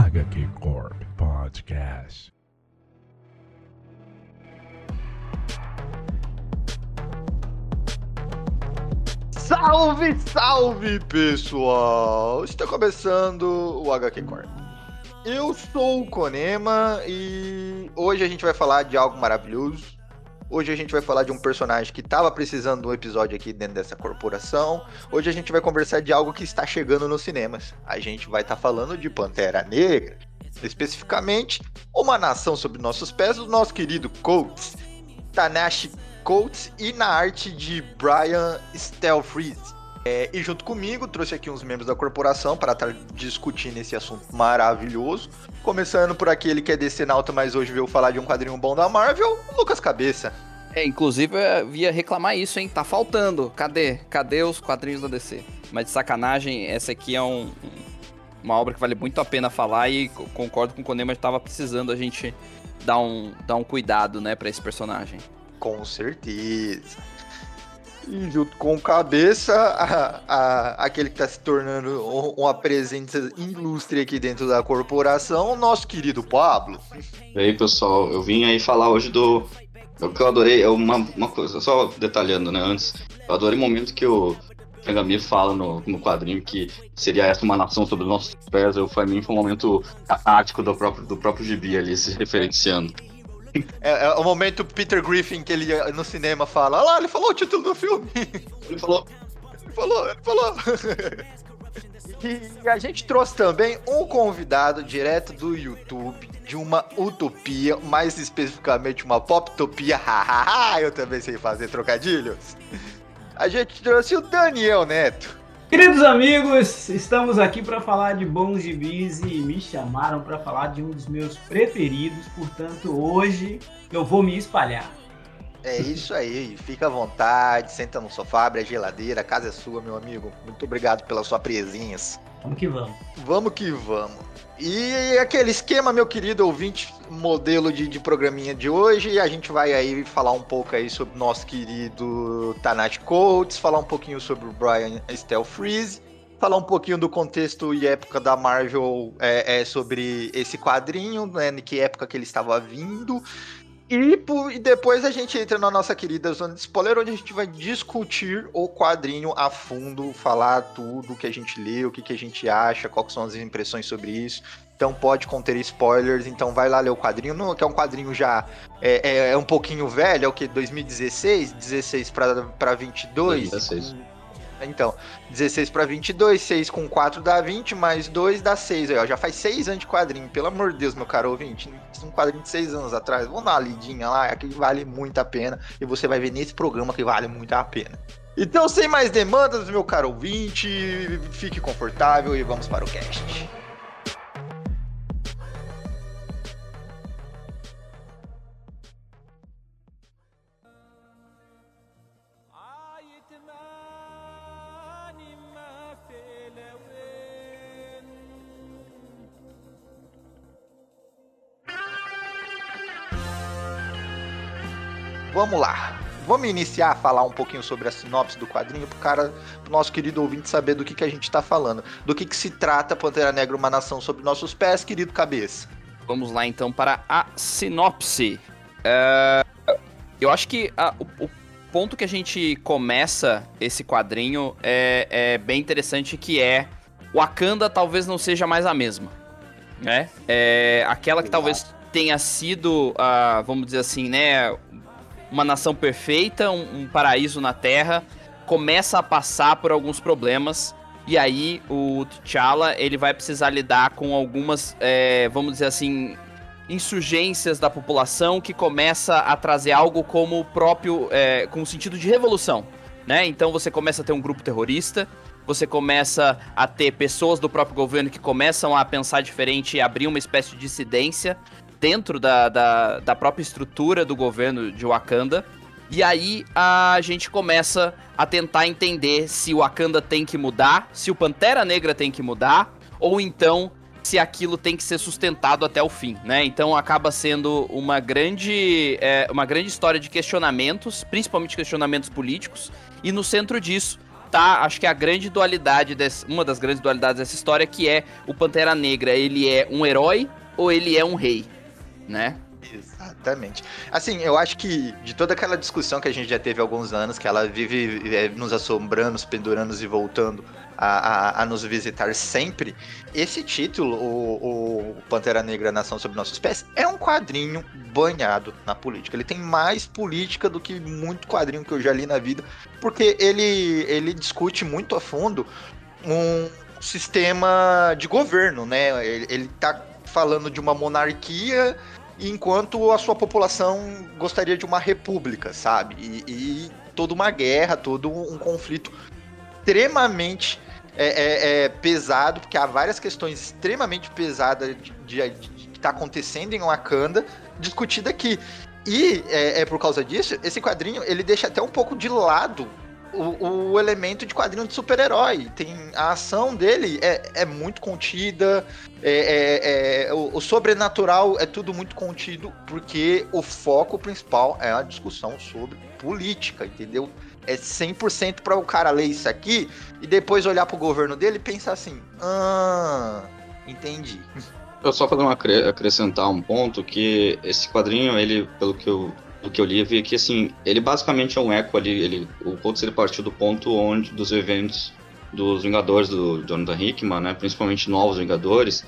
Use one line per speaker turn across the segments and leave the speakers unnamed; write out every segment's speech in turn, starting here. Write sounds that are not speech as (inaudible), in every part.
HQ Corp Podcast.
Salve, salve pessoal! Está começando o HQ Corp. Eu sou o Konema e hoje a gente vai falar de algo maravilhoso. Hoje a gente vai falar de um personagem que estava precisando de um episódio aqui dentro dessa corporação. Hoje a gente vai conversar de algo que está chegando nos cinemas. A gente vai estar tá falando de Pantera Negra, especificamente Uma Nação Sobre Nossos Pés, do nosso querido Coates, Tanashi Coates e na arte de Brian Stelfreeze. É, e junto comigo, trouxe aqui uns membros da corporação para estar discutindo esse assunto maravilhoso. Começando por aquele que é decenalta, mas hoje veio falar de um quadrinho bom da Marvel, Lucas Cabeça.
É, inclusive eu ia reclamar isso, hein? Tá faltando. Cadê? Cadê os quadrinhos da DC? Mas de sacanagem, essa aqui é um, uma obra que vale muito a pena falar e concordo com o Konema, tava precisando a gente dar um, dar um cuidado, né, para esse personagem.
Com certeza. E junto com cabeça, a, a, aquele que está se tornando uma presença ilustre aqui dentro da corporação, nosso querido Pablo.
E aí, pessoal, eu vim aí falar hoje do. O que eu adorei é uma, uma coisa, só detalhando, né, antes. Eu adorei o momento que o Kangami fala no, no quadrinho que seria essa uma nação sobre os nossos pés. Eu, pra mim foi um momento catártico do próprio, do próprio gibi ali, se referenciando. (laughs)
É, é, o momento Peter Griffin que ele no cinema fala, olha lá, ele falou o título do filme.
Ele falou.
Ele falou, ele falou. (laughs) E a gente trouxe também um convidado direto do YouTube de uma utopia, mais especificamente uma poptopia. (laughs) Eu também sei fazer trocadilhos. A gente trouxe o Daniel Neto.
Queridos amigos, estamos aqui para falar de bons gibis e me chamaram para falar de um dos meus preferidos, portanto, hoje eu vou me espalhar.
É isso aí, fica à vontade, senta no sofá, abre a geladeira, a casa é sua, meu amigo. Muito obrigado pela sua presença.
Vamos que vamos.
Vamos que vamos. E aquele esquema, meu querido ouvinte, modelo de, de programinha de hoje, a gente vai aí falar um pouco aí sobre o nosso querido Tanashi Coates, falar um pouquinho sobre o Brian Stelfreeze, falar um pouquinho do contexto e época da Marvel é, é, sobre esse quadrinho, né, que época que ele estava vindo, e, e, depois a gente entra na nossa querida zona de spoiler, onde a gente vai discutir o quadrinho a fundo, falar tudo que a gente leu, o que, que a gente acha, quais são as impressões sobre isso. Então pode conter spoilers, então vai lá ler o quadrinho, não, que é um quadrinho já é, é, é um pouquinho velho, é o que? 2016? 16 para 22? 2016. Então, 16 para 22, 6 com 4 dá 20, mais 2 dá 6. Aí, ó, já faz 6 anos de quadrinho. Pelo amor de Deus, meu caro ouvinte. Um quadrinho de 6 anos atrás. Vamos dar uma lidinha lá, aqui vale muito a pena. E você vai ver nesse programa que vale muito a pena. Então, sem mais demandas, meu caro ouvinte, fique confortável e vamos para o cast. Vamos lá. Vamos iniciar a falar um pouquinho sobre a sinopse do quadrinho pro cara, pro nosso querido ouvinte saber do que, que a gente tá falando. Do que, que se trata Pantera Negra, uma nação sob nossos pés, querido cabeça.
Vamos lá então para a sinopse. É... Eu acho que a, o, o, ponto que a gente começa esse quadrinho é, é bem interessante, que é Wakanda talvez não seja mais a mesma. Né? É aquela que talvez tenha sido, uh, vamos dizer assim, né, uma nação perfeita, um, um paraíso na Terra, começa a passar por alguns problemas. E aí o T'Challa ele vai precisar lidar com algumas, é, vamos dizer assim, insurgências da população que começa a trazer algo como o próprio, é, com o sentido de revolução, né? Então você começa a ter um grupo terrorista, você começa a ter pessoas do próprio governo que começam a pensar diferente e abrir uma espécie de dissidência dentro da, da, da própria estrutura do governo de Wakanda. E aí a gente começa a tentar entender se o Wakanda tem que mudar, se o Pantera Negra tem que mudar, ou então se aquilo tem que ser sustentado até o fim, né? Então acaba sendo uma grande, é, uma grande história de questionamentos, principalmente questionamentos políticos, e no centro disso matar, acho que a grande dualidade, desse, uma das grandes dualidades dessa história, que é o Pantera Negra, ele é um herói ou ele é um rei, né?
Exatamente. Assim, eu acho que de toda aquela discussão que a gente já teve há alguns anos, que ela vive é, nos assombrando, nos pendurando e voltando a, a, a, nos visitar sempre, esse título, o, o Pantera Negra Nação Sob Nossos Pés, é um quadrinho banhado na política. Ele tem mais política do que muito quadrinho que eu já li na vida, porque ele, ele discute muito a fundo um sistema de governo, né? Ele, ele tá falando de uma monarquia enquanto a sua população gostaria de uma república, sabe? E, e toda uma guerra, todo um conflito extremamente é, é, é pesado, porque há várias questões extremamente pesadas de, que está acontecendo em Wakanda discutida aqui. E é, é, por causa disso, esse quadrinho ele deixa até um pouco de lado o, o elemento de quadrinho de super-herói. Tem a ação dele é, é muito contida, é, é, é, o, o, sobrenatural é tudo muito contido, porque o foco principal é a discussão sobre política, entendeu? É 100% para o cara ler isso aqui e depois olhar para o governo dele e pensar assim: ah, entendi.
Eu só fazer uma acrescentar um ponto que esse quadrinho, ele, pelo que eu do que eu li, vi que assim, ele basicamente é um eco ali, ele, o Colts ele partiu do ponto onde dos eventos dos Vingadores do Jonathan Hickman, né, principalmente Novos Vingadores,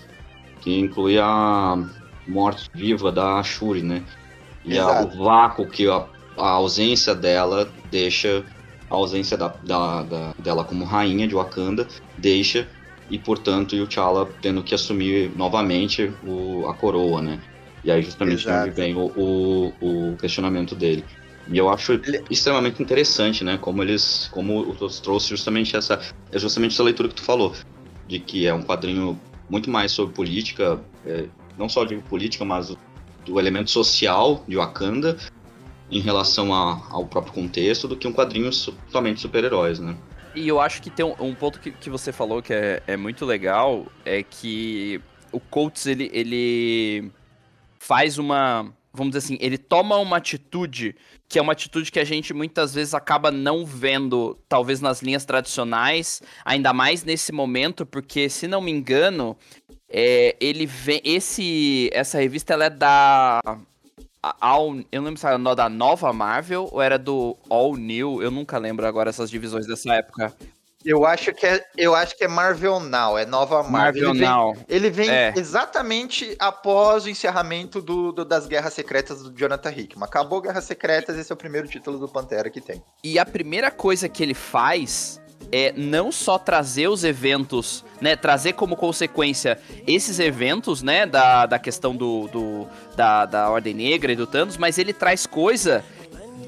que inclui a morte viva da Shuri, né? E a, o vácuo que a, a, ausência dela deixa a ausência da, da, da, dela como rainha de Wakanda deixa e portanto o T'Challa tendo que assumir novamente o, a coroa, né? E aí justamente Exato. onde vem o, o, o, questionamento dele. E eu acho Ele... extremamente interessante, né? Como eles. Como o trouxe justamente essa. É justamente essa leitura que tu falou. De que é um quadrinho muito mais sobre política, é, não só de política, mas do, do, elemento social de Wakanda em relação a, ao próprio contexto, do que um quadrinho somente super-heróis, né?
E eu acho que tem um, um ponto que, que você falou que é, é muito legal, é que o Coates, ele, ele faz uma. Vamos dizer assim, ele toma uma atitude que é uma atitude que a gente muitas vezes acaba não vendo, talvez nas linhas tradicionais, ainda mais nesse momento, porque, se não me engano, é, ele vem. Esse, essa revista ela é da. All, eu não lembro se era da Nova Marvel ou era do All New, eu nunca lembro agora essas divisões dessa época.
Eu acho que é, eu acho que é Marvel Now, é nova Marvel.
Marvel ele Now.
Vem, ele vem é. exatamente após o encerramento do, do, das Guerras Secretas do Jonathan Hickman. Acabou Guerras Secretas, esse é o primeiro título do Pantera que tem.
E a primeira coisa que ele faz é não só trazer os eventos, né, trazer como consequência esses eventos, né, da, da questão do, do da, da Ordem Negra e do Thanos, mas ele traz coisa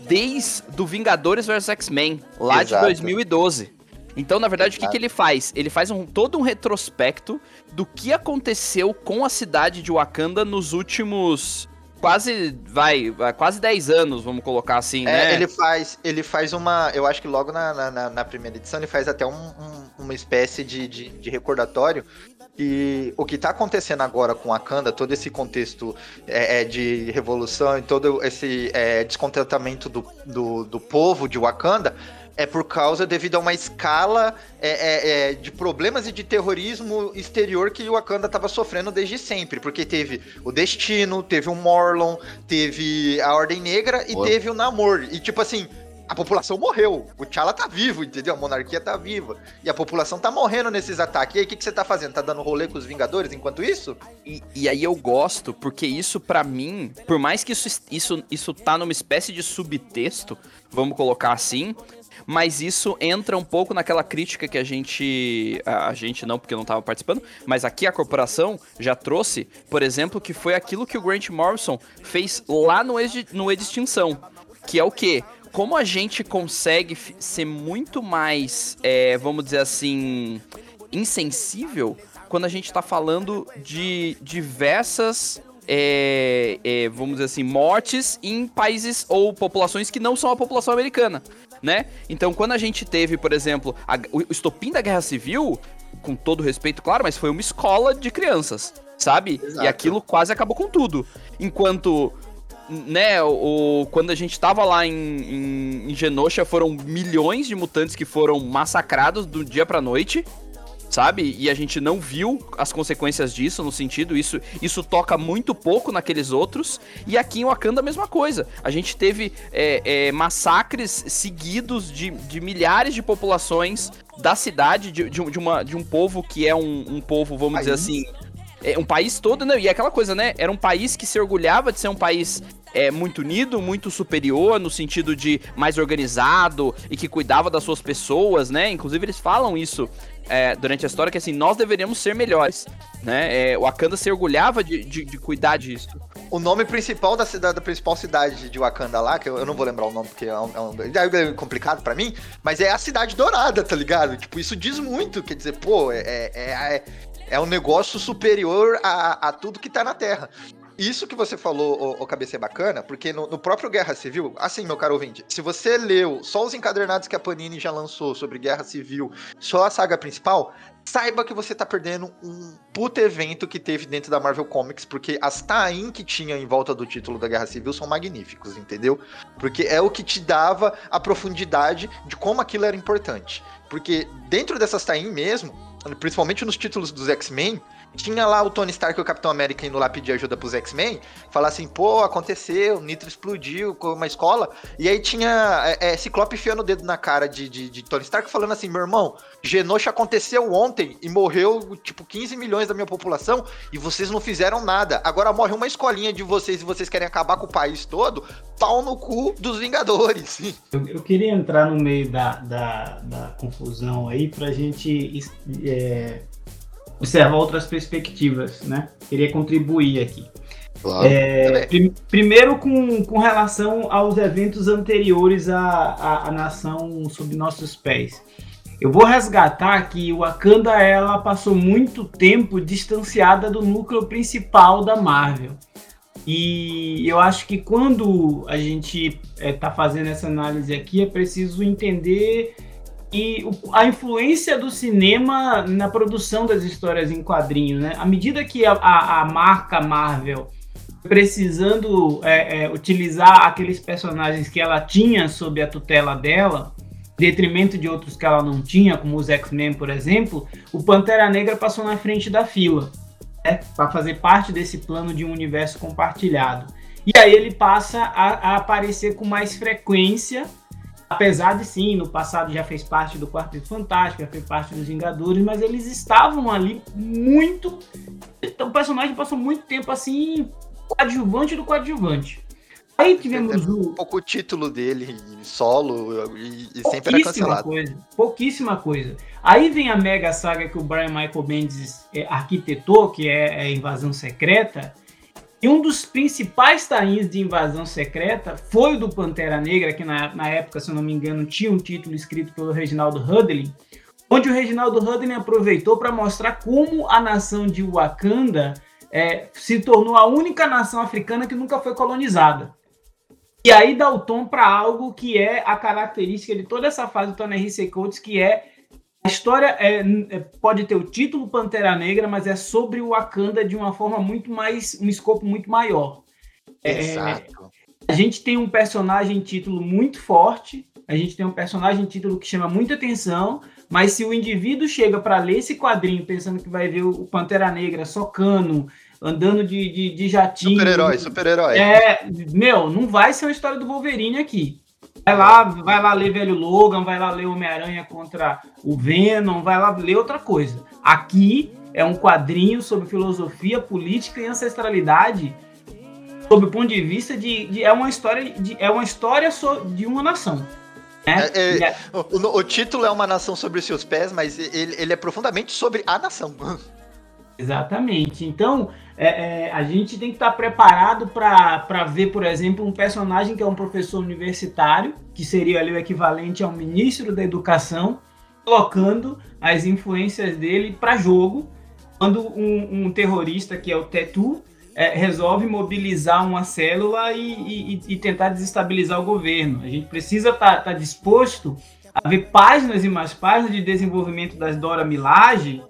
desde do Vingadores vs X-Men, lá Exato. de 2012. Então, na verdade, o que, que ele faz? Ele faz um, todo um retrospecto do que aconteceu com a cidade de Wakanda nos últimos quase vai quase 10 anos, vamos colocar assim, é,
né? Ele faz, ele faz uma, eu acho que logo na, na, na primeira edição ele faz até um, um, uma espécie de, de, de, recordatório e o que está acontecendo agora com Wakanda, todo esse contexto é, é de revolução e todo esse é, descontentamento do, do, do povo de Wakanda é por causa devido a uma escala é, é, é, de problemas e de terrorismo exterior que o Wakanda estava sofrendo desde sempre, porque teve o Destino, teve o Morlon, teve a Ordem Negra e teve o Namor. E tipo assim, a população morreu. O T'Challa tá vivo, entendeu? A monarquia tá viva. E a população tá morrendo nesses ataques. E aí, o que, que você tá fazendo? Tá dando rolê com os Vingadores enquanto isso?
E, e aí eu gosto, porque isso para mim, por mais que isso, isso, isso tá numa espécie de subtexto, vamos colocar assim, mas isso entra um pouco naquela crítica que a gente. A, gente não, porque não estava participando, mas aqui a corporação já trouxe, por exemplo, que foi aquilo que o Grant Morrison fez lá no, no Extinção. Que é o quê? Como a gente consegue ser muito mais, é, vamos dizer assim, insensível quando a gente está falando de diversas é, é, vamos dizer assim, mortes em países ou populações que não são a população americana né? Então, quando a gente teve, por exemplo, a, o estopim da Guerra Civil, com todo respeito, claro, mas foi uma escola de crianças, sabe? Exato. E aquilo quase acabou com tudo. Enquanto né, o, quando a gente tava lá em, em, em Genosha, foram milhões de mutantes que foram massacrados do dia pra noite sabe? E a gente não viu as consequências disso, no sentido, isso, isso toca muito pouco naqueles outros. E aqui em Wakanda a mesma coisa. A gente teve é, é, massacres seguidos de, de milhares de populações da cidade, de, de, uma, de um povo que é um, um povo, vamos dizer assim. É um país todo, né? E é aquela coisa, né? Era um país que se orgulhava de ser um país é, muito unido, muito superior, no sentido de mais organizado e que cuidava das suas pessoas, né? Inclusive eles falam isso é, durante a história, que assim, nós deveríamos ser melhores, né? É, Wakanda se orgulhava de, de, de, cuidar disso.
O nome principal da cidade, da principal cidade de Wakanda lá, que eu, eu não vou lembrar o nome porque é, um, é, um, é complicado para mim, mas é a cidade dourada, tá ligado? Tipo, isso diz muito, quer dizer, pô, é, é, é, é um negócio superior a, a tudo que tá na Terra. Isso que você falou, o, o cabeça é bacana, porque no, no, próprio Guerra Civil, assim, meu caro ouvinte, se você leu só os encadernados que a Panini já lançou sobre Guerra Civil, só a saga principal, saiba que você tá perdendo um puto evento que teve dentro da Marvel Comics, porque as tain que tinha em volta do título da Guerra Civil são magníficos, entendeu? Porque é o que te dava a profundidade de como aquilo era importante. Porque dentro dessas tain mesmo, principalmente nos títulos dos X-Men, tinha lá o Tony Stark e o Capitão América indo lá pedir ajuda pros X-Men, falar assim, pô, aconteceu, Nitro explodiu com uma escola, e aí tinha é, é, Ciclope enfiando o dedo na cara de, de, de, Tony Stark falando assim, meu irmão, Genosha aconteceu ontem e morreu, tipo, 15 milhões da minha população e vocês não fizeram nada. Agora morre uma escolinha de vocês e vocês querem acabar com o país todo, pau no cu dos Vingadores. (laughs)
Eu, eu queria entrar no meio da, da, da confusão aí pra gente é, observar outras perspectivas, né? Queria contribuir aqui. Claro. É, prim, primeiro com, com relação aos eventos anteriores à, à, à, nação sob nossos pés. Eu vou resgatar que o Wakanda ela passou muito tempo distanciada do núcleo principal da Marvel. E eu acho que quando a gente está é, fazendo essa análise aqui, é preciso entender e a influência do cinema na produção das histórias em quadrinhos, né? À medida que a, a, a marca Marvel precisando é, é, utilizar aqueles personagens que ela tinha sob a tutela dela, detrimento de outros que ela não tinha, como os X-Men, por exemplo, o Pantera Negra passou na frente da fila, né? Para fazer parte desse plano de um universo compartilhado. E aí ele passa a, a aparecer com mais frequência Apesar de sim, no passado já fez parte do Quarteto Fantástico, já fez parte dos Vingadores, mas eles estavam ali muito. Então o personagem passou muito tempo assim, coadjuvante do coadjuvante. Aí tivemos
o. Um pouco o título dele, solo, e, e sempre era cancelado.
Coisa, pouquíssima coisa. Aí vem a mega saga que o Brian Michael Bendis é, arquitetou, que é a Invasão Secreta e um dos principais tains de invasão secreta foi o do Pantera Negra, que na, na época, se eu não me engano, tinha um título escrito pelo Reginaldo Hudlin, onde o Reginaldo Hudlin aproveitou para mostrar como a nação de Wakanda é, se tornou a única nação africana que nunca foi colonizada. E aí dá o tom para algo que é a característica de toda essa fase do Tony. Coates, que é a história é, é, pode ter o título Pantera Negra, mas é sobre o Wakanda de uma forma muito mais, um escopo muito maior.
É, Exato.
É, a gente tem um personagem título muito forte, a gente tem um personagem título que chama muita atenção, mas se o indivíduo chega para ler esse quadrinho pensando que vai ver o Pantera Negra socando, andando de, de, de jatinho.
Super-herói, super-herói.
É, meu, não vai ser uma história do Wolverine aqui. Vai lá, vai lá ler Velho Logan, vai lá ler Homem-Aranha contra o Venom, vai lá ler outra coisa. Aqui é um quadrinho sobre filosofia, política e ancestralidade, sob o ponto de vista de, de é uma história de, é uma história de uma nação.
Né? É, é, o, o, título é uma nação sobre os seus pés, mas ele, ele é profundamente sobre a nação. (laughs)
Exatamente. Então, é, é, a gente tem que estar preparado para ver, por exemplo, um personagem que é um professor universitário, que seria ali o equivalente ao ministro da educação, colocando as influências dele para jogo, quando um, um, terrorista, que é o Tetu, é, resolve mobilizar uma célula e, e, e, tentar desestabilizar o governo. A gente precisa estar tá, tá disposto a ver páginas e mais páginas de desenvolvimento das Dora Milaje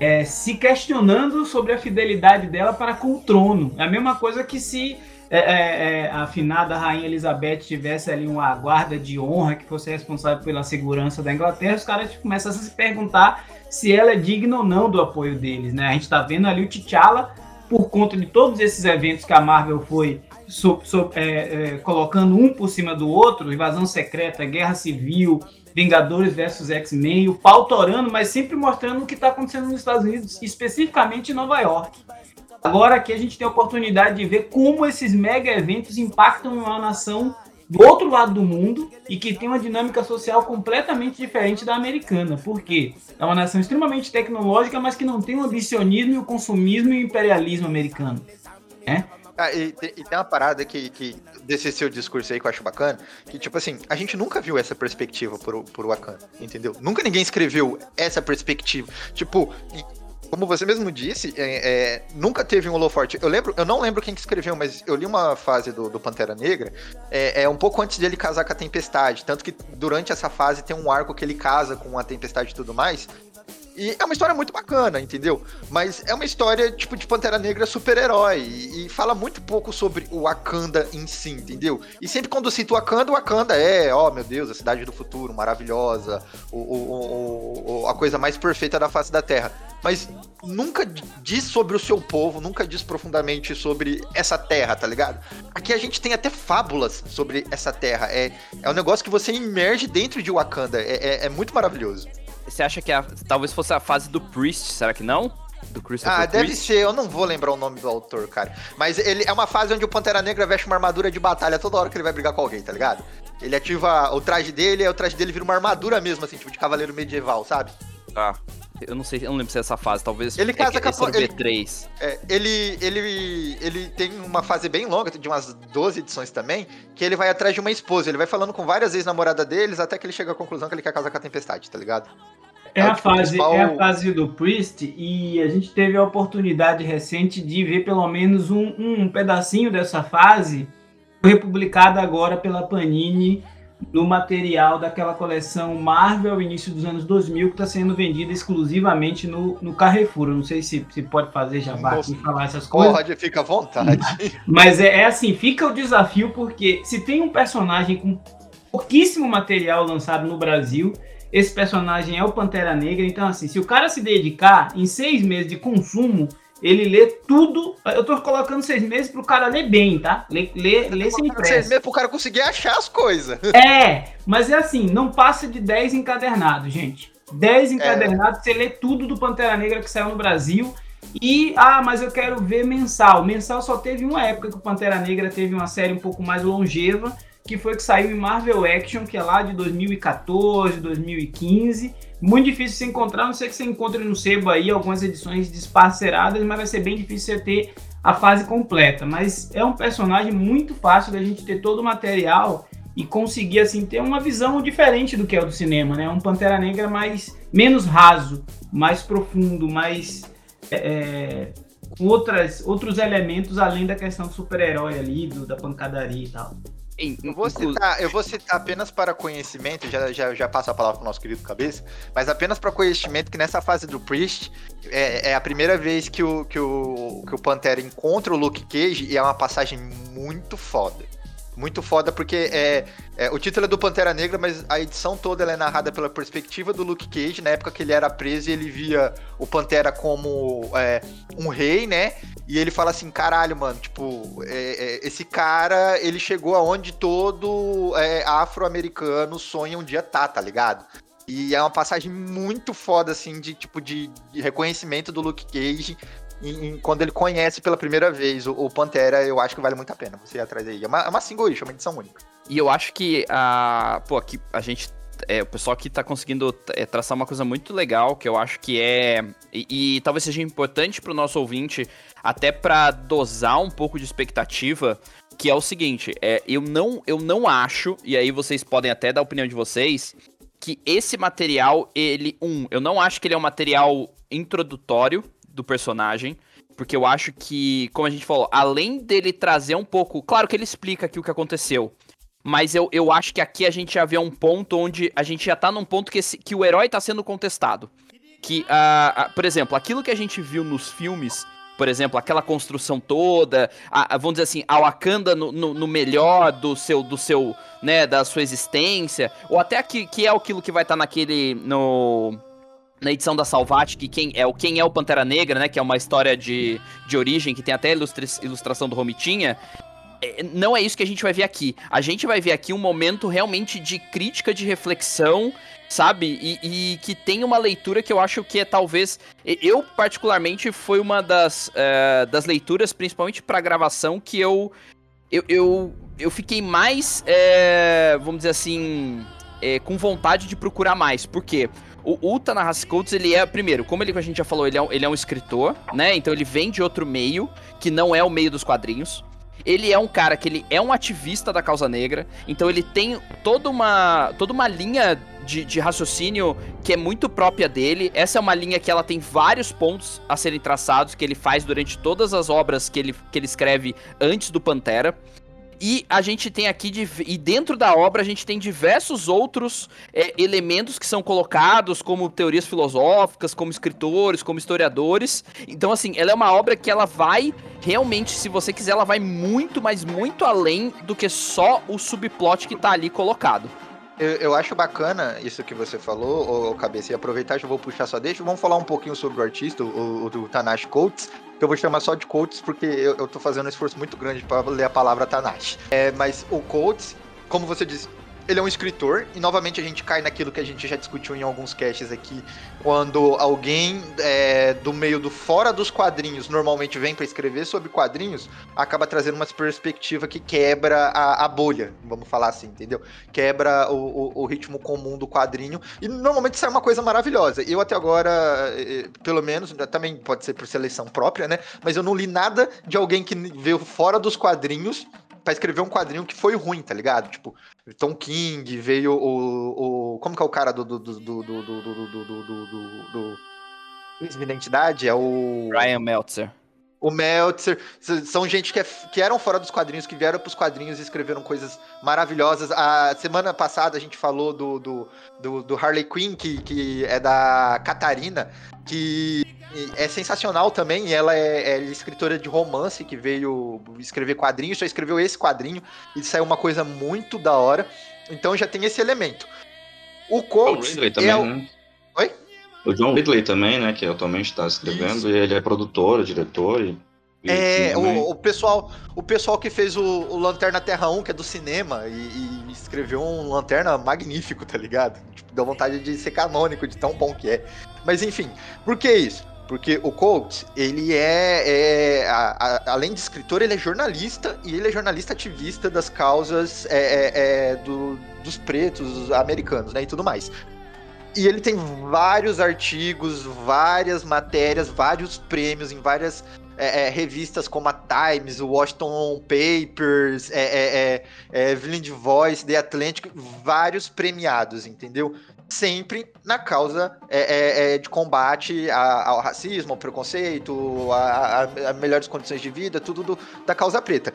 é, se questionando sobre a fidelidade dela para com o trono. É a mesma coisa que se é, é, é, a finada Rainha Elizabeth tivesse ali uma guarda de honra que fosse responsável pela segurança da Inglaterra, os caras começam a se perguntar se ela é digna ou não do apoio deles, né? A gente está vendo ali o T'Challa, por conta de todos esses eventos que a Marvel foi so, so, é, é, colocando um por cima do outro, invasão secreta, guerra civil, Vingadores versus X-Men, o pau torando, mas sempre mostrando o que está acontecendo nos Estados Unidos, especificamente em Nova York. Agora aqui a gente tem a oportunidade de ver como esses mega eventos impactam uma nação do outro lado do mundo e que tem uma dinâmica social completamente diferente da americana. Por quê? É uma nação extremamente tecnológica, mas que não tem o ambicionismo o consumismo e o imperialismo americano. Né?
Ah, e, e, tem uma parada que, que, desse seu discurso aí que eu acho bacana, que tipo assim, a gente nunca viu essa perspectiva por, por Wakanda, entendeu? Nunca ninguém escreveu essa perspectiva. Tipo, como você mesmo disse, é, é, nunca teve um holoforte. Eu lembro, eu não lembro quem que escreveu, mas eu li uma fase do, do Pantera Negra, é, é, um pouco antes dele casar com a Tempestade. Tanto que durante essa fase tem um arco que ele casa com a Tempestade e tudo mais. E é uma história muito bacana, entendeu? Mas é uma história, tipo, de Pantera Negra super-herói. E, e, fala muito pouco sobre o Wakanda em si, entendeu? E sempre quando cito o Wakanda, o Wakanda é, ó, oh, meu Deus, a cidade do futuro, maravilhosa, o, o, o, a coisa mais perfeita da face da Terra. Mas nunca diz sobre o seu povo, nunca diz profundamente sobre essa terra, tá ligado? Aqui a gente tem até fábulas sobre essa terra. É, é um negócio que você emerge dentro de Wakanda. É, é, é muito maravilhoso.
Você acha que a, talvez fosse a fase do Priest, será que não?
Do Christopher Ah, deve Priest? ser, eu não vou lembrar o nome do autor, cara. Mas ele é uma fase onde o Pantera Negra veste uma armadura de batalha toda hora que ele vai brigar com alguém, tá ligado? Ele ativa o traje dele, e o traje dele vira uma armadura mesmo, assim, tipo de cavaleiro medieval, sabe?
Tá. Eu não sei, eu não lembro se é essa fase, talvez.
Ele casa é, com a
ele, B3.
É, ele, ele, ele tem uma fase bem longa, de umas 12 edições também, que ele vai atrás de uma esposa. Ele vai falando com várias ex-namoradas deles até que ele chega à conclusão que ele quer casar com a Tempestade, tá ligado?
É, a, fase, principal... é a fase do Priest e a gente teve a oportunidade recente de ver pelo menos um, um pedacinho dessa fase republicada agora pela Panini no material daquela coleção Marvel início dos anos 2000 que está sendo vendida exclusivamente no, no Carrefour. Eu não sei se, se pode fazer jabá aqui falar essas coisas.
Pode, fica à vontade. (laughs)
Mas é, é assim, fica o desafio porque se tem um personagem com pouquíssimo material lançado no Brasil esse personagem é o Pantera Negra. Então, assim, se o cara se dedicar em seis meses de consumo, ele lê tudo. Eu tô colocando seis meses pro cara ler bem, tá? Ler, ler, ler sem pressa. Seis meses
pro cara conseguir achar as coisas. (laughs)
É, mas é assim, não passa de 10 encadernados, gente. 10 encadernados, é. você lê tudo do Pantera Negra que saiu no Brasil. E, ah, mas eu quero ver mensal. Mensal só teve uma época que o Pantera Negra teve uma série um pouco mais longeva que foi que saiu em Marvel Action, que é lá de 2014, 2015. Muito difícil se encontrar, não sei que você encontre no sebo aí algumas edições desparceradas, mas vai ser bem difícil você ter a fase completa. Mas é um personagem muito fácil da gente ter todo o material e conseguir assim ter uma visão diferente do que é o do cinema, né? Um Pantera Negra mais menos raso, mais profundo, mais é, é outras, outros elementos além da questão do super-herói ali, do, da pancadaria e tal.
Eu vou, citar, eu vou citar apenas para conhecimento, já, já, já passo a palavra para o nosso querido Cabeça, mas apenas para conhecimento que nessa fase do Priest é, é, a primeira vez que o, que, o, que o Pantera encontra o Luke Cage e é uma passagem muito foda muito foda, porque é, é, o título é do Pantera Negra, mas a edição toda é narrada pela perspectiva do Luke Cage, na época que ele era preso e ele via o Pantera como é, um rei, né? E ele fala assim, caralho, mano, tipo, é, é, esse cara, ele chegou aonde todo é, afro-americano sonha um dia tá, tá ligado? E é uma passagem muito foda, assim, de tipo de, de reconhecimento do Luke Cage em, quando ele conhece pela primeira vez o, o, Pantera, eu acho que vale muito a pena você ir atrás aí. É uma, é uma single issue, uma edição única.
E eu acho que a. Pô, aqui a gente. É, o pessoal aqui tá conseguindo é, traçar uma coisa muito legal, que eu acho que é. E, e talvez seja importante pro nosso ouvinte, até para dosar um pouco de expectativa, que é o seguinte: é, eu, não, eu não acho, e aí vocês podem até dar a opinião de vocês, que esse material, ele. Um, eu não acho que ele é um material introdutório do personagem. Porque eu acho que, como a gente falou, além dele trazer um pouco. Claro que ele explica aqui o que aconteceu. Mas eu, eu acho que aqui a gente já vê um ponto onde a gente já tá num ponto que, esse, que o herói tá sendo contestado. Que, uh, uh, por exemplo, aquilo que a gente viu nos filmes por exemplo, aquela construção toda, a, a, vamos dizer assim, a Wakanda no, no, no, melhor do seu, do seu, né, da sua existência, ou até que, que é aquilo que vai estar tá naquele, no na edição da Salvat, que quem é o quem é o Pantera Negra, né, que é uma história de, de origem que tem até ilustra, ilustração do Romitinha, é, não é isso que a gente vai ver aqui. A gente vai ver aqui um momento realmente de crítica, de reflexão, sabe? E, e que tem uma leitura que eu acho que é talvez. Eu, particularmente, foi uma das, uh, das leituras, principalmente para gravação, que eu, eu, eu, eu fiquei mais, é, vamos dizer assim, é, com vontade de procurar mais. Por quê? O Uta Coates, ele é, primeiro, como ele, a gente já falou, ele é, um, ele é um escritor, né? Então ele vem de outro meio, que não é o meio dos quadrinhos. Ele é um cara que ele é um ativista da causa negra, então ele tem toda uma, toda uma linha de, de, raciocínio que é muito própria dele. Essa é uma linha que ela tem vários pontos a serem traçados, que ele faz durante todas as obras que ele, que ele escreve antes do Pantera. E a gente tem aqui, e dentro da obra, a gente tem diversos outros é, elementos que são colocados, como teorias filosóficas, como escritores, como historiadores. Então, assim, ela é uma obra que ela vai realmente, se você quiser, ela vai muito, mas muito além do que só o subplot que tá ali colocado.
Eu, eu, acho bacana isso que você falou, ô, Cabeça, e aproveitar, já vou puxar só deixa. Vamos falar um pouquinho sobre o artista, o, o do Tanashi Coates, que eu vou chamar só de Coates, porque eu, eu tô fazendo um esforço muito grande para ler a palavra Tanashi. É, mas o Coates, como você disse, ele é um escritor, e novamente a gente cai naquilo que a gente já discutiu em alguns caches aqui, quando alguém é, do meio do fora dos quadrinhos normalmente vem para escrever sobre quadrinhos, acaba trazendo uma perspectiva que quebra a, a bolha, vamos falar assim, entendeu? Quebra o, o, o, ritmo comum do quadrinho, e normalmente é uma coisa maravilhosa. Eu até agora, é, é, pelo menos, também pode ser por seleção própria, né? Mas eu não li nada de alguém que veio fora dos quadrinhos para escrever um quadrinho que foi ruim, tá ligado? Tipo, Tom King, veio o. o como que é o cara do. do. do. do. do. do. do. do. do, do Identidade? É o.
Ryan Meltzer.
O Meltzer. São gente que, é, que eram fora dos quadrinhos, que vieram pros quadrinhos e escreveram coisas maravilhosas. A semana passada a gente falou do, do, do, do Harley Quinn, que, que é da Catarina, que é sensacional também. Ela é, é, escritora de romance que veio escrever quadrinhos, só escreveu esse quadrinho e saiu uma coisa muito da hora. Então já tem esse elemento. O Coates.
O também, é o... né?
Oi?
O John Ridley também, né? Que atualmente está escrevendo, Isso. e ele é produtor, diretor. E...
É, o, o, pessoal, o pessoal que fez o, o, Lanterna Terra 1, que é do cinema, e, e, escreveu um Lanterna magnífico, tá ligado? Tipo, dá vontade de ser canônico, de tão bom que é. Mas enfim, por que isso? Porque o Colt, ele é, é a, a, além de escritor, ele é jornalista e ele é jornalista ativista das causas é, é, é, do, dos pretos americanos, né, e tudo mais. E ele tem vários artigos, várias matérias, vários prêmios em várias é, é, revistas como a Times, o Washington Papers, é, é, Village Voice, The Atlantic, vários premiados, entendeu? Sempre na causa é, é, é de combate ao racismo, ao preconceito, a, a, a, melhores condições de vida, tudo do, da causa preta.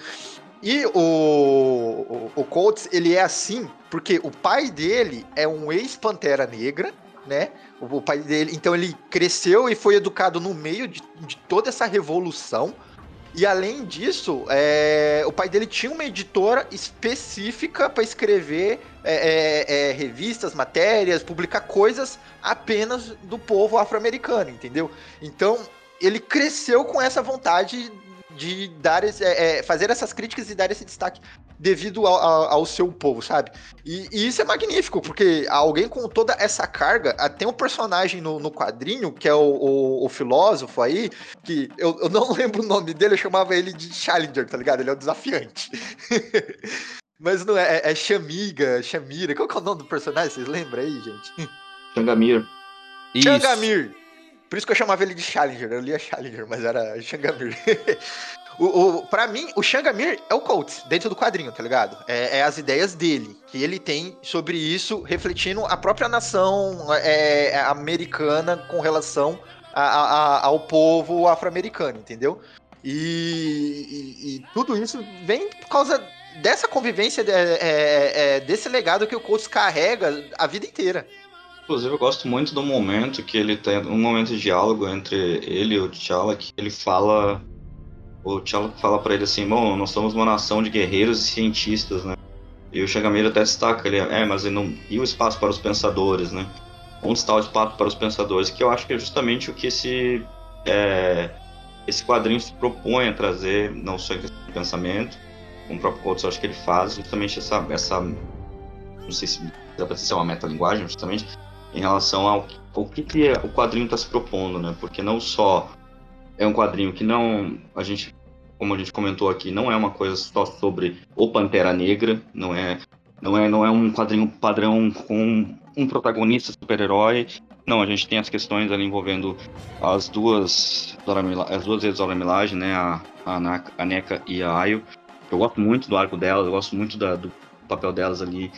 E o, o, o Colts, ele é assim porque o pai dele é um ex-pantera negra, né? O, o, pai dele, então ele cresceu e foi educado no meio de, de toda essa revolução. E além disso, é, o pai dele tinha uma editora específica para escrever é, é, é, revistas, matérias, publicar coisas apenas do povo afro-americano, entendeu? Então ele cresceu com essa vontade de dar esse, é, é, fazer essas críticas e dar esse destaque devido ao, ao, ao seu povo, sabe? E, e, isso é magnífico, porque alguém com toda essa carga, ah, tem um personagem no, no quadrinho, que é o, o, o, filósofo aí, que eu, eu não (laughs) lembro o nome dele, eu chamava ele de Challenger, tá ligado? Ele é o desafiante. (laughs) Mas não é, é, é Chamiga, Chamira, qual que é o nome do personagem? Vocês lembram aí, gente?
Changamir.
Changamir! Por isso que eu chamava ele de Challenger. Eu lia Challenger, mas era Xangamir. (laughs) o, o, pra mim, o Xangamir é o Coates, dentro do quadrinho, tá ligado? É, é, as ideias dele, que ele tem sobre isso, refletindo a própria nação é, é americana com relação a, a, ao povo afro-americano, entendeu? E, e, e, tudo isso vem por causa dessa convivência, é, é, é, desse legado que o Coates carrega a vida inteira.
Inclusive, eu gosto muito do momento que ele tem um momento de diálogo entre ele e o T'Challa, que ele fala. O T'Challa fala para ele assim: Bom, nós somos uma nação de guerreiros e cientistas, né? E o Shagamir até destaca: ele, É, mas ele não. E o espaço para os pensadores, né? Onde está o espaço para os pensadores? Que eu acho que é justamente o que esse. É, esse quadrinho se propõe a trazer, não só em questão de pensamento, como o próprio Coates, acho que ele faz justamente essa. essa não sei se dá para ser uma metalinguagem, justamente em relação ao, ao que, que o quadrinho está se propondo, né? Porque não só é um quadrinho que não a gente, como a gente comentou aqui, não é uma coisa só sobre o Pantera Negra, não é não é não é um quadrinho padrão com um protagonista super-herói. Não, a gente tem as questões ali envolvendo as duas as duas vezes Dora Milagem, né? A, a, a NECA e a Ayo. Eu gosto muito do arco delas, eu gosto muito da, do papel delas ali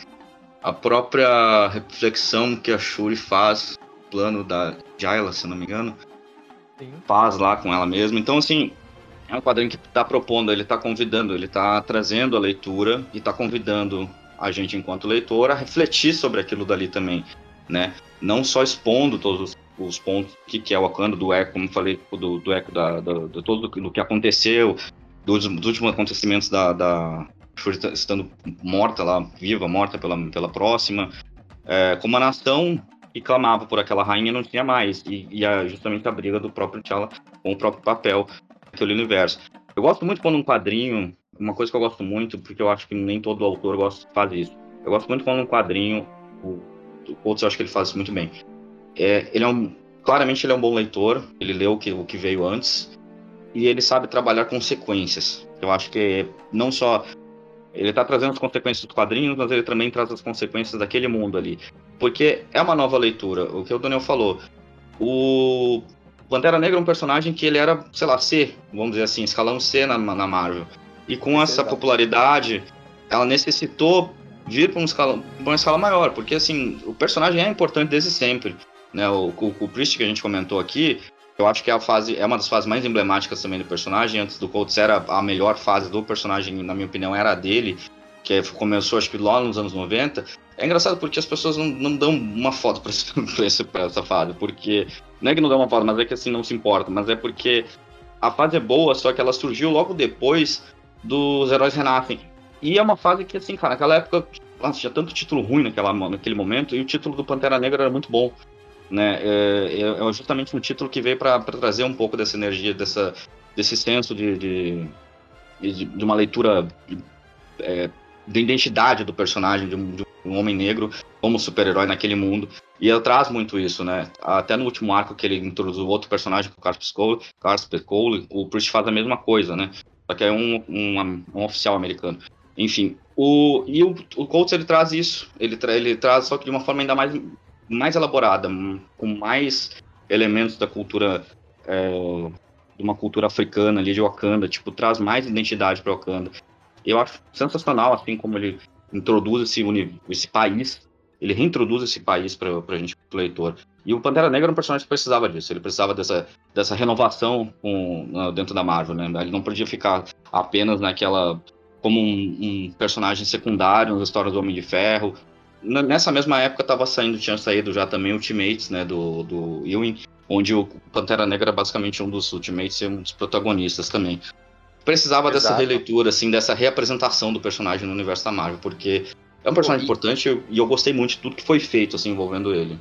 a própria reflexão que a Shuri faz, plano da Jayla, se não me engano, Sim. faz lá com ela mesma. Então, assim, é um quadrinho que está propondo, ele está convidando, ele está trazendo a leitura e está convidando a gente, enquanto leitor, a refletir sobre aquilo dali também, né? Não só expondo todos os, os pontos que, que é o Wakanda, do eco, como falei, do, do eco da, da, do, todo do que aconteceu, dos, dos últimos acontecimentos da, da, estando morta lá, viva, morta pela, pela próxima, é, como a nação que clamava por aquela rainha não tinha mais, e, e a, justamente a briga do próprio T'Challa com o próprio papel daquele universo. Eu gosto muito quando um quadrinho, uma coisa que eu gosto muito, porque eu acho que nem todo autor gosta, faz isso, eu gosto muito quando um quadrinho, o, outros eu acho que ele faz isso muito bem, é, ele é um, claramente ele é um bom leitor, ele leu o que, o que veio antes, e ele sabe trabalhar consequências. Eu acho que não só ele está trazendo as consequências dos quadrinhos, mas ele também traz as consequências daquele mundo ali. Porque é uma nova leitura, o que o Daniel falou. O Pantera Negra é um personagem que ele era, sei lá, C, vamos dizer assim, escalão C na, na Marvel. E com essa popularidade, ela necessitou vir para um escala, uma escala maior, porque assim, o personagem é importante desde sempre. Né? O, o, o Priest que a gente comentou aqui, eu acho que é a fase é uma das fases mais emblemáticas também do personagem. Antes do Colts era a melhor fase do personagem, na minha opinião, era a dele, que começou acho que lá nos anos 90. É engraçado porque as pessoas não, não dão uma foto (laughs) pra, essa fase, porque não é que não dão uma foto, mas é que assim não se importa, mas é porque a fase é boa, só que ela surgiu logo depois dos Heróis Renascem. E é uma fase que, assim, cara, naquela época nossa, tinha tanto título ruim naquela, naquele momento, e o título do Pantera Negra era muito bom né? É, é, é justamente um título que veio para trazer um pouco dessa energia, dessa, desse senso de, de, de, de uma leitura é, da identidade do personagem, de um, de um homem negro como super-herói naquele mundo. E ele traz muito isso, né? Até no último arco que ele introduziu outro personagem, o Carlos Cole, Carlos Cole, o Priest faz a mesma coisa, né? Só que é um, um, um oficial americano. Enfim, o, e o, o Colts ele traz isso, ele, tra, ele traz só que de uma forma ainda mais mais elaborada, com mais elementos da cultura, é, de uma cultura africana ali de Wakanda, tipo, traz mais identidade para Wakanda. Eu acho sensacional, assim, como ele introduz esse, esse país, ele reintroduz esse país para a gente, pro leitor. E o Pantera Negra era um personagem que precisava disso, ele precisava dessa, dessa renovação com, dentro da Marvel, né? Ele não podia ficar apenas naquela como um, um, personagem secundário nas histórias do Homem de Ferro, nessa mesma época estava saindo, tinha saído já também Ultimates, né, do, do Ewing, onde o Pantera Negra é basicamente um dos Ultimates e um dos protagonistas também. Precisava Exato. dessa releitura, assim, dessa reapresentação do personagem no universo da Marvel, porque é um personagem e... importante e eu gostei muito de tudo que foi feito, assim, envolvendo ele.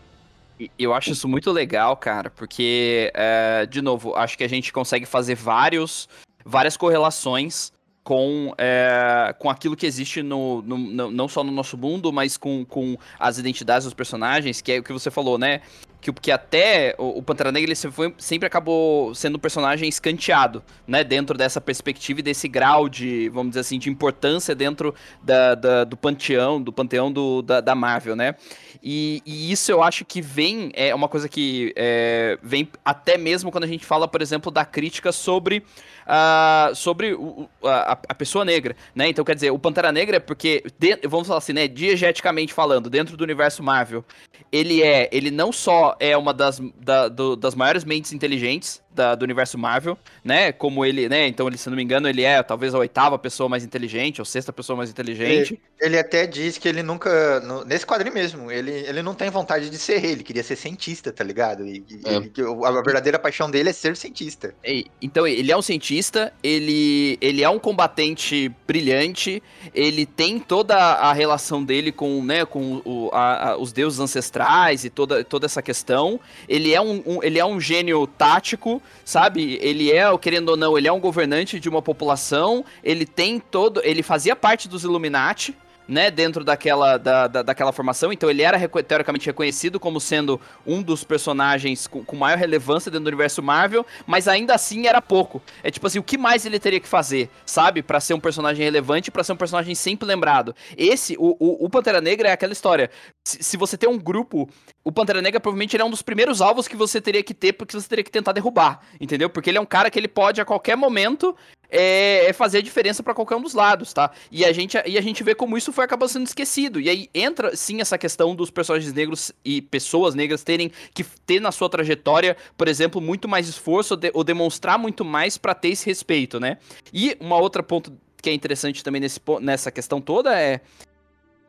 Eu acho isso muito legal, cara, porque, é, de novo, acho que a gente consegue fazer vários, várias correlações com, é, com aquilo que existe no, no, no, não só no nosso mundo, mas com, com as identidades dos personagens, que é o que você falou, né? Que, que até o, o Pantera Negra ele foi, sempre acabou sendo um personagem escanteado, né? Dentro dessa perspectiva e desse grau de, vamos dizer assim, de importância dentro da, da do panteão, do panteão do, da, da Marvel, né? E, e, isso eu acho que vem, é uma coisa que é, vem até mesmo quando a gente fala, por exemplo, da crítica sobre uh, sobre o, a, a, pessoa negra, né? Então, quer dizer, o Pantera Negra é porque, de, vamos falar assim, né, diegeticamente falando, dentro do universo Marvel, ele é, ele não só é uma das, da, do, das maiores mentes inteligentes da, do universo Marvel, né? Como ele, né? Então, ele, se não me engano, ele é talvez a oitava pessoa mais inteligente, ou sexta pessoa mais inteligente.
Ele, ele até diz que ele nunca. No, nesse quadrinho mesmo, ele, ele não tem vontade de ser rei, ele queria ser cientista, tá ligado? E, é. ele, a verdadeira paixão dele é ser cientista.
então, ele é um cientista, ele, ele é um combatente brilhante, ele tem toda a relação dele com, né, com o, a, a, os deuses ancestrais e toda, toda essa questão. Ele é um, um, ele é um gênio tático, sabe? Ele é, querendo ou não, ele é um governante de uma população. Ele tem todo. Ele fazia parte dos Illuminati, né, dentro daquela, da, da, daquela formação. Então ele era teoricamente reconhecido como sendo um dos personagens com, com, maior relevância dentro do universo Marvel, mas ainda assim era pouco. É tipo assim, o que mais ele teria que fazer, sabe? para ser um personagem relevante, para ser um personagem sempre lembrado. Esse, o, o, o Pantera Negra é aquela história. Se, se, você tem um grupo, o Pantera Negra provavelmente ele é um dos primeiros alvos que você teria que ter, porque você teria que tentar derrubar, entendeu? Porque ele é um cara que ele pode a qualquer momento é, é fazer a diferença para qualquer um dos lados, tá? E a, gente, e a gente vê como isso foi acabando sendo esquecido. E aí entra sim essa questão dos personagens negros e pessoas negras terem que ter na sua trajetória, por exemplo, muito mais esforço ou, de, ou demonstrar muito mais para ter esse respeito, né? E uma outra ponto que é interessante também nesse, nessa questão toda é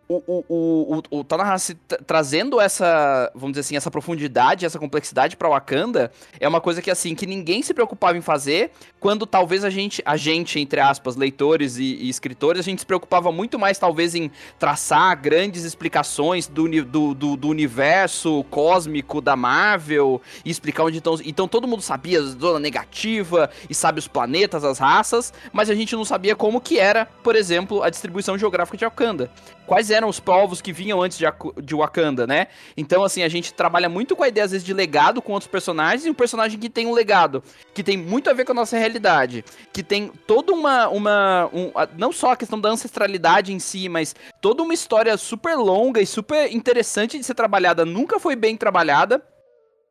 o, o, o, o, Tanahashi trazendo essa, vamos dizer assim, essa profundidade, essa complexidade para Wakanda, é uma coisa que assim, que ninguém se preocupava em fazer, quando talvez a gente, a gente entre aspas, leitores e, e escritores, a gente se preocupava muito mais talvez em traçar grandes explicações do, do, do, do universo cósmico da Marvel e explicar onde estão, então todo mundo sabia a zona negativa e sabe os planetas, as raças, mas a gente não sabia como que era, por exemplo, a distribuição geográfica de Wakanda quais eram os povos que vinham antes de, de Wakanda, né? Então, assim, a gente trabalha muito com a ideia, às vezes, de legado com outros personagens, e um personagem que tem um legado, que tem muito a ver com a nossa realidade, que tem toda uma. uma um, não só a questão da ancestralidade em si, mas toda uma história super longa e super interessante de ser trabalhada, nunca foi bem trabalhada.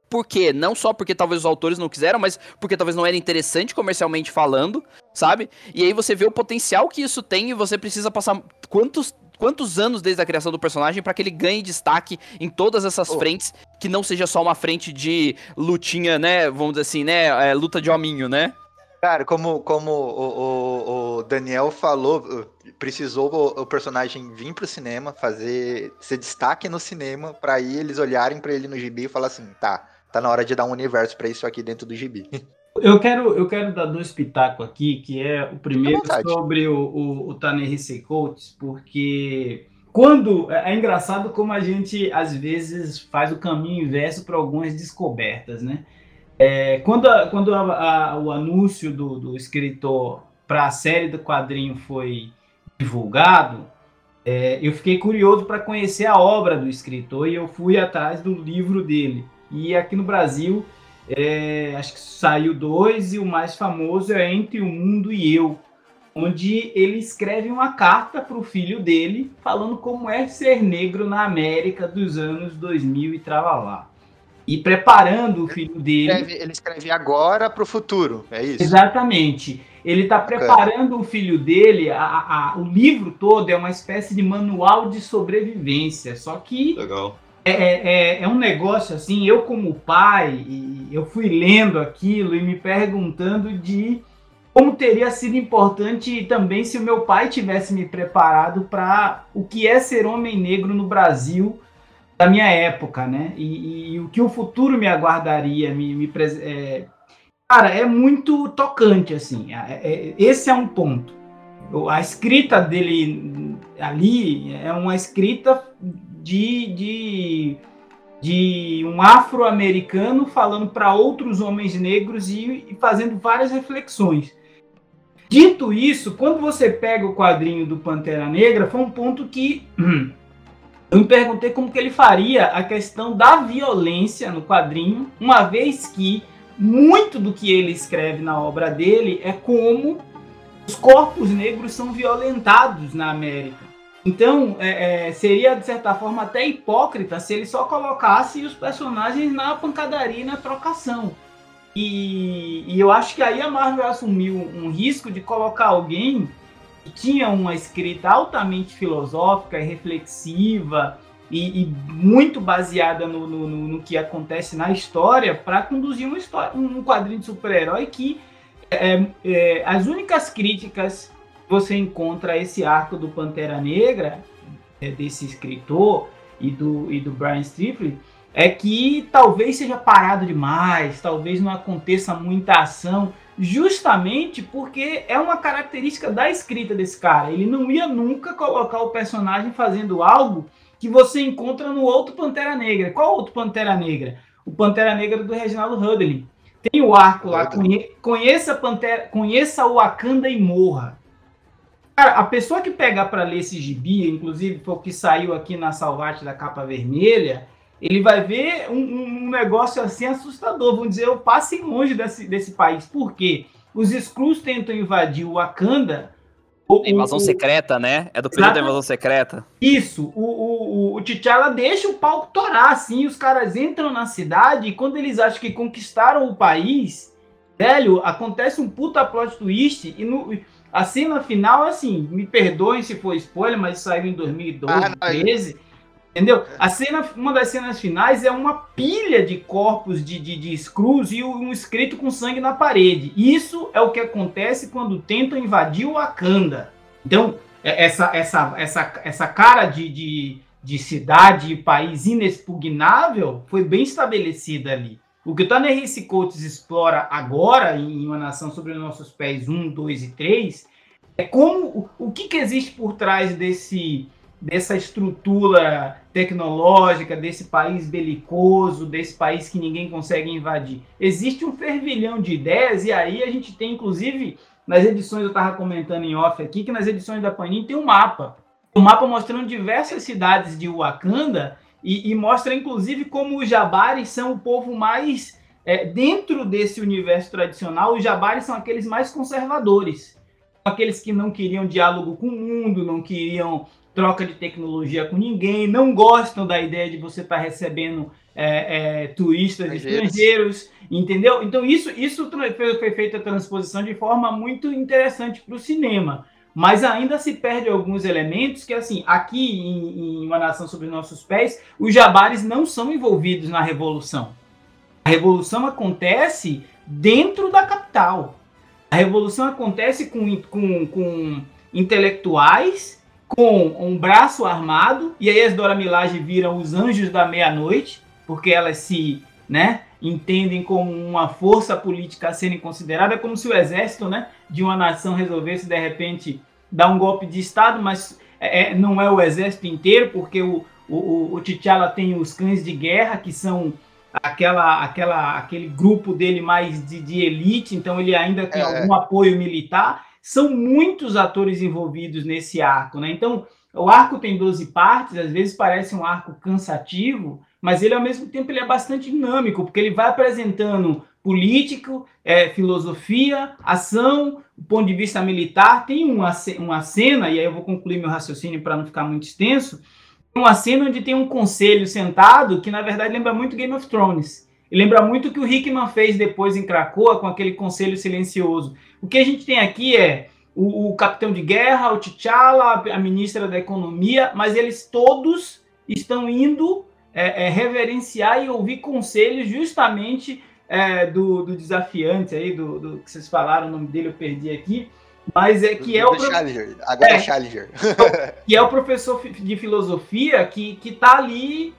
Por quê? Não só porque talvez os autores não quiseram, mas porque talvez não era interessante comercialmente falando, sabe? E aí você vê o potencial que isso tem e você precisa passar quantos quantos anos desde a criação do personagem para que ele ganhe destaque em todas essas oh. frentes, que não seja só uma frente de lutinha, né? Vamos dizer assim, né? É, luta de hominho, né?
Cara, como, como o, o, o Daniel falou, precisou o, o, personagem vir pro cinema, fazer ser destaque no cinema, para aí eles olharem para ele no gibi e falar assim, tá, tá na hora de dar um universo para isso aqui dentro do gibi. (laughs)
Eu quero, eu quero dar dois pitacos aqui, que é o primeiro sobre o, o, o Ta-Nehisi Coates, porque quando é, é engraçado como a gente às vezes faz o caminho inverso para algumas descobertas, né? É, quando a, quando a, a, o anúncio do, do escritor para a série do quadrinho foi divulgado, é, eu fiquei curioso para conhecer a obra do escritor e eu fui atrás do livro dele. E aqui no Brasil é, acho que saiu dois e o mais famoso é Entre o Mundo e Eu, onde ele escreve uma carta para o filho dele falando como é ser negro na América dos anos 2000 e tralalá. E preparando o filho dele.
Ele escreve, ele escreve agora para o futuro, é isso?
Exatamente. Ele está preparando o filho dele, a, a, o livro todo é uma espécie de manual de sobrevivência. Só que
Legal.
É, é, é, é um negócio assim, eu como pai, eu fui lendo aquilo e me perguntando de como teria sido importante também se o meu pai tivesse me preparado para o que é ser homem negro no Brasil da minha época, né? E, e o que o futuro me aguardaria, me, me é... cara, é muito tocante assim. É, é, esse é um ponto. A escrita dele ali é uma escrita de, de, de um afro-americano falando para outros homens negros e, e fazendo várias reflexões. Dito isso, quando você pega o quadrinho do Pantera Negra, foi um ponto que (clears throat) eu me perguntei como que ele faria a questão da violência no quadrinho, uma vez que muito do que ele escreve na obra dele é como os corpos negros são violentados na América. Então, é, é, seria, de certa forma, até hipócrita se ele só colocasse os personagens na pancadaria e na trocação. E, e, eu acho que aí a Marvel assumiu um risco de colocar alguém que tinha uma escrita altamente filosófica e reflexiva e, e muito baseada no, no, no, que acontece na história para conduzir uma história, um quadrinho de super-herói que é, é, as únicas críticas você encontra esse arco do Pantera Negra, é, desse escritor e do, e do Brian Stifler, é que talvez seja parado demais, talvez não aconteça muita ação, justamente porque é uma característica da escrita desse cara. Ele não ia nunca colocar o personagem fazendo algo que você encontra no outro Pantera Negra. Qual outro Pantera Negra? O Pantera Negra do Reginaldo Hudlin. Tem o arco lá, conheça, Pantera, conheça o Wakanda e morra. Cara, a pessoa que pegar para ler esse gibi, inclusive foi o que saiu aqui na Salvate da capa vermelha, ele vai ver um, um, negócio assim assustador. Vamos dizer, eu passem longe desse, desse país. Por quê? Os Skrulls tentam invadir o Wakanda
o, invasão o, secreta, né? É do período da invasão secreta.
Isso. O, o, o T'Challa deixa o palco torar, assim. Os caras entram na cidade e quando eles acham que conquistaram o país, velho, acontece um puta plot twist e no, a cena final, assim, me perdoem se for spoiler, mas saiu em 2012, ah, 2013. Entendeu? A cena, uma das cenas finais é uma pilha de corpos de, de, de Skrulls e um escrito com sangue na parede. Isso é o que acontece quando tentam invadir o Wakanda. Então, é, essa, essa, essa, essa cara de, de, de cidade e país inexpugnável foi bem estabelecida ali. O que o Tanner Coates explora agora em Uma Nação Sobre os Nossos Pés 1, 2 e 3 é como o, o que, que existe por trás desse dessa estrutura tecnológica, desse país belicoso, desse país que ninguém consegue invadir. Existe um fervilhão de ideias, e aí a gente tem, inclusive, nas edições, eu estava comentando em off aqui, que nas edições da Panini tem um mapa. Um mapa mostrando diversas cidades de Wakanda, e, e mostra, inclusive, como os jabares são o povo mais. É, dentro desse universo tradicional, os jabares são aqueles mais conservadores aqueles que não queriam diálogo com o mundo, não queriam troca de tecnologia com ninguém, não gostam da ideia de você estar tá recebendo é, é, turistas estrangeiros. estrangeiros, entendeu? Então isso, isso foi feita a transposição de forma muito interessante para o cinema. Mas ainda se perde alguns elementos que, assim, aqui em, em Uma Nação Sobre Nossos Pés, os jabares não são envolvidos na revolução. A revolução acontece dentro da capital. A revolução acontece com, com, com intelectuais com um braço armado, e aí as Dora Milaje viram os anjos da meia-noite, porque elas se né, entendem como uma força política a serem considerada, como se o exército né, de uma nação resolvesse, de repente, dar um golpe de Estado, mas é, é não é o exército inteiro, porque o, o, o T'Challa tem os cães de guerra, que são aquela, aquela, aquele grupo dele mais de, de elite, então ele ainda tem é. algum apoio militar, são muitos atores envolvidos nesse arco, né? Então, o arco tem 12 partes, às vezes parece um arco cansativo, mas ele ao mesmo tempo ele é bastante dinâmico, porque ele vai apresentando político, é, filosofia, ação, o ponto de vista militar. Tem uma, uma cena, e aí eu vou concluir meu raciocínio para não ficar muito extenso, uma cena onde tem um conselho sentado que na verdade lembra muito Game of Thrones. E lembra muito o que o Hickman fez depois em Cracoa com aquele conselho silencioso. O que a gente tem aqui é o, o capitão de guerra, o T'Challa, a ministra da Economia, mas eles todos estão indo é, é, reverenciar e ouvir conselhos justamente é, do, do, desafiante aí, do, do, que vocês falaram, o nome dele eu perdi aqui, mas é que é o
Challenger. agora é, é Challenger.
que é o professor de filosofia que que está ali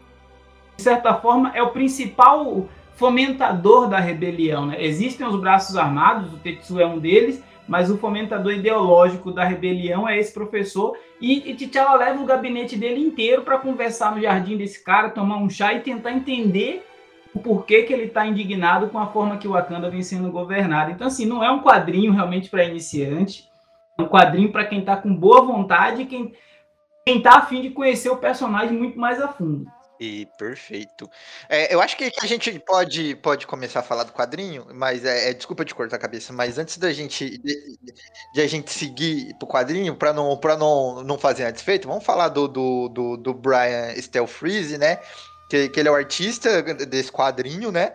de certa forma, é o principal fomentador da rebelião. Né? Existem os braços armados, o Tetsu é um deles, mas o fomentador ideológico da rebelião é esse professor. E, e T'Challa leva o gabinete dele inteiro para conversar no jardim desse cara, tomar um chá e tentar entender o porquê que ele está indignado com a forma que o Wakanda vem sendo governado. Então, assim, não é um quadrinho realmente para iniciante, é um quadrinho para quem está com boa vontade e quem está afim de conhecer o personagem muito mais a fundo.
E perfeito. É, eu acho que, a gente pode, pode começar a falar do quadrinho, mas é, é desculpa de cortar a cabeça, mas antes da gente de, de a gente seguir pro quadrinho, para não para não, não fazer desfeito, vamos falar do, do, do, do Brian Stelfreeze, né? Que, que ele é o artista desse quadrinho, né?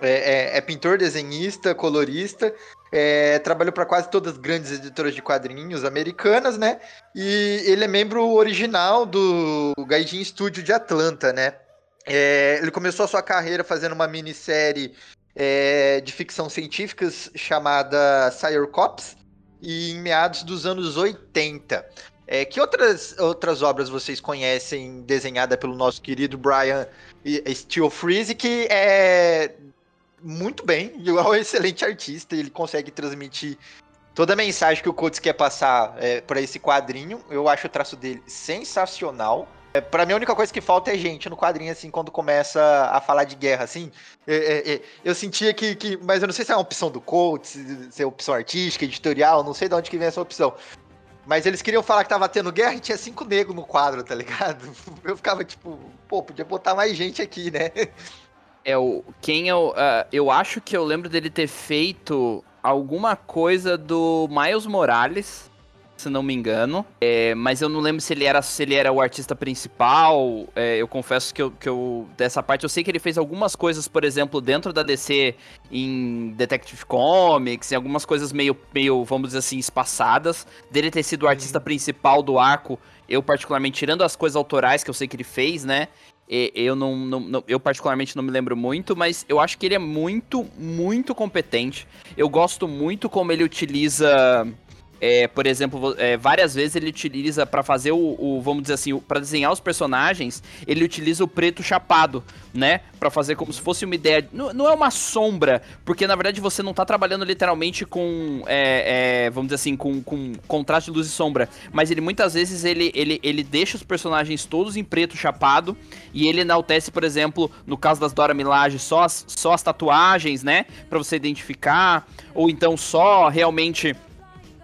É, é, é, pintor, desenhista, colorista. É, trabalhou para quase todas as grandes editoras de quadrinhos americanas, né? E ele é membro original do Gaijin Studio de Atlanta, né? É, ele começou a sua carreira fazendo uma minissérie é, de ficção científica chamada Sire Cops, e em meados dos anos 80. É, que outras, outras obras vocês conhecem desenhada pelo nosso querido Brian Steel Freeze, que é muito bem, é um (laughs) excelente artista, ele consegue transmitir toda a mensagem que o Coates quer passar é, para esse quadrinho. Eu acho o traço dele sensacional. É, para mim, a única coisa que falta é gente no quadrinho, assim, quando começa a falar de guerra, assim. É, é, é eu sentia que, que. Mas eu não sei se é uma opção do Coates, se é opção artística, editorial, não sei de onde que vem essa opção. Mas eles queriam falar que tava tendo guerra e tinha cinco negros no quadro, tá ligado? (laughs) Eu ficava tipo, pô, podia botar mais gente aqui, né?
É o. Quem eu. Uh, eu acho que eu lembro dele ter feito alguma coisa do Miles Morales se não me engano. É, mas eu não lembro se ele era, se ele era o artista principal. É, eu confesso que eu, que eu. Dessa parte, eu sei que ele fez algumas coisas, por exemplo, dentro da DC em Detective Comics, em algumas coisas meio, meio vamos dizer assim, espaçadas. Dele ter sido o artista uhum. principal do arco. Eu, particularmente, tirando as coisas autorais que eu sei que ele fez, né? Eu não, não, não, eu particularmente não me lembro muito, mas eu acho que ele é muito, muito competente. Eu gosto muito como ele utiliza é, por exemplo, é, várias vezes ele utiliza para fazer o, o, vamos dizer assim, para desenhar os personagens, ele utiliza o preto chapado, né? Para fazer como se fosse uma ideia. Não, não, é uma sombra, porque na verdade você não tá trabalhando literalmente com, é, é, vamos dizer assim, com, com contraste de luz e sombra, mas ele muitas vezes ele, ele, ele deixa os personagens todos em preto chapado e ele enaltece, por exemplo, no caso das Dora Milaje, só as, só as tatuagens, né? Para você identificar, ou então só realmente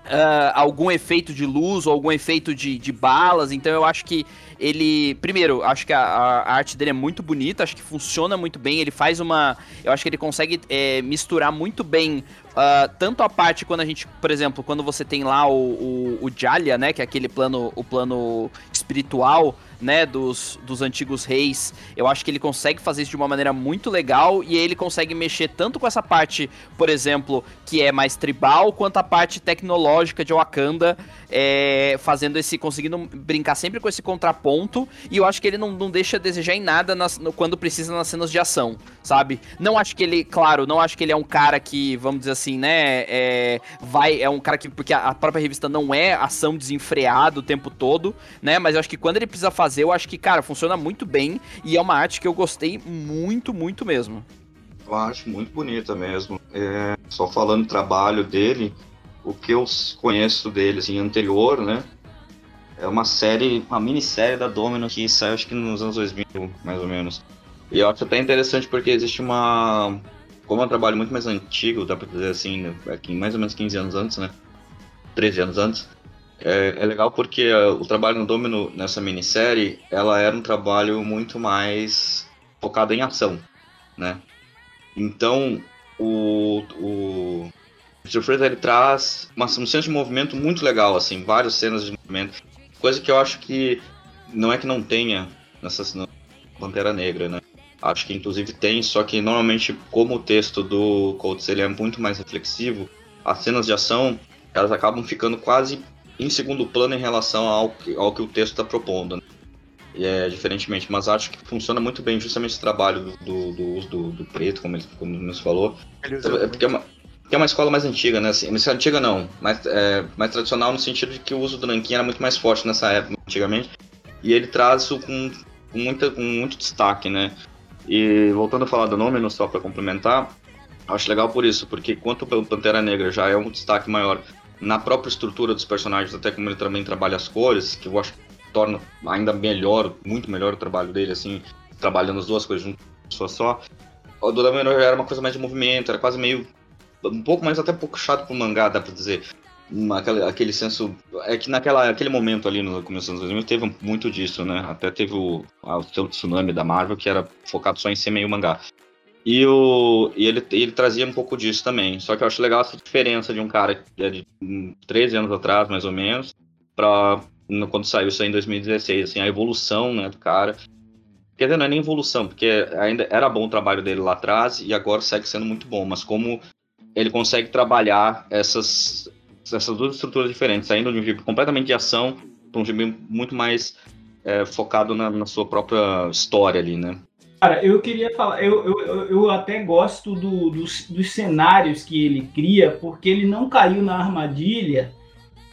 Uh, algum efeito de luz ou algum efeito de, de balas. Então eu acho que ele. Primeiro, acho que a, a, arte dele é muito bonita, acho que funciona muito bem. Ele faz uma. Eu acho que ele consegue é, misturar muito bem. Uh, tanto a parte quando a gente, por exemplo, quando você tem lá o, o, o Jalia, né? Que é aquele plano, o plano espiritual né, dos, dos antigos reis. Eu acho que ele consegue fazer isso de uma maneira muito legal e ele consegue mexer tanto com essa parte, por exemplo, que é mais tribal, quanto a parte tecnológica de Wakanda, é, fazendo esse, conseguindo brincar sempre com esse contraponto. E eu acho que ele não, não deixa a desejar em nada nas, no, quando precisa nas cenas de ação, sabe? Não acho que ele, claro, não acho que ele é um cara que, vamos dizer assim, né, é, vai, é um cara que, porque a própria revista não é ação desenfreada o tempo todo, né, mas eu acho que quando ele precisa fazer eu acho que, cara, funciona muito bem e é uma arte que eu gostei muito, muito mesmo.
Eu acho muito bonita mesmo. É, só falando do trabalho dele, o que eu conheço dele, assim, anterior, né? É uma série, uma minissérie da Domino que saiu acho que nos anos 2000, mais ou menos. E eu acho até interessante porque existe uma. Como é um trabalho muito mais antigo, dá pra dizer assim, né? aqui, mais ou menos 15 anos antes, né? 13 anos antes. É, é legal porque uh, o trabalho no Domino nessa minissérie, ela era um trabalho muito mais focado em ação, né? Então, o, o Mr. Freeza, ele traz uma, um senso de movimento muito legal, assim, várias cenas de movimento, coisa que eu acho que não é que não tenha nessa Pantera Negra, né? Acho que inclusive tem, só que normalmente como o texto do Coates ele é muito mais reflexivo, as cenas de ação elas acabam ficando quase em segundo plano em relação ao, ao que o texto está propondo. Né? É, diferentemente, mas acho que funciona muito bem justamente esse trabalho do, do uso do, do, preto, como ele, como nos falou. É porque é, uma, porque é uma escola mais antiga, né? Assim, antiga não, mas é, mais tradicional no sentido de que o uso do nanquim era muito mais forte nessa época, antigamente. E ele traz isso com, com, muita, com muito destaque, né? E voltando a falar do nome, só para complementar, acho legal por isso, porque quanto o Pantera Negra já é um destaque maior na própria estrutura dos personagens, até como ele também trabalha as cores, que eu acho que torna ainda melhor, muito melhor o trabalho dele, assim, trabalhando as duas coisas juntas só. O do Menor era uma coisa mais de movimento, era quase meio. um pouco mais até pouco chato pro mangá, dá pra dizer. Uma, aquele, senso. É que naquela, aquele momento ali no começo dos anos 2000 teve muito disso, né? Até teve o, o seu tsunami da Marvel, que era focado só em ser meio mangá. E, o, e ele, ele trazia um pouco disso também. Só que eu acho legal essa diferença de um cara é de 13 anos atrás, mais ou menos, para quando saiu isso aí em 2016, assim, a evolução né, do cara. Quer dizer, não é nem evolução, porque ainda era bom o trabalho dele lá atrás e agora segue sendo muito bom, mas como ele consegue trabalhar essas, essas duas estruturas diferentes, saindo de um gibi completamente de ação para um gibi muito mais é, focado na, na, sua própria história ali, né?
Cara, eu queria falar, eu, eu, eu até gosto do, dos, dos cenários que ele cria, porque ele não caiu na armadilha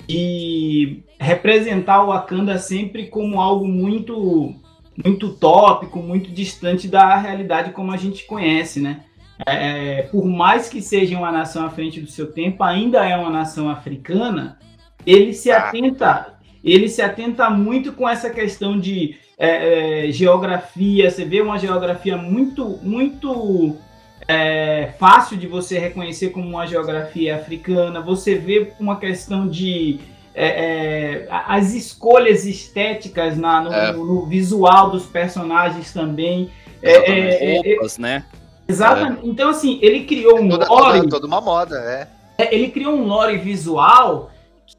de representar o Wakanda sempre como algo muito muito tópico, muito distante da realidade como a gente conhece, né? É, por mais que seja uma nação à frente do seu tempo, ainda é uma nação africana. Ele se ah. atenta, ele se atenta muito com essa questão de é, é, geografia. Você vê uma geografia muito, muito é, fácil de você reconhecer como uma geografia africana. Você vê uma questão de é, é, as escolhas estéticas na, no, é. no, no, visual dos personagens também.
É, roupas, né?
Exatamente. Então, assim, ele criou um
toda,
lore.
Toda, toda uma moda, é.
Ele criou um lore visual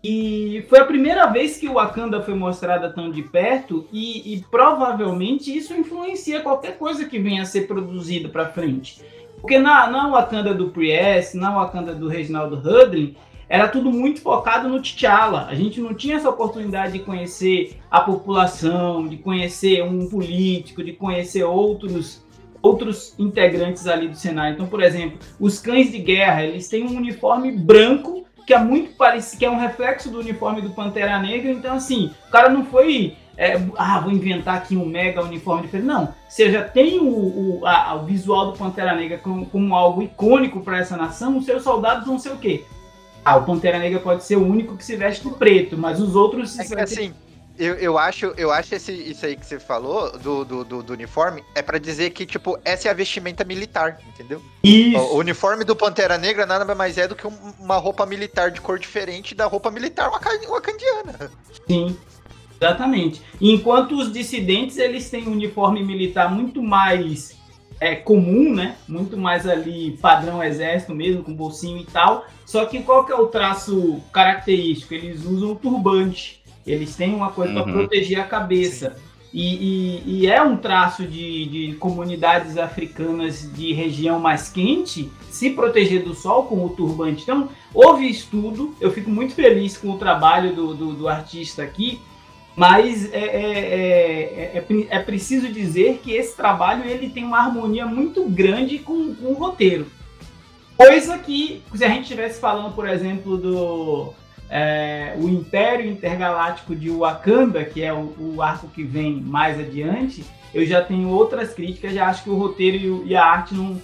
que foi a primeira vez que o Wakanda foi mostrada tão de perto e, e provavelmente isso influencia qualquer coisa que venha a ser produzido para frente. Porque na, na Wakanda do Priest, na Wakanda do Reginaldo Hudlin, era tudo muito focado no T'Challa. A gente não tinha essa oportunidade de conhecer a população, de conhecer um político, de conhecer outros outros integrantes ali do cenário. Então, por exemplo, os cães de guerra, eles têm um uniforme branco que é muito parecido, que é um reflexo do uniforme do Pantera Negra. Então, assim, o cara não foi é, ah, vou inventar aqui um mega uniforme diferente. Não, você já tem o, o, a, o visual do Pantera Negra como, como algo icônico para essa nação, os seus soldados vão ser o quê? Ah, o Pantera Negra pode ser o único que se veste no preto, mas os outros.
É assim, eu, eu acho, eu acho esse, isso aí que você falou do, do, do, do uniforme é para dizer que, tipo, essa é a vestimenta militar, entendeu?
Isso.
O, o, uniforme do Pantera Negra nada mais é do que uma roupa militar de cor diferente da roupa militar wakandiana.
Sim. Exatamente. Enquanto os dissidentes eles têm um uniforme militar muito mais é, comum, né? Muito mais ali padrão exército mesmo, com bolsinho e tal. Só que qual que é o traço característico? Eles usam o turbante. Eles têm uma coisa uhum. para proteger a cabeça. E, e, e, é um traço de, de, comunidades africanas de região mais quente se proteger do sol com o turbante. Então, houve estudo, eu fico muito feliz com o trabalho do, do, do artista aqui, mas é, é, é, é, preciso dizer que esse trabalho ele tem uma harmonia muito grande com, com o roteiro. Coisa que, se a gente estivesse falando, por exemplo, do é, o Império Intergaláctico de Wakanda, que é o, o, arco que vem mais adiante, eu já tenho outras críticas, já acho que o roteiro e, a arte não,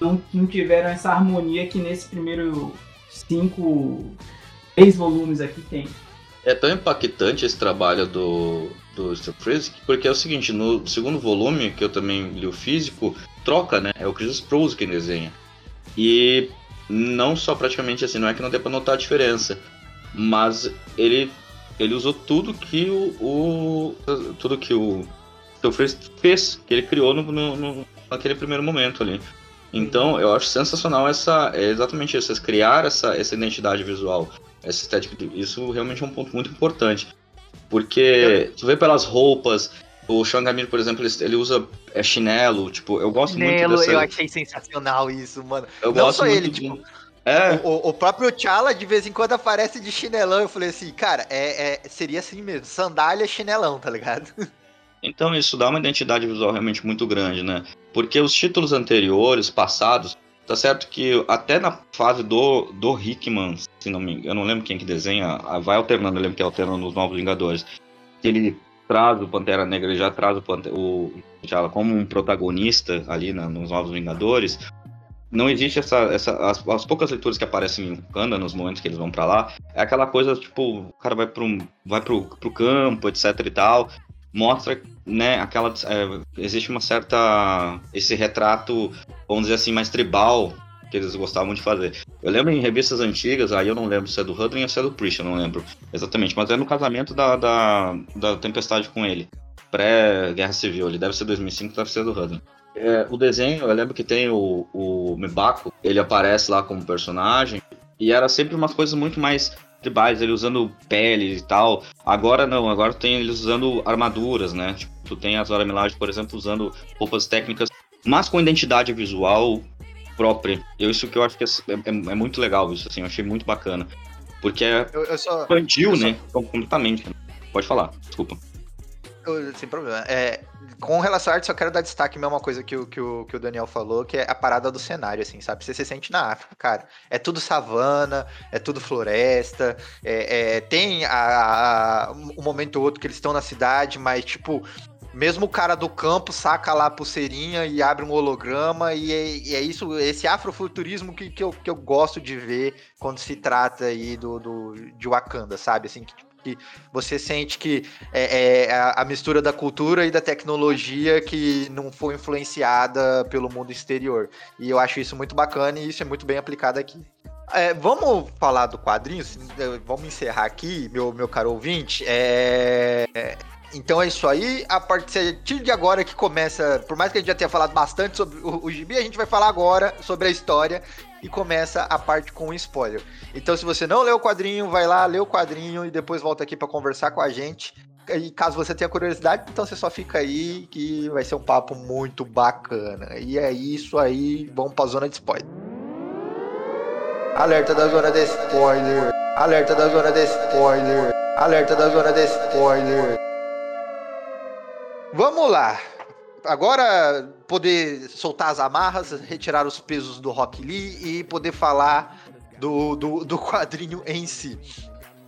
não, não tiveram essa harmonia que nesse primeiro cinco, seis volumes aqui tem.
É tão impactante esse trabalho do, do Freeze, porque é o seguinte, no segundo volume, que eu também li o físico, troca, né? É o Chris Prose quem desenha. E não só praticamente assim, não é que não dê pra notar a diferença mas ele ele usou tudo que o, o tudo que o Freitas fez, que ele criou no, no, naquele primeiro momento ali. Então, eu acho sensacional essa é exatamente isso, é criar essa, essa identidade visual, essa estética. Isso realmente é um ponto muito importante. Porque tu vê pelas roupas, o Shangamir, por exemplo, ele, ele usa é, chinelo, tipo, eu gosto chinelo, muito dessa...
eu achei sensacional isso, mano. Eu Não gosto só ele, de... tipo, é. O, o, próprio T'Challa de vez em quando aparece de chinelão. Eu falei assim, cara, é, é, seria assim mesmo, sandália chinelão, tá ligado?
Então isso dá uma identidade visual realmente muito grande, né? Porque os títulos anteriores, passados, tá certo que até na fase do, do Hickman, se não me eu não lembro quem que desenha, vai alternando, eu lembro que alternando nos Novos Vingadores, ele traz o Pantera Negra, ele já traz o, Pantera, o T'Challa como um protagonista ali na, nos Novos Vingadores, não existe essa. essa as, as, poucas leituras que aparecem em Wakanda nos momentos que eles vão para lá, é aquela coisa, tipo, o cara vai pro, vai pro, pro campo, etc e tal. Mostra, né, aquela. É, existe uma certa. Esse retrato, vamos dizer assim, mais tribal que eles gostavam de fazer. Eu lembro em revistas antigas, aí eu não lembro se é do Hudlin ou se é do Priest, eu não lembro exatamente, mas é no casamento da, da, da Tempestade com ele, pré-Guerra Civil, ele deve ser 2005, deve ser do Hudlin. É, o desenho, eu lembro que tem o, o Mibako, ele aparece lá como personagem, e era sempre umas coisas muito mais tribais, ele usando pele e tal. Agora não, agora tem eles usando armaduras, né? Tipo, tu tem as Zora Milaje, por exemplo, usando roupas técnicas, mas com identidade visual própria. Eu, isso que eu acho que é, é, é muito legal, isso, assim, eu achei muito bacana. Porque é,
Eu, eu só.
expandiu,
eu só-
né? Completamente. Pode falar, desculpa.
Sem problema. É, com relação à arte, só quero dar destaque mesmo uma coisa que o, que, o, que o Daniel falou, que é a parada do cenário, assim, sabe? Você se sente na África, cara. É tudo savana, é tudo floresta, é, é- tem a, a- um momento ou outro que eles estão na cidade, mas, tipo, mesmo o cara do campo saca lá a pulseirinha e abre um holograma, e é, e é isso, esse afrofuturismo que, que, eu, que eu gosto de ver quando se trata aí do, do, de Wakanda, sabe? Assim, que, que você sente que é, é a, mistura da cultura e da tecnologia que não foi influenciada pelo mundo exterior. E eu acho isso muito bacana e isso é muito bem aplicado aqui. É, vamos falar do quadrinho, é, vamos encerrar aqui, meu, meu caro ouvinte. É, é, então é isso aí. A partir de agora que começa, por mais que a gente já tenha falado bastante sobre o, o gibi, a gente vai falar agora sobre a história e começa a parte com spoiler. Então, se você não leu o quadrinho, vai lá, lê o quadrinho e depois volta aqui para conversar com a gente. E caso você tenha curiosidade, então você só fica aí que vai ser um papo muito bacana. E é isso aí, vamos pra zona de spoiler. Alerta da zona de spoiler. Alerta da zona de spoiler. Alerta da zona de spoiler. Vamos lá. Agora poder soltar as amarras, retirar os pesos do Rock Lee e poder falar do, do, do quadrinho em si.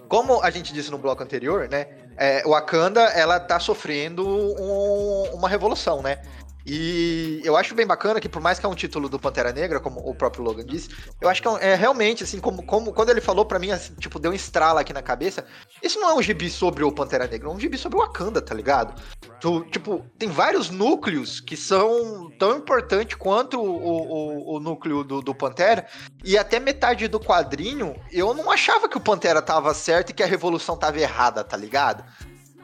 Como a gente disse no bloco anterior, né? É, Wakanda, ela tá sofrendo um- uma revolução, né? E eu acho bem bacana que, por mais que é um título do Pantera Negra, como o próprio Logan disse, eu acho que é, é realmente, assim, como, como quando ele falou pra mim, assim, tipo, deu um estrala aqui na cabeça. Isso não é um gibi sobre o Pantera Negra, é um gibi sobre o Wakanda, tá ligado? Tu, tipo, tem vários núcleos que são tão importantes quanto o, o, o núcleo do, do Pantera. E até metade do quadrinho, eu não achava que o Pantera tava certo e que a revolução tava errada, tá ligado?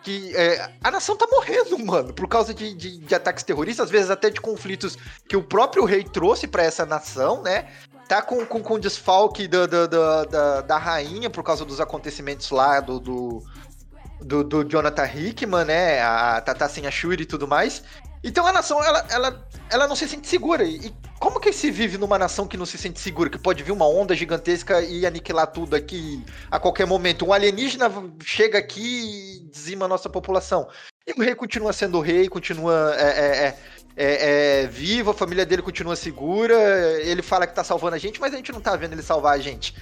Que é, a nação tá morrendo, mano, por causa de, de, de ataques terroristas, às vezes até de conflitos que o próprio rei trouxe pra essa nação, né? Tá com, com, com desfalque da, da, da, da, rainha por causa dos acontecimentos lá do, do, do, do Jonathan Hickman, né? A Tata Sem a Shuri e tudo mais. Então a nação, ela, ela, ela não se sente segura. E como que se vive numa nação que não se sente segura? Que pode vir uma onda gigantesca e aniquilar tudo aqui a qualquer momento. Um alienígena chega aqui e dizima a nossa população. E o rei continua sendo rei, continua é, é, é, é, é, vivo, a família dele continua segura. Ele fala que tá salvando a gente, mas a gente não tá vendo ele salvar a gente.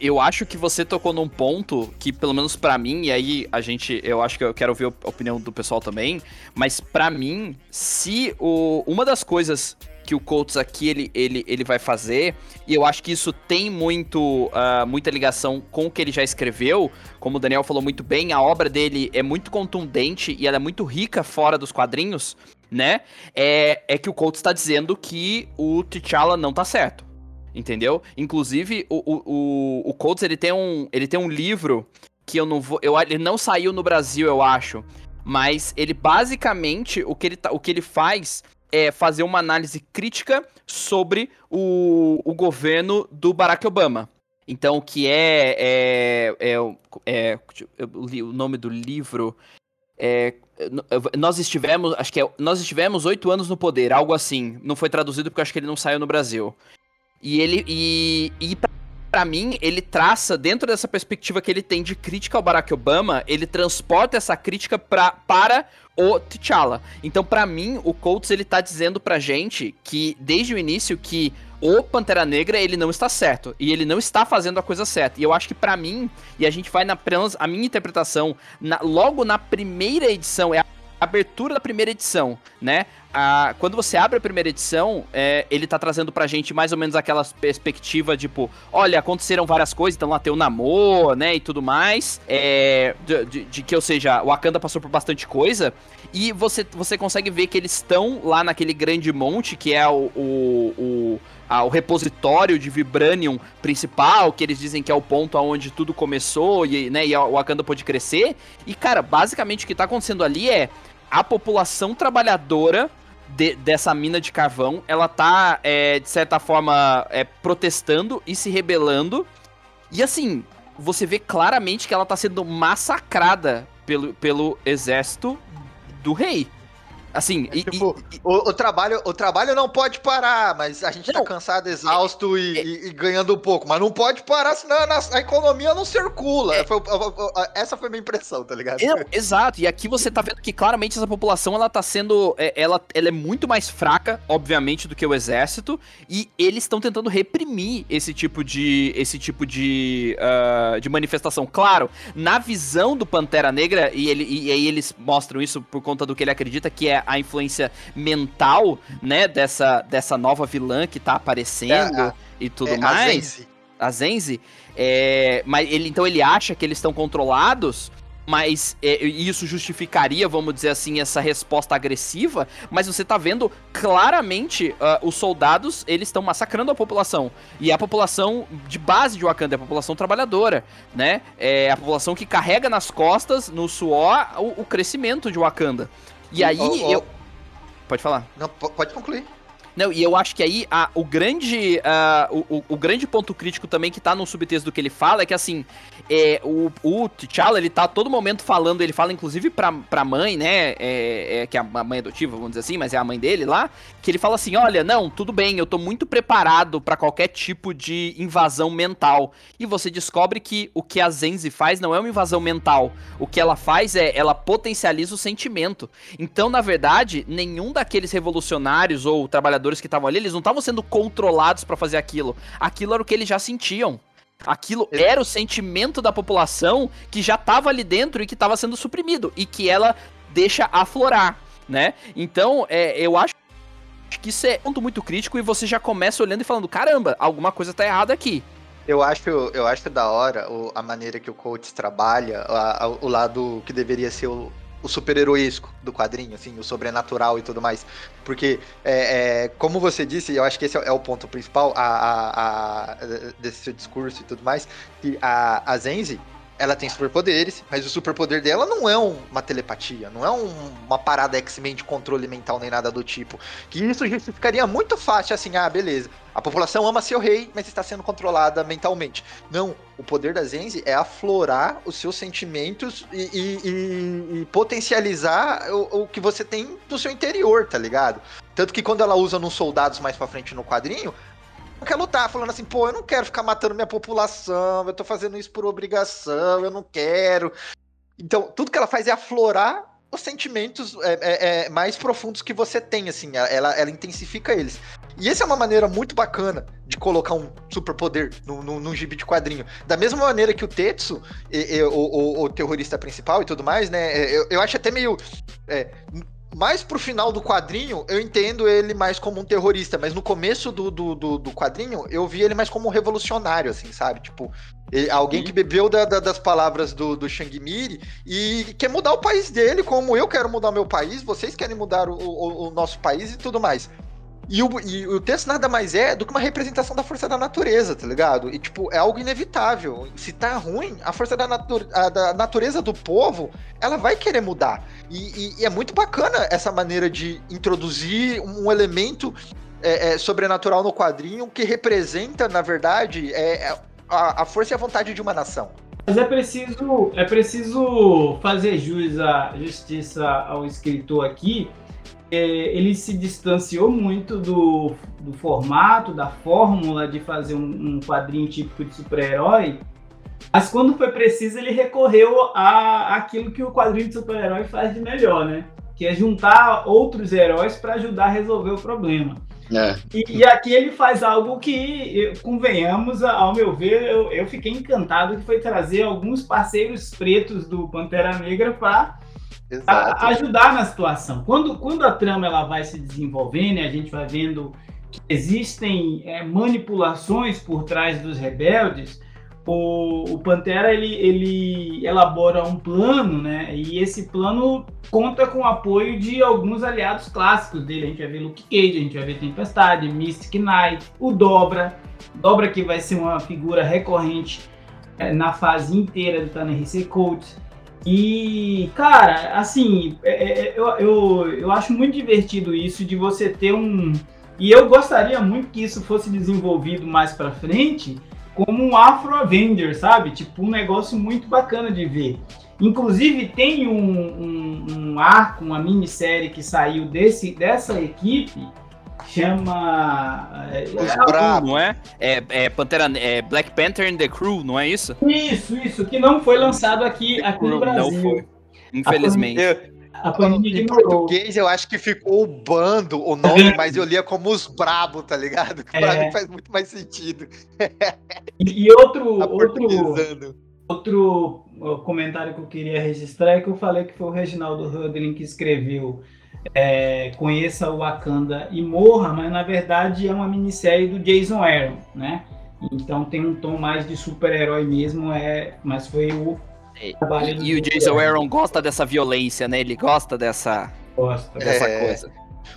Eu acho que você tocou num ponto que, pelo menos pra mim, e aí a gente, eu acho que eu quero ouvir a opinião do pessoal também, mas pra mim, se o, uma das coisas que o Colts aqui ele, ele, ele vai fazer, e eu acho que isso tem muito, ah, muita ligação com o que ele já escreveu, como o Daniel falou muito bem, a obra dele é muito contundente e ela é muito rica fora dos quadrinhos, né? É, é que o Colts está dizendo que o T'Challa não tá certo. Entendeu? Inclusive, o, o, o, o Coates, ele tem um, ele tem um livro que eu não vou. Eu, ele não saiu no Brasil, eu acho. Mas ele basicamente, o que ele, tá, o que ele faz é fazer uma análise crítica sobre o, o governo do Barack Obama. Então, o que é. é, é, é eu li o nome do livro. É, nós estivemos, acho que é, nós estivemos oito anos no poder, algo assim. Não foi traduzido porque acho que ele não saiu no Brasil. E ele. E, e para mim, ele traça, dentro dessa perspectiva que ele tem de crítica ao Barack Obama, ele transporta essa crítica pra, para o T'Challa. Então, para mim, o Coates ele tá dizendo pra gente que, desde o início, que o Pantera Negra ele não está certo e ele não está fazendo a coisa certa. E eu acho que para mim, e a gente vai na a minha interpretação, na, logo na primeira edição, é a abertura da primeira edição, né? A, quando você abre a primeira edição, é, ele tá trazendo pra gente mais ou menos aquela perspectiva, tipo, olha, aconteceram várias coisas, então lá tem o Namor, né, e tudo mais, é, de, de, de, que, ou seja, o Wakanda passou por bastante coisa, e você, você consegue ver que eles estão lá naquele grande monte, que é o, o, o, o repositório de Vibranium principal, que eles dizem que é o ponto aonde tudo começou, e, né, e o Wakanda pôde crescer, e, cara, basicamente o que tá acontecendo ali é a população trabalhadora de, dessa mina de carvão, ela tá, é, de certa forma, é, protestando e se rebelando. E assim, você vê claramente que ela tá sendo massacrada pelo, pelo exército do rei. Assim,
é, tipo, e, e, o, o, trabalho, o trabalho não pode parar, mas a gente tá não, tá cansado, exausto é, e, e, ganhando um pouco. Mas não pode parar, senão a, a economia não circula. É, foi, essa foi a minha impressão, tá ligado?
Não, exato. E aqui você tá vendo que claramente essa população ela tá sendo. É, ela, ela é muito mais fraca, obviamente, do que o exército. E eles estão tentando reprimir esse tipo de. esse tipo de, uh, de manifestação. Claro, na visão do Pantera Negra, e, ele, e aí eles mostram isso por conta do que ele acredita que é a influência mental, né, dessa, dessa nova vilã que tá aparecendo é, a, e tudo é, mais. A Zenzi. A Zenzi. É, mas ele, então ele acha que eles estão controlados mas é, isso justificaria, vamos dizer assim, essa resposta agressiva, mas você tá vendo claramente uh, os soldados, eles estão massacrando a população, e a população de base de Wakanda é a população trabalhadora, né, é a população que carrega nas costas, no suor, o, o crescimento de Wakanda. E, aí, oh, oh. eu... Pode falar.
Não, pode concluir.
Não, e eu acho que aí a, o, grande, o, o, grande ponto crítico também que tá no subtexto do que ele fala é que assim, é, o, o T'Challa, ele tá a todo momento falando, ele fala inclusive pra, pra mãe, né, é, é, que é a mãe adotiva, vamos dizer assim, mas é a mãe dele lá, que ele fala assim, olha, não, tudo bem, eu tô muito preparado para qualquer tipo de invasão mental. E você descobre que o que a Zenzi faz não é uma invasão mental, o que ela faz é, ela potencializa o sentimento. Então, na verdade, nenhum daqueles revolucionários ou trabalhadores que estavam ali, eles não estavam sendo controlados para fazer aquilo. Aquilo era o que eles já sentiam. Aquilo era o sentimento da população que já estava ali dentro e que estava sendo suprimido e que ela deixa aflorar, né? Então, é, eu acho que isso é um ponto muito crítico e você já começa olhando e falando, caramba, alguma coisa tá errada aqui.
Eu acho, eu acho da hora a maneira que o coach trabalha, a, a, o lado que deveria ser o, o super-heroísco do quadrinho, assim, o sobrenatural e tudo mais. Porque, é, é, como você disse, eu acho que esse é, o ponto principal a, a, a, desse seu discurso e tudo mais, que a, a Zenzi, ela tem superpoderes, mas o superpoder dela não é um, uma telepatia, não é um, uma parada X-Men de controle mental nem nada do tipo. Que isso justificaria muito fácil assim, ah, beleza. A população ama seu rei, mas está sendo controlada mentalmente. Não, o poder da Zenzi é aflorar os seus sentimentos e, e, e, e potencializar o, o, que você tem no seu interior, tá ligado? Tanto que quando ela usa nos soldados mais pra frente no quadrinho, quer lutar, falando assim, pô, eu não quero ficar matando minha população, eu tô fazendo isso por obrigação, eu não quero. Então, tudo que ela faz é aflorar os sentimentos é, é, é, mais profundos que você tem, assim, ela, ela intensifica eles. E essa é uma maneira muito bacana de colocar um superpoder num, num, gibi de quadrinho. Da mesma maneira que o Tetsu, e, e, o, o, o, terrorista principal e tudo mais, né? É, eu, eu acho até meio. Mais pro final do quadrinho, eu entendo ele mais como um terrorista, mas no começo do, do, do, do quadrinho, eu vi ele mais como um revolucionário, assim, sabe? Tipo, ele, alguém que bebeu da, da, das palavras do, do Shang Miri e quer mudar o país dele, como eu quero mudar o meu país, vocês querem mudar o, o, o nosso país e tudo mais. E o, e o texto nada mais é do que uma representação da força da natureza, tá ligado? E, tipo, é algo inevitável. Se tá ruim, a força da, natu a, da natureza do povo, ela vai querer mudar. E, e, e, é muito bacana essa maneira de introduzir um elemento é, é, sobrenatural no quadrinho que representa, na verdade, é, é a, a força e a vontade de uma nação.
Mas é preciso, é preciso fazer jus à justiça ao escritor aqui, ele se distanciou muito do, do formato, da fórmula de fazer um, um quadrinho típico de super-herói, mas quando foi preciso ele recorreu a aquilo que o quadrinho de super-herói faz de melhor, né? Que é juntar outros heróis para ajudar a resolver o problema. É. E, e, aqui ele faz algo que, convenhamos, ao meu ver, eu, eu fiquei encantado que foi trazer alguns parceiros pretos do Pantera Negra para a, ajudar na situação. Quando, quando a trama ela vai se desenvolvendo a gente vai vendo que existem é, manipulações por trás dos rebeldes, o, o, Pantera ele, ele elabora um plano, né? E esse plano conta com o apoio de alguns aliados clássicos dele. A gente vai ver Luke Cage, a gente vai ver Tempestade, Mystic Knight, o Dobra. Dobra que vai ser uma figura recorrente é, na fase inteira do Tanner Coates. E, cara, assim, é, é, é, eu, eu, eu acho muito divertido isso de você ter um. E eu gostaria muito que isso fosse desenvolvido mais pra frente como um Afro Avenger, sabe? Tipo, um negócio muito bacana de ver. Inclusive tem um, um, um arco, uma minissérie que saiu desse, dessa equipe chama.
É, é não é? É, é Pantera, é Black Panther and the Crew, não é isso?
Isso, isso, que não foi lançado aqui, aqui no Brasil. Não foi.
Infelizmente.
A em português eu acho que ficou o bando o nome, (laughs) mas eu lia como os brabo, tá ligado? Que pra é. mim faz muito mais sentido.
E, e outro, (laughs) outro, outro comentário que eu queria registrar é que eu falei que foi o Reginaldo Hudlin que escreveu é, Conheça o Wakanda e Morra, mas na verdade é uma minissérie do Jason Aaron, né? Então tem um tom mais de super-herói mesmo, é, mas foi o
e, e o Jason Aaron gosta dessa violência, né? Ele gosta dessa,
gosta.
dessa é... coisa.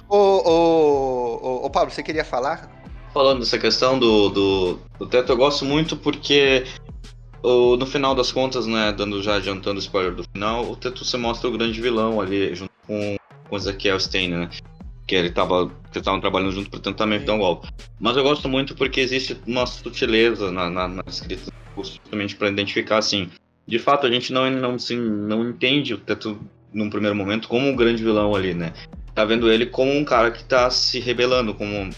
Ô, ô, ô, ô, Pablo, você queria falar?
Falando dessa questão do, do, do teto, eu gosto muito porque o, no final das contas, né, dando já adiantando o spoiler do final, o teto se mostra o grande vilão ali, junto com com Ezequiel Stein, né? Que ele tava, que estavam trabalhando junto para tentar meter um golpe. Mas eu gosto muito porque existe uma sutileza na, na, na escrita, justamente para identificar assim. De fato, a gente não, não, assim, não entende o Teto num primeiro momento como um grande vilão ali, né? Tá vendo ele como um cara que tá se rebelando, como um,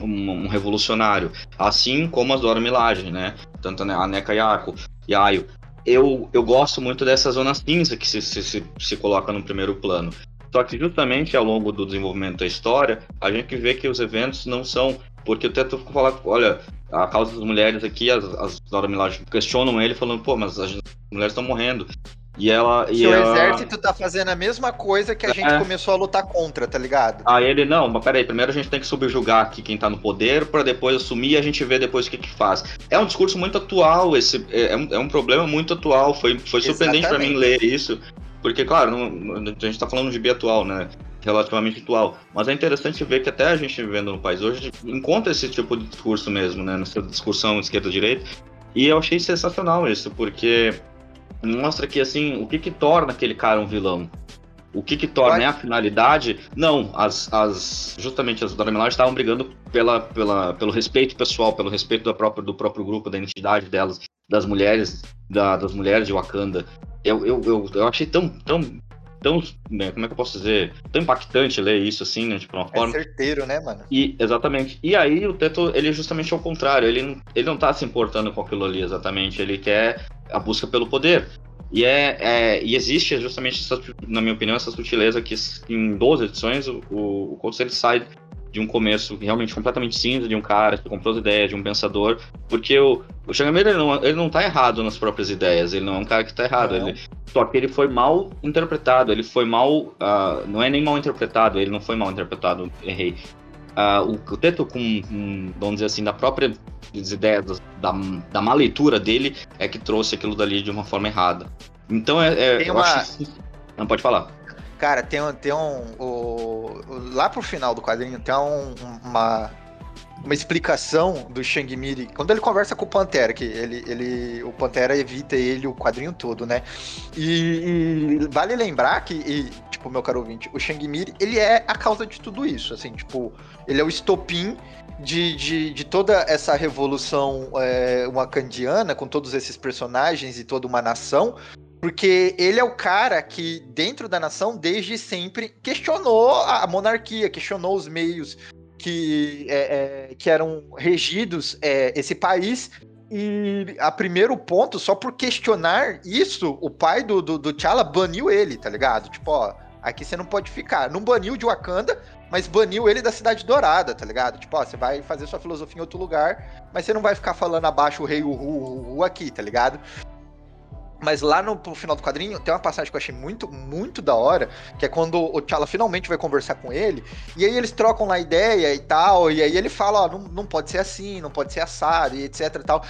um, um revolucionário. Assim como as Dora Milaje, né? Tanto a Neka Yako, Yayo. Eu, eu gosto muito dessa zona cinza que se, se, se, se coloca no primeiro plano. Só que justamente ao longo do desenvolvimento da história, a gente vê que os eventos não são. Porque o Teto fala, olha, a causa das mulheres aqui, as, as Dora Milaje questionam ele, falando, pô, mas as mulheres estão morrendo. E ela. E
o
ela...
exército tá fazendo a mesma coisa que a é. gente começou a lutar contra, tá ligado?
Aí ele, não, mas peraí, primeiro a gente tem que subjugar aqui quem tá no poder, para depois assumir e a gente vê depois o que que faz. É um discurso muito atual, esse é, é um, é um problema muito atual. Foi, foi surpreendente para mim ler isso. Porque, claro, não, a gente está falando de bi atual, né? Relativamente atual. Mas é interessante ver que até a gente vivendo no país hoje encontra esse tipo de discurso mesmo, né? Nessa discussão esquerda-direita. E eu achei sensacional isso, porque mostra que, assim, o que que torna aquele cara um vilão? O que que torna né, a finalidade? Não, as, as justamente as Dora Milaje estavam brigando pela, pela, pelo respeito pessoal, pelo respeito do próprio, do próprio grupo, da identidade delas, das mulheres, da, das mulheres de Wakanda eu, eu, eu, eu achei tão, tão, tão, né, como é que eu posso dizer, tão impactante ler isso assim, né, de uma é forma.
É certeiro, né, mano?
E, exatamente. E aí o Teto, ele é justamente ao contrário, ele, ele não tá se importando com aquilo ali exatamente, ele quer a busca pelo poder. E, é, é, e existe justamente, essa, na minha opinião, essa sutileza que em 12 edições o, o, o Colts ele sai de um começo realmente completamente cinza de um cara que comprou as ideias, de um pensador, porque o, o Changamiro, ele não, ele não tá errado nas próprias ideias, ele não é um cara que tá errado, ele, só que ele foi mal interpretado, ele foi mal, uh, não é nem mal interpretado, ele não foi mal interpretado, errei. Uh, o, o Teto, com, com, vamos dizer assim, da própria ideias, da, da má leitura dele, é que trouxe aquilo dali de uma forma errada. Então, é, é
uma...
Acho... Não, pode falar.
Cara, tem, tem um. Lá pro final do quadrinho tem um, uma, uma explicação do Shang Miri. Quando ele conversa com o Pantera, que ele, ele, o Pantera evita ele o quadrinho todo, né? E, e vale lembrar que, e, tipo, meu caro ouvinte, o Shang Miri, ele é a causa de tudo isso. Assim, tipo, ele é o estopim de, de, de, toda essa revolução é, wakandiana, com todos esses personagens e toda uma nação, porque ele é o cara que, dentro da nação, desde sempre questionou a monarquia, questionou os meios que, é, é, que eram regidos é, esse país. E a primeiro ponto, só por questionar isso, o pai do, do, do T'Challa baniu ele, tá ligado? Tipo, ó, aqui você não pode ficar. Não baniu de Wakanda, mas baniu ele da Cidade Dourada, tá ligado? Tipo, ó, você vai fazer sua filosofia em outro lugar, mas você não vai ficar falando abaixo o rei Uhu, Uhu aqui, tá ligado? Mas lá no, final do quadrinho tem uma passagem que eu achei muito, muito da hora, que é quando o T'Challa finalmente vai conversar com ele, e aí eles trocam lá ideia e tal, e aí ele fala, ó, não, não pode ser assim, não pode ser assado, e etc e tal.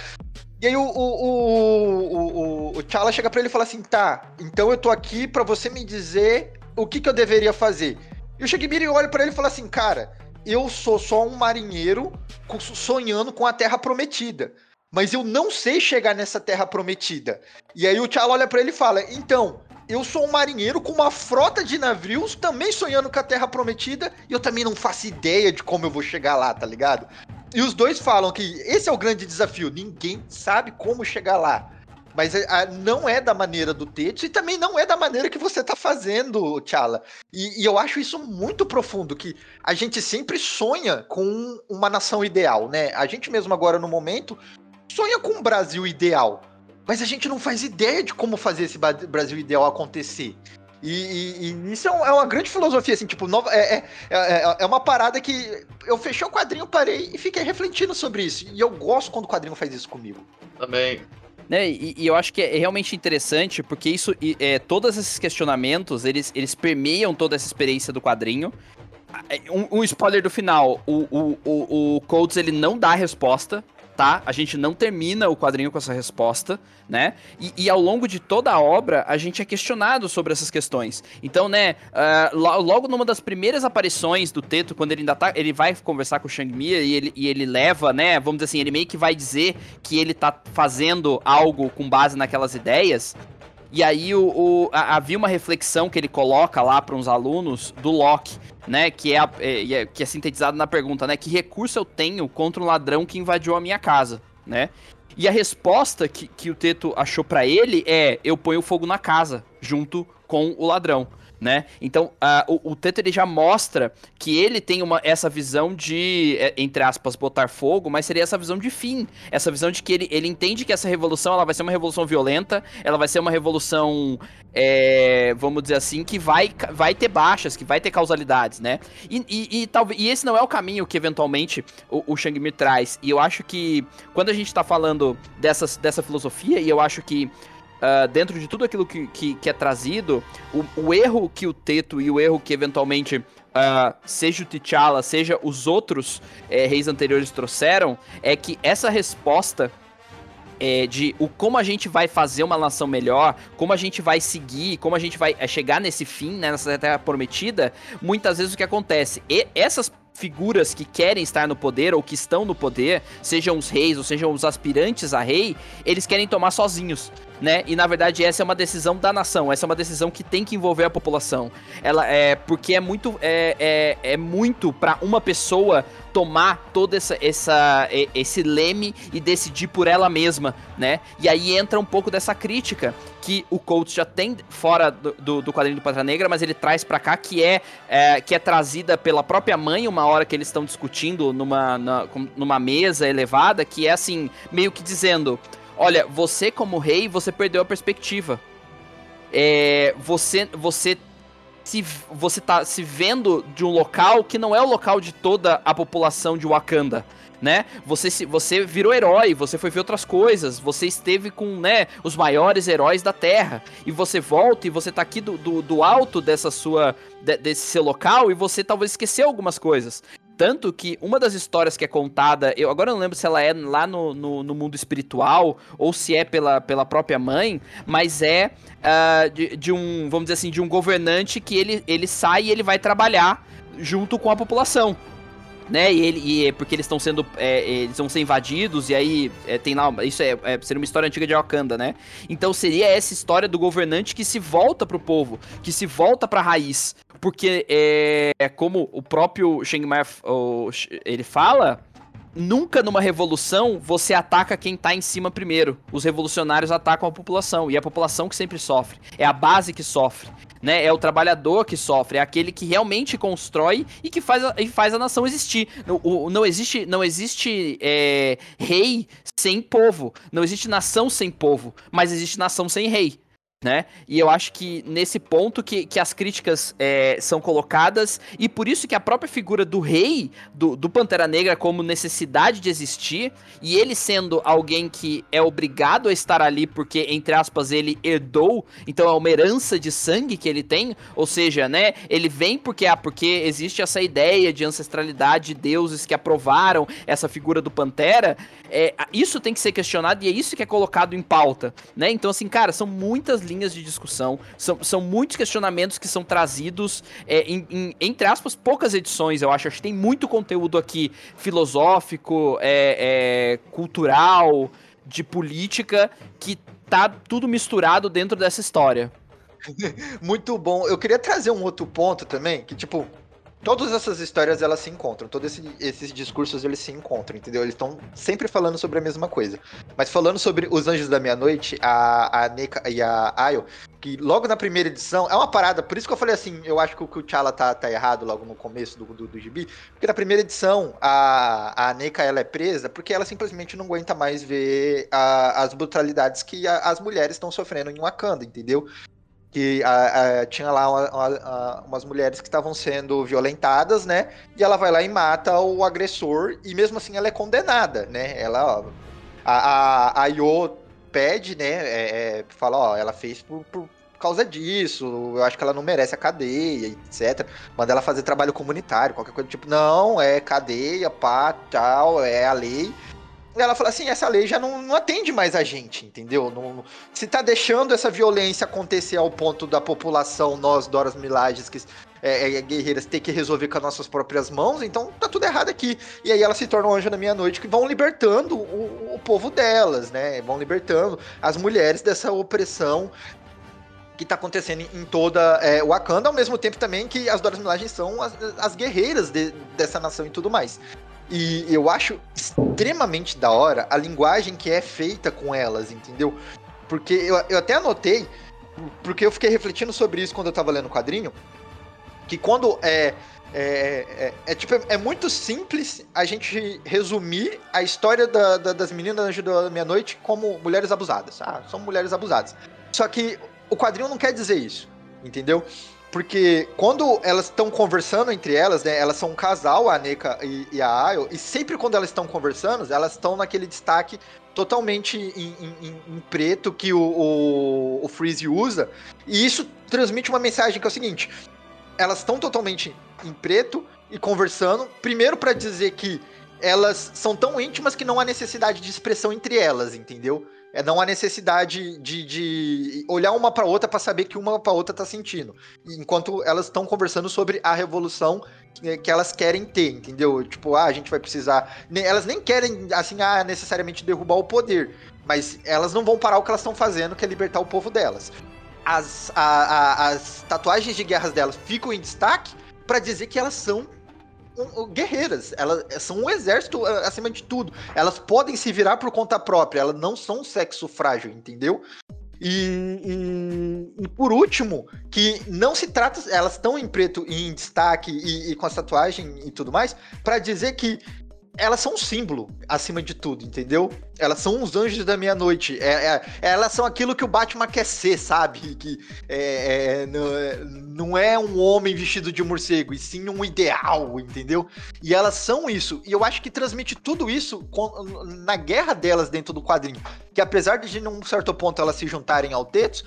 E aí o, o, o, o, T'Challa chega pra ele e fala assim, tá, então eu tô aqui para você me dizer o que, que eu deveria fazer. E o Shigibiri olha para ele e fala assim, cara, eu sou só um marinheiro sonhando com a Terra Prometida mas eu não sei chegar nessa terra prometida. E aí o T'Challa olha para ele e fala: "Então, eu sou um marinheiro com uma frota de navios, também sonhando com a terra prometida, e eu também não faço ideia de como eu vou chegar lá, tá ligado?" E os dois falam que esse é o grande desafio, ninguém sabe como chegar lá. Mas a, a, não é da maneira do Tetsu e também não é da maneira que você tá fazendo, Tchala. E, e, eu acho isso muito profundo, que a gente sempre sonha com uma nação ideal, né? A gente mesmo agora no momento sonha com um Brasil ideal. Mas a gente não faz ideia de como fazer esse Brasil ideal acontecer. E, e, e, isso é, é, uma grande filosofia, assim, tipo, nova, é, é, é, é, uma parada que eu fechei o quadrinho, parei e fiquei refletindo sobre isso. E eu gosto quando o quadrinho faz isso comigo.
Também.
Né, e, e, eu acho que é realmente interessante, porque isso, é, todos esses questionamentos, eles, eles permeiam toda essa experiência do quadrinho. Um, um spoiler do final, o, o, o, o Codes, ele não dá a resposta, tá? A gente não termina o quadrinho com essa resposta, né? E, e ao longo de toda a obra, a gente é questionado sobre essas questões. Então, né, uh, logo numa das primeiras aparições do Teto, quando ele ainda tá. Ele vai conversar com o Shang-Mi e ele, e ele leva, né? Vamos dizer assim, ele meio que vai dizer que ele tá fazendo algo com base naquelas ideias. E aí o, o a, havia uma reflexão que ele coloca lá para uns alunos do Locke, né? Que é, é, é, que é sintetizado na pergunta, né? Que recurso eu tenho contra um ladrão que invadiu a minha casa, né? E a resposta que, que o Teto achou para ele é: eu ponho fogo na casa, junto com o ladrão né? Então, uh, o, o Teto ele já mostra que ele tem uma, essa visão de, é, entre aspas, botar fogo, mas seria essa visão de fim. Essa visão de que ele, ele entende que essa revolução ela vai ser uma revolução violenta, ela vai ser uma revolução, é, vamos dizer assim, que vai, vai ter baixas, que vai ter causalidades, né? E, e, e, talvez, e esse não é o caminho que eventualmente o, o Shang-Mi traz. E eu acho que quando a gente tá falando dessas, dessa filosofia, e eu acho que uh, dentro de tudo aquilo que, que, que é trazido, o, o, erro que o Teto e o erro que eventualmente uh, seja o T'Challa, seja os outros é, reis anteriores trouxeram, é que essa resposta é, de o como a gente vai fazer uma nação melhor, como a gente vai seguir, como a gente vai é, chegar nesse fim, né, nessa terra prometida, muitas vezes o que acontece? E essas figuras que querem estar no poder ou que estão no poder, sejam os reis ou sejam os aspirantes a rei, eles querem tomar sozinhos né? E na verdade essa é uma decisão da nação, essa é uma decisão que tem que envolver a população. Ela é porque é muito é, é, é muito para uma pessoa tomar todo essa, essa, esse leme e decidir por ela mesma, né? E aí entra um pouco dessa crítica que o Colts já tem fora do, do, do quadrinho do Pantera Negra, mas ele traz para cá, que é, é, que é trazida pela própria mãe, uma hora que eles estão discutindo numa, na, numa mesa elevada, que é assim, meio que dizendo olha, você como rei, você perdeu a perspectiva. É, você, você se você tá se vendo de um local que não é o local de toda a população de Wakanda, né? Você se você virou herói, você foi ver outras coisas, você esteve com, né, os maiores heróis da Terra e você volta e você tá aqui do, do, do alto dessa sua de, desse seu local e você talvez esqueceu algumas coisas. Tanto que uma das histórias que é contada, eu agora não lembro se ela é lá no, no, no mundo espiritual ou se é pela, pela própria mãe, mas é uh, de, de, um, vamos dizer assim, de um governante que ele, ele sai e ele vai trabalhar junto com a população. Né, e ele, e, é porque eles estão sendo. É, eles vão ser invadidos, e aí é, tem lá. Isso é, é, seria uma história antiga de Wakanda, né? Então seria essa história do governante que se volta pro povo, que se volta pra raiz. Porque é, é como o próprio Shengmar ele fala, nunca numa revolução você ataca quem tá em cima primeiro. Os revolucionários atacam a população e é a população que sempre sofre. É a base que sofre. Né? É o trabalhador que sofre, é aquele que realmente constrói e que faz a, e faz a nação existir. Não, o, não existe, não existe é, rei sem povo, não existe nação sem povo, mas existe nação sem rei né? E eu acho que nesse ponto que, que as críticas é, são colocadas, e por isso que a própria figura do rei, do, do Pantera Negra, como necessidade de existir, e ele sendo alguém que é obrigado a estar ali porque, entre aspas, ele herdou, então é uma herança de sangue que ele tem, ou seja, né? Ele vem porque, ah, porque existe essa ideia de ancestralidade de deuses que aprovaram essa figura do Pantera, é, isso tem que ser questionado e é isso que é colocado em pauta, né? Então, assim, cara, são muitas linhas de discussão, são, são muitos questionamentos que são trazidos é, em, em, entre aspas, poucas edições, eu acho. Acho que tem muito conteúdo aqui filosófico, é, é, cultural, de política, que tá tudo misturado dentro dessa história. (laughs)
Muito bom. Eu queria trazer um outro ponto também, que tipo, todas essas histórias elas se encontram, todos esse, esses discursos eles se encontram, entendeu? Eles estão sempre falando sobre a mesma coisa. Mas falando sobre os Anjos da Meia-Noite, a, a Neka e a Ayo, que logo na primeira edição, é uma parada, por isso que eu falei assim, eu acho que o, T'Challa tá, tá errado logo no começo do, do, do gibi, porque na primeira edição a, a Neka ela é presa porque ela simplesmente não aguenta mais ver a, as brutalidades que a, as mulheres estão sofrendo em Wakanda, entendeu? Que a, a, tinha lá uma, uma, umas mulheres que estavam sendo violentadas, né? E ela vai lá e mata o agressor e mesmo assim ela é condenada, né? Ela, ó, a, a, a pede, né? É, é, fala, ó, ela fez por, por causa disso, eu acho que ela não merece a cadeia, etc. Manda ela fazer trabalho comunitário, qualquer coisa tipo, não, é cadeia, pá, tal, é a lei ela fala assim, essa lei já não, não atende mais a gente, entendeu? Não, se tá deixando essa violência acontecer ao ponto da população, nós, Doras Milages, que é, é, guerreiras, ter que resolver com as nossas próprias mãos, então tá tudo errado aqui. E aí ela se torna um anjo da meia-noite que vão libertando o, o povo delas, né? Vão libertando as mulheres dessa opressão que tá acontecendo em toda é, Wakanda, ao mesmo tempo também que as Doras Milagens são as, as guerreiras de, dessa nação e tudo mais. E eu acho extremamente da hora a linguagem que é feita com elas, entendeu? Porque eu, eu até anotei, porque eu fiquei refletindo sobre isso quando eu tava lendo o quadrinho, que quando é, é, é, é, tipo, é muito simples a gente resumir a história da, da, das meninas Anjo da Meia-Noite como mulheres abusadas. Ah, são mulheres abusadas. Só que o quadrinho não quer dizer isso, entendeu? Porque quando elas estão conversando entre elas, né? Elas são um casal, a Neka e, e a Ayo, e sempre quando elas estão conversando, elas estão naquele destaque totalmente em, em, em preto que o, o, o, Freeze usa. E isso transmite uma mensagem que é o seguinte: elas estão totalmente em preto e conversando, primeiro para dizer que elas são tão íntimas que não há necessidade de expressão entre elas, entendeu? É não há necessidade de, de olhar uma para outra para saber que uma para outra tá sentindo. Enquanto elas estão conversando sobre a revolução que elas querem ter, entendeu? Tipo, ah, a gente vai precisar. Elas nem querem, assim, ah, necessariamente derrubar o poder. Mas elas não vão parar o que elas estão fazendo, que é libertar o povo delas. As, a, a, as tatuagens de guerras delas ficam em destaque para dizer que elas são guerreiras. Elas são um exército acima de tudo. Elas podem se virar por conta própria. Elas não são um sexo frágil, entendeu? E, e, e, por último, que não se trata, elas estão em preto e em destaque e, e com a tatuagem e tudo mais, para dizer que elas são um símbolo, acima de tudo, entendeu? Elas são os anjos da meia-noite. É, é, elas são aquilo que o Batman quer ser, sabe? Que é, é não, é, não, é um homem vestido de morcego, e sim um ideal, entendeu? E elas são isso. E eu acho que transmite tudo isso com, na guerra delas dentro do quadrinho. Que apesar de, num certo ponto, elas se juntarem ao Tetos,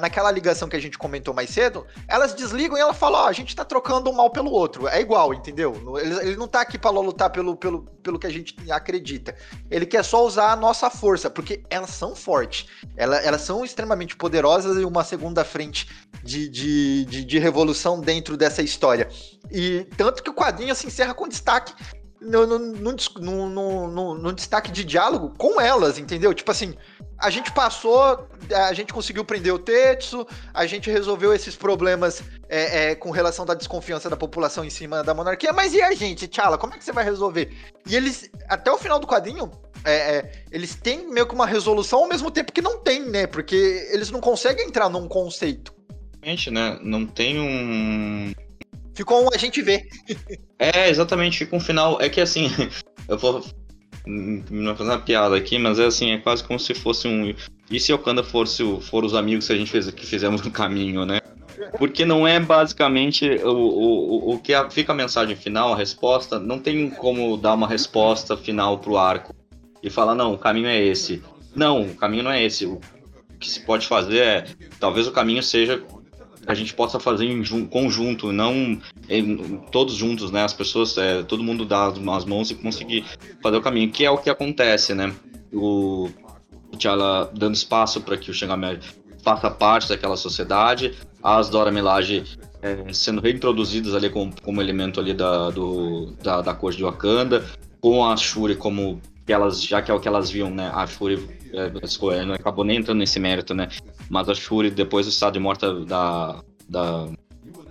naquela ligação que a gente comentou mais cedo, elas desligam e ela fala: Ó, oh, a gente tá trocando um mal pelo outro. É igual, entendeu? Ele, ele não tá aqui pra lutar pelo, pelo pelo, que a gente acredita. Ele quer só usar a nossa força, porque elas são fortes. Elas, elas são extremamente poderosas e uma segunda frente de, de, de, de revolução dentro dessa história. E tanto que o quadrinho se encerra com destaque no, destaque de diálogo com elas, entendeu? Tipo assim, a gente passou, a gente conseguiu prender o Tetsu, a gente resolveu esses problemas é, é, com relação da desconfiança da população em cima da monarquia, mas e a gente, Tchala, como é que você vai resolver? E eles, até o final do quadrinho, é, é, eles têm meio que uma resolução ao mesmo tempo que não tem, né? Porque eles não conseguem entrar num conceito.
Gente, né? Não tem um
Ficou um a gente vê. (laughs)
é, exatamente, fica um final. É que assim, (laughs) eu vou não fazer uma piada aqui, mas é assim, é quase como se fosse um. E se Okanda fosse for os amigos que a gente fez que fizemos no caminho, né? Porque não é basicamente o, o, o que a, fica a mensagem final, a resposta, não tem como dar uma resposta final pro arco e falar, não, o caminho é esse. Não, o caminho não é esse. O que se pode fazer é, talvez o caminho seja a gente possa fazer em conjunto, não em, todos juntos, né? As pessoas, é, todo mundo dá as mãos e conseguir fazer o caminho, que é o que acontece, né? O T'Challa dando espaço para que o Shingamé faça parte daquela sociedade, as Dora Milaje é, sendo reintroduzidas ali como, como elemento ali da, do, da, da corte de Wakanda, com a Shuri como que elas, já que é o que elas viam, né? A Shuri é, não acabou nem entrando nesse mérito, né? Mas a Shuri, depois do estado de morte da, da,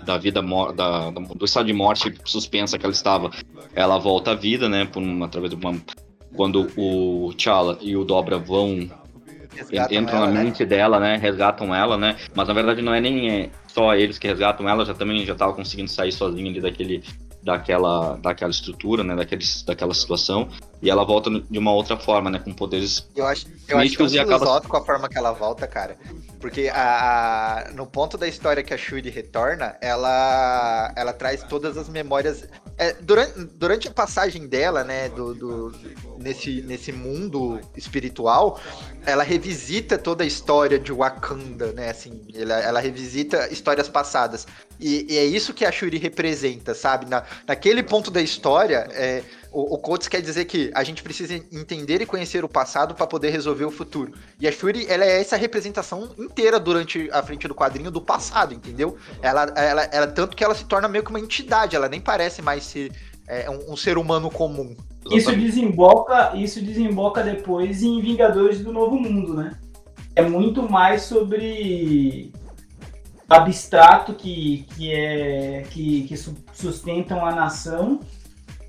da vida da, do estado de morte suspensa que ela estava, ela volta à vida, né? Por uma, através de uma quando o T'Challa e o Dobra vão resgatam entram ela, na né? mente dela, né? Resgatam ela, né? Mas na verdade não é nem é, só eles que resgatam ela, já também já tava conseguindo sair sozinha ali daquele daquela, daquela estrutura, né, daquele, daquela situação, e ela volta de uma outra forma, né, com poderes
Eu acho, eu acho que é filosófico acaba... a forma que ela volta, cara, porque a, a, no ponto da história que a Shuri retorna, ela, ela traz todas as memórias, é, durante, durante a passagem dela, né, do, do, nesse, nesse mundo espiritual, ela revisita toda a história de Wakanda, né, assim, ela, ela revisita histórias passadas, e, e, é isso que a Shuri representa, sabe? Na, naquele ponto da história, é, o, o Coates quer dizer que a gente precisa entender e conhecer o passado para poder resolver o futuro. E a Shuri, ela é essa representação inteira durante a frente do quadrinho do passado, entendeu? Ela, ela, ela tanto que ela se torna meio que uma entidade, ela nem parece mais ser é, um, um ser humano comum.
Isso desemboca, isso desemboca depois em Vingadores do Novo Mundo, né? É muito mais sobre abstrato que, que, é, que, que sustentam a nação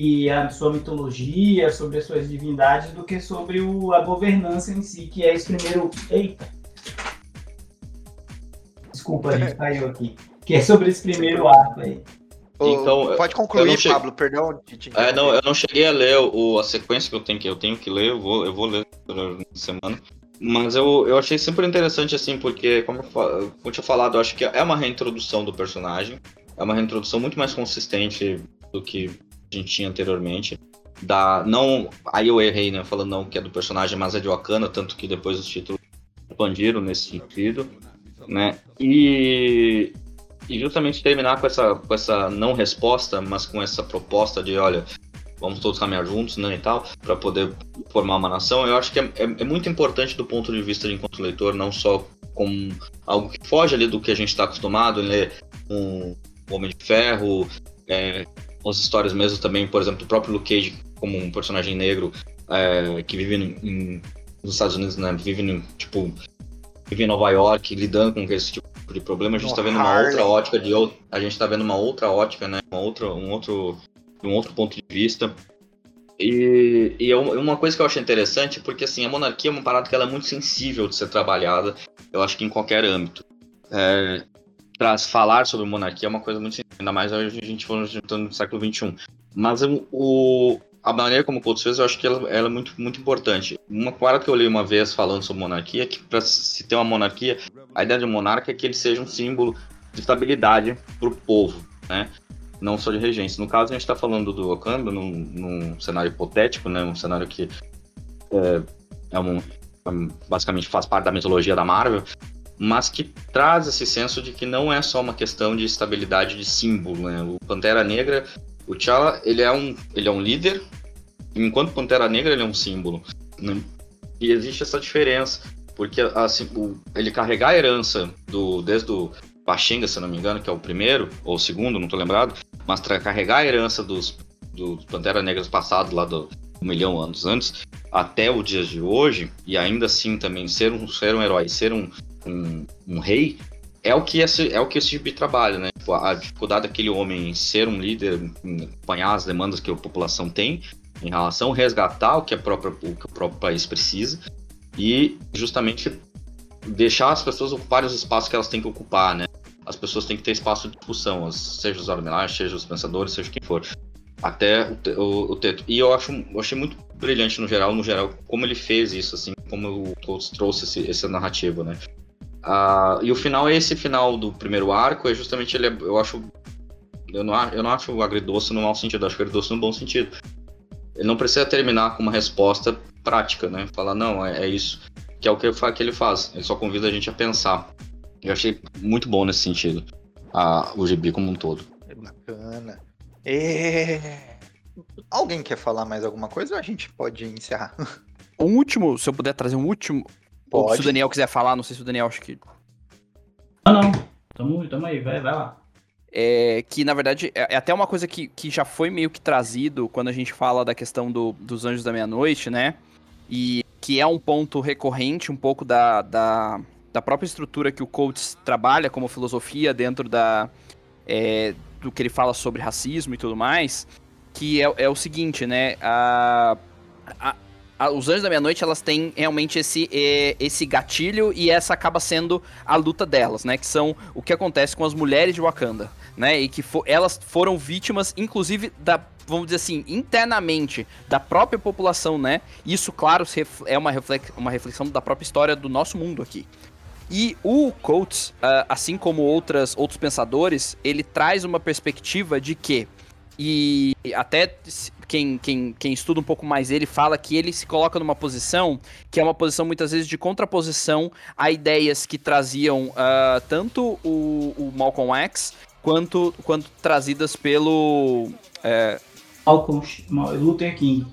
e a sua mitologia, sobre as suas divindades, do que sobre o, a governança em si, que é esse primeiro. Eita! Desculpa, a gente (laughs) caiu aqui. Que é sobre esse primeiro ato aí.
Então, Pode concluir, cheguei... Pablo, perdão.
é, não, eu não cheguei a ler o, a sequência que eu tenho que, eu tenho que ler, eu vou, eu vou ler na semana. Mas eu, eu achei super interessante, assim, porque, como eu, como eu tinha falado, eu acho que é uma reintrodução do personagem. É uma reintrodução muito mais consistente do que a gente tinha anteriormente. Da, não, aí eu errei, né? Falando não que é do personagem, mas é de Wakanda, tanto que depois os títulos expandiram nesse sentido, né? E, e justamente terminar com essa, com essa não resposta, mas com essa proposta de, olha, vamos todos caminhar juntos, né, e tal, para poder formar uma nação, eu acho que é, é, é, muito importante do ponto de vista de enquanto leitor, não só como algo que foge ali do que a gente está acostumado ler um Homem de Ferro, é, as histórias mesmo também, por exemplo, do próprio Luke Cage como um personagem negro é, que vive em, nos Estados Unidos, né, vive em, tipo, vive em Nova York, lidando com esse tipo de problema, a gente está vendo uma outra ótica de a gente está vendo uma outra ótica, né, uma outra, um outro um outro ponto de vista. E, e é uma coisa que eu acho interessante, porque assim, a monarquia é uma parada que ela é muito sensível de ser trabalhada, eu acho que em qualquer âmbito. É, para falar sobre monarquia é uma coisa muito sensível, ainda mais hoje a gente for no século XXI. Mas o, a maneira como o Couto fez, eu acho que ela, ela, é muito, muito importante. Uma parada que eu li uma vez falando sobre monarquia, é que para se ter uma monarquia, a ideia de monarca é que ele seja um símbolo de estabilidade para o povo, né? não só de regência. No caso, a gente está falando do Wakanda num, num, cenário hipotético, né? Um cenário que é, é um, é, basicamente faz parte da mitologia da Marvel, mas que traz esse senso de que não é só uma questão de estabilidade de símbolo, né? O Pantera Negra, o T'Challa, ele é um, ele é um líder, enquanto Pantera Negra ele é um símbolo, né? E existe essa diferença, porque assim, o, ele carregar a herança do desde o Pachinga, se não me engano, que é o primeiro, ou o segundo, não tô lembrado, mas carregar a herança dos, dos Pantera Negras passados lá do um milhão de anos antes, até o dia de hoje, e ainda assim também ser um, ser um herói, ser um, um, um rei, é o que esse, é o que esse tipo de trabalho, né? Tipo, a dificuldade daquele homem em ser um líder, em acompanhar as demandas que a população tem em relação a resgatar o que, a própria, o que o próprio país precisa e justamente deixar as pessoas ocuparem os espaços que elas têm que ocupar, né? As pessoas têm que ter espaço de discussão, seja os armelagem, seja os pensadores, seja quem for. Até o, o, o teto. E eu acho, eu achei muito brilhante no geral, no geral, como ele fez isso, assim, como o Todos trouxe esse, essa narrativa, né? Ah, e o final é esse final do primeiro arco, é justamente ele, é, eu acho, eu não, eu não acho agridoce no mau sentido, eu acho agridoce no bom sentido. Ele não precisa terminar com uma resposta prática, né? Falar, não, é, é isso que é o que, que ele faz. Ele só convida a gente a pensar. Eu achei muito bom nesse sentido, a, o gibi como um todo.
É bacana. É... Alguém quer falar mais alguma coisa ou a gente pode encerrar?
Um último, se eu puder trazer um último. Pode. Ou se o Daniel quiser falar, não sei se o Daniel acha que.
Ah, não. Tamo, tamo aí, vai, vai lá.
É, que na verdade é, é até uma coisa que, que já foi meio que trazido quando a gente fala da questão do, dos Anjos da Meia-Noite, né? E que é um ponto recorrente, um pouco da, da, da própria estrutura que o Coates trabalha como filosofia dentro da, é, do que ele fala sobre racismo e tudo mais, que é, é o seguinte, né? A, a, a, os Anjos da Meia-Noite, elas têm realmente esse, é, esse gatilho e essa acaba sendo a luta delas, né? Que são o que acontece com as mulheres de Wakanda, né? E que elas foram vítimas, inclusive, da vamos dizer assim, internamente da própria população, né? Isso, claro, é uma, reflex, uma reflexão da própria história do nosso mundo aqui. E o Coates, uh, assim como outras, outros pensadores, ele traz uma perspectiva de que, e até quem, quem, quem estuda um pouco mais ele fala que ele se coloca numa posição que é uma posição muitas vezes de contraposição a ideias que traziam uh, tanto o, o Malcolm X quanto, quanto trazidas pelo. Uh,
Malcolm Luther King.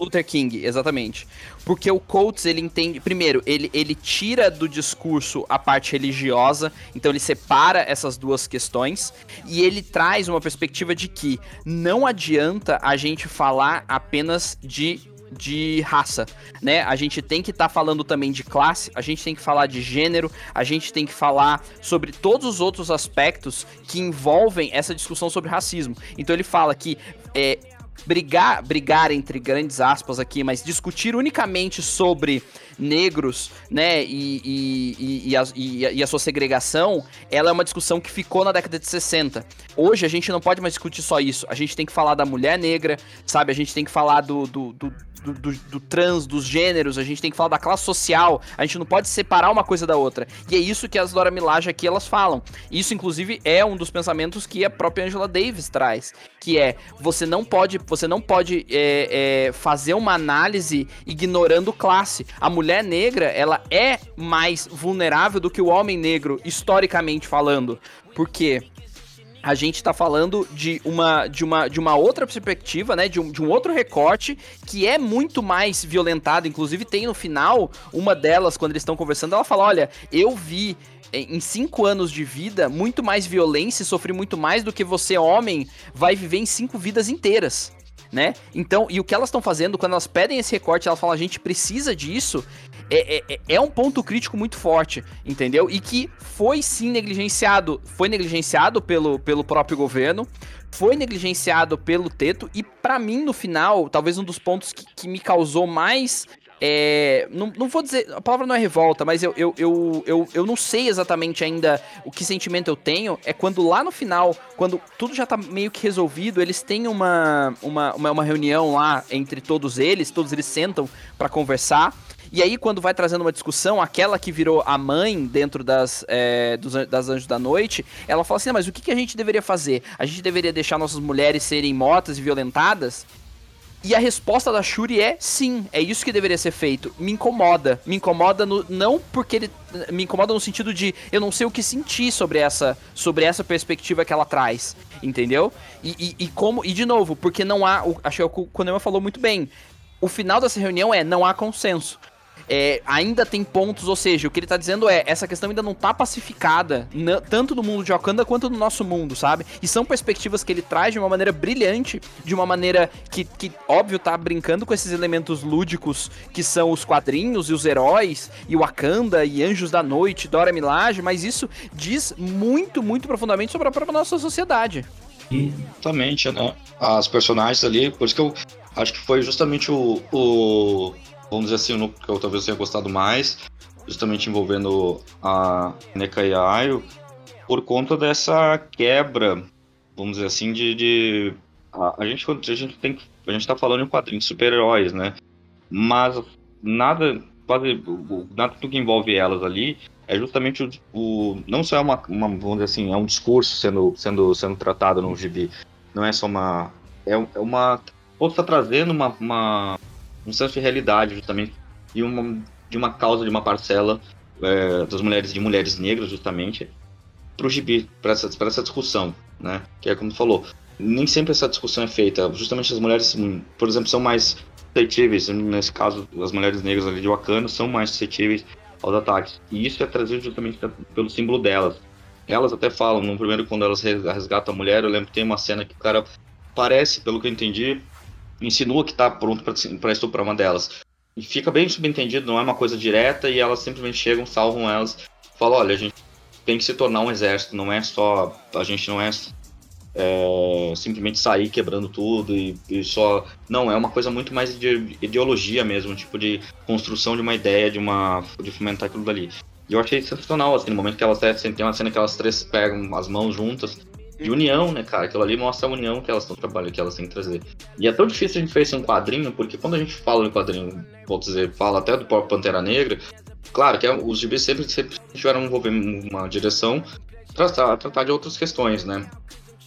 Luther King, exatamente. Porque o Coates, ele entende. Primeiro, ele, ele tira do discurso a parte religiosa, então ele separa essas duas questões. E ele traz uma perspectiva de que não adianta a gente falar apenas de de raça, né? A gente tem que estar tá falando também de classe, a gente tem que falar de gênero, a gente tem que falar sobre todos os outros aspectos que envolvem essa discussão sobre racismo. Então ele fala que é, brigar, brigar entre grandes aspas aqui, mas discutir unicamente sobre negros, né, e, e, e, a, e, a, sua segregação, ela é uma discussão que ficou na década de 60. Hoje a gente não pode mais discutir só isso. A gente tem que falar da mulher negra, sabe? A gente tem que falar do, do, do do, do, do, trans, dos gêneros, a gente tem que falar da classe social, a gente não pode separar uma coisa da outra. E é isso que as Dora Milaje aqui elas falam. Isso, inclusive, é um dos pensamentos que a própria Angela Davis traz, que é você não pode, você não pode é, é, fazer uma análise ignorando classe. A mulher negra, ela é mais vulnerável do que o homem negro, historicamente falando. Por quê? A gente está falando de uma, de, uma, de uma outra perspectiva, né? De um, de um outro recorte que é muito mais violentado. Inclusive, tem no final uma delas, quando eles estão conversando, ela fala: Olha, eu vi em cinco anos de vida muito mais violência e sofri muito mais do que você, homem, vai viver em cinco vidas inteiras. Né? Então, e o que elas estão fazendo quando elas pedem esse recorte, elas falam a gente precisa disso, é, é, é, é um ponto crítico muito forte, entendeu? E que foi sim negligenciado. Foi negligenciado pelo, pelo próprio governo, foi negligenciado pelo Teto, e para mim, no final, talvez um dos pontos que, que me causou mais é, não, não vou dizer, a palavra não é revolta, mas eu, eu, eu, eu, eu não sei exatamente ainda o que sentimento eu tenho. É quando lá no final, quando tudo já tá meio que resolvido, eles têm uma, uma, uma, uma reunião lá entre todos eles, todos eles sentam para conversar. E aí, quando vai trazendo uma discussão, aquela que virou a mãe dentro das, é, dos, das Anjos da Noite, ela fala assim: mas o que, que a gente deveria fazer? A gente deveria deixar nossas mulheres serem mortas e violentadas? E a resposta da Shuri é sim, é isso que deveria ser feito. Me incomoda. Me incomoda no, não porque ele. Me incomoda no sentido de eu não sei o que sentir sobre essa, sobre essa perspectiva que ela traz. Entendeu? E, e, e como. E de novo, porque não há. Acho que o Konema falou muito bem. O final dessa reunião é não há consenso é, ainda tem pontos, ou seja, o que ele tá dizendo é, essa questão ainda não tá pacificada, tanto no mundo de Wakanda quanto no nosso mundo, sabe? E são perspectivas que ele traz de uma maneira brilhante, de uma maneira que, que óbvio, tá brincando com esses elementos lúdicos que são os quadrinhos e os heróis, e Wakanda, e Anjos da Noite, Dora Milaje, mas isso diz muito, muito profundamente sobre a própria nossa sociedade.
Exatamente, né? As personagens ali, por isso que eu acho que foi justamente o, o vamos dizer assim, no, que eu talvez tenha gostado mais, justamente envolvendo a Neka e a Ayo, por conta dessa quebra, vamos dizer assim, de. de a, a, gente, a gente tem A gente tá falando em um quadrinho de super-heróis, né? Mas nada. Quase, nada do que envolve elas ali é justamente o, o não só é uma, uma, vamos dizer assim, é um discurso sendo, sendo, sendo tratado no gibi. Não é só uma. É, é uma. Ou está trazendo uma, uma, um senso de realidade justamente de uma, de uma causa de uma parcela é, das mulheres de mulheres negras justamente para o gibi para essa, essa discussão né? Que é como falou nem sempre essa discussão é feita justamente as mulheres por exemplo são mais suscetíveis nesse caso as mulheres negras ali de Wakanda são mais suscetíveis aos ataques. E isso é trazido justamente pelo símbolo delas. Elas até falam no primeiro quando elas resgatam a mulher eu lembro que tem uma cena que o cara parece pelo que eu entendi insinua que está pronto para estuprar uma delas. E fica bem subentendido, não é uma coisa direta, e elas simplesmente chegam, salvam elas, falam, olha, a gente tem que se tornar um exército, não é só. A gente não é, é simplesmente sair quebrando tudo e, e, só. Não, é uma coisa muito mais de ideologia mesmo, tipo de construção de uma ideia, de uma. de fomentar aquilo dali. E eu achei sensacional, assim, no momento que elas tem uma cena que elas três pegam as mãos juntas de união, né, cara? Aquilo ali mostra a união que elas estão trabalhando, que elas têm que trazer. E é tão difícil a gente fazer um quadrinho, porque quando a gente fala de quadrinho, vou dizer, fala até do próprio Pantera Negra, claro que é, os gibis sempre, sempre tiveram uma direção tratar, tratar de outras questões, né?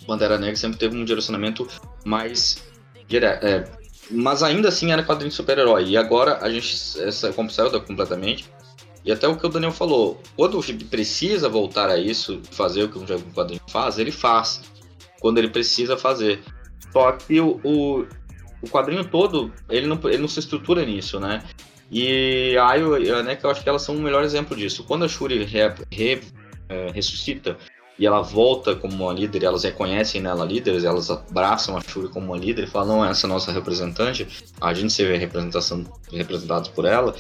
Pantera Negra sempre teve um direcionamento mais direto. É, mas ainda assim era quadrinho de super-herói. E agora a gente essa compensada completamente. E até o que o Daniel falou, quando o Gibi precisa voltar a isso, fazer o que um quadrinho faz, ele faz. Quando ele precisa fazer. Só que o, o, o quadrinho todo, ele não, ele não se estrutura nisso, né? E a Ayo e a Anek, eu acho que elas são o melhor exemplo disso. Quando a Shuri re, re, é, ressuscita e ela volta como uma líder, elas reconhecem nela líderes, elas abraçam a Shuri como uma líder e falam, não, essa é a nossa representante, a gente se vê representação, representados por ela,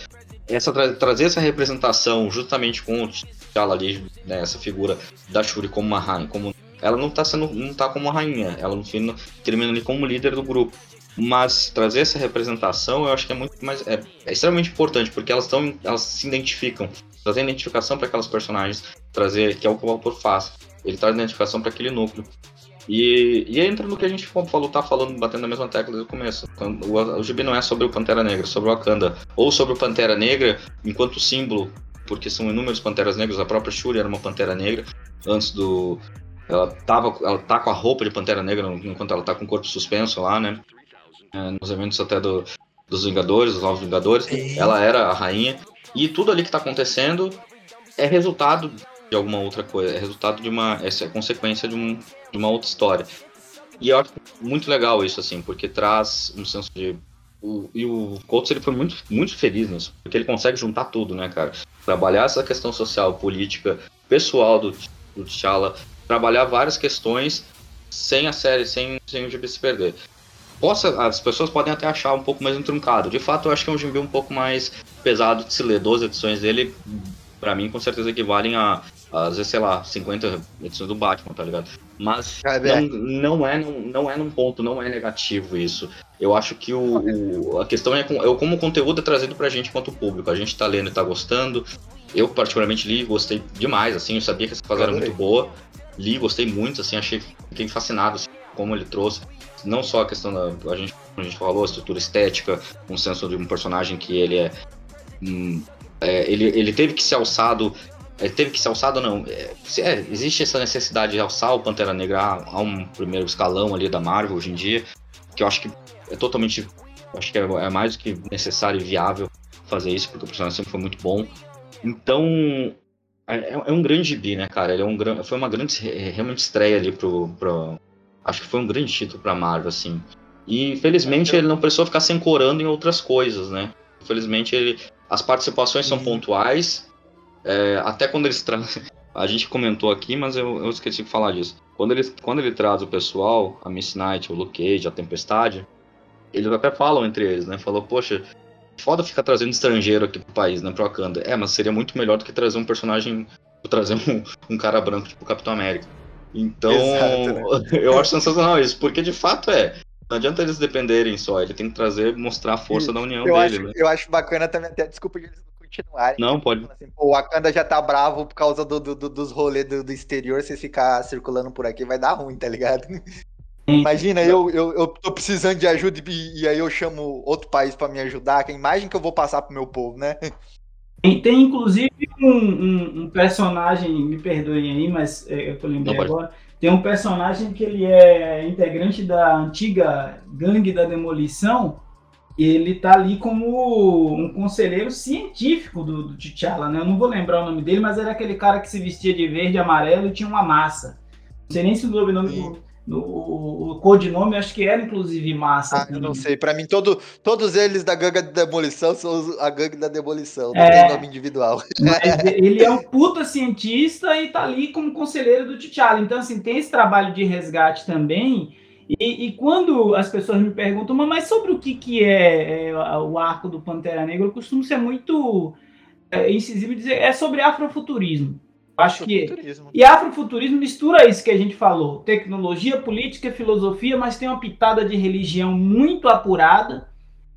essa tra trazer essa representação justamente com o T'Challa ali, né, essa figura da Shuri como uma rainha, como ela não tá sendo não tá como uma rainha, ela no fim termina ali como líder do grupo. Mas trazer essa representação, eu acho que é muito mais é, é extremamente importante, porque elas estão elas se identificam, trazer identificação para aquelas personagens, trazer que é o que o autor faz. Ele traz identificação para aquele núcleo. E, e entra no que a gente falou, tá falando, batendo na mesma tecla desde o começo. O, o gibi não é sobre o Pantera Negra, é sobre o Wakanda. Ou sobre o Pantera Negra enquanto símbolo, porque são inúmeros Panteras Negras. A própria Shuri era uma Pantera Negra antes do. Ela, tava, ela tá com a roupa de Pantera Negra enquanto ela tá com o corpo suspenso lá, né? É, nos eventos até do, dos Vingadores, dos Novos Vingadores. Ela era a rainha. E tudo ali que tá acontecendo é resultado de alguma outra coisa. É resultado de uma. Essa é consequência de, um, uma outra história. E eu acho muito legal isso, assim, porque traz um senso de. O, e o Colts ele foi muito, muito feliz nisso, porque ele consegue juntar tudo, né, cara? Trabalhar essa questão social, política, pessoal do, do T'Challa, trabalhar várias questões sem a série, sem, sem o gibi se perder. Possa, as pessoas podem até achar um pouco mais entroncado. De fato, eu acho que é um gibi um pouco mais pesado de se ler. 12 edições dele, para mim, com certeza equivalem a às vezes, sei lá, 50 edições do Batman, tá ligado? Mas não, não, é, não, não é num ponto, não é negativo isso. Eu acho que o, o a questão é, com, é como o conteúdo é trazido pra gente quanto público. A gente tá lendo e tá gostando. Eu, particularmente, li e gostei demais, assim, eu sabia que essa fase era muito boa. Li, gostei muito, assim, achei, fiquei fascinado, assim, como ele trouxe. Não só a questão da, a gente, a gente falou, a estrutura estética, um senso de um personagem que ele é hum, é, ele, ele teve que ser alçado ele teve que ser alçado ou não? É, é, existe essa necessidade de alçar o Pantera Negra a, um primeiro escalão ali da Marvel hoje em dia, que eu acho que é totalmente. Acho que é, é mais do que necessário e viável fazer isso, porque o personagem sempre foi muito bom. Então, é, é, é um grande gibi, né, cara? Ele é um, foi uma grande realmente estreia ali pro, pro. Acho que foi um grande título pra Marvel, assim. E felizmente ele não precisou ficar se ancorando em outras coisas, né? Felizmente ele, as participações são pontuais, é, até quando eles trazem. (laughs) A gente comentou aqui, mas eu, eu, esqueci de falar disso. Quando ele, quando ele traz o pessoal, a Miss Knight, o Luke Cage, a Tempestade, eles até falam entre eles, né? Falou, poxa, foda ficar trazendo estrangeiro aqui pro país, né? Pro Wakanda. É, mas seria muito melhor do que trazer um personagem. (laughs) trazer um, um cara branco, tipo o Capitão América. Então, Exato, né? (laughs) eu acho sensacional isso, porque de fato é. Não adianta eles dependerem só, ele tem que trazer, mostrar a força da união
eu
dele,
acho,
né?
Eu acho bacana também, até desculpa de eles continuarem.
Não, pode.
Assim, o Wakanda já tá bravo por causa do, do, do dos rolês do, do, exterior, se ficar circulando por aqui vai dar ruim, tá ligado? (laughs) Imagina, eu, eu, eu tô precisando de ajuda e, e aí eu chamo outro país para me ajudar. Que imagem que eu vou passar pro meu povo, né?
Tem, tem inclusive um, um, um, personagem, me perdoem aí, mas é, eu tô lembrando agora. Tem um personagem que ele é integrante da antiga gangue da demolição, ele tá ali como um conselheiro científico do, do T'Challa, né? Eu não vou lembrar o nome dele, mas era aquele cara que se vestia de verde e amarelo e tinha uma massa. Não sei nem se o nome no, o codinome acho que era inclusive massa.
Ah, eu não sei. Para mim, todo, todos eles da gangue da demolição são a gangue da demolição. Não é, tem nome individual. (laughs)
ele é um puta cientista e tá ali como conselheiro do T'Challa. Então, assim, tem esse trabalho de resgate também e, e, quando as pessoas me perguntam, mas sobre o que, que é, é o arco do Pantera Negra, eu costumo ser muito é, incisivo e dizer é sobre afrofuturismo. Acho que. E afrofuturismo mistura isso que a gente falou: tecnologia, política, filosofia, mas tem uma pitada de religião muito apurada.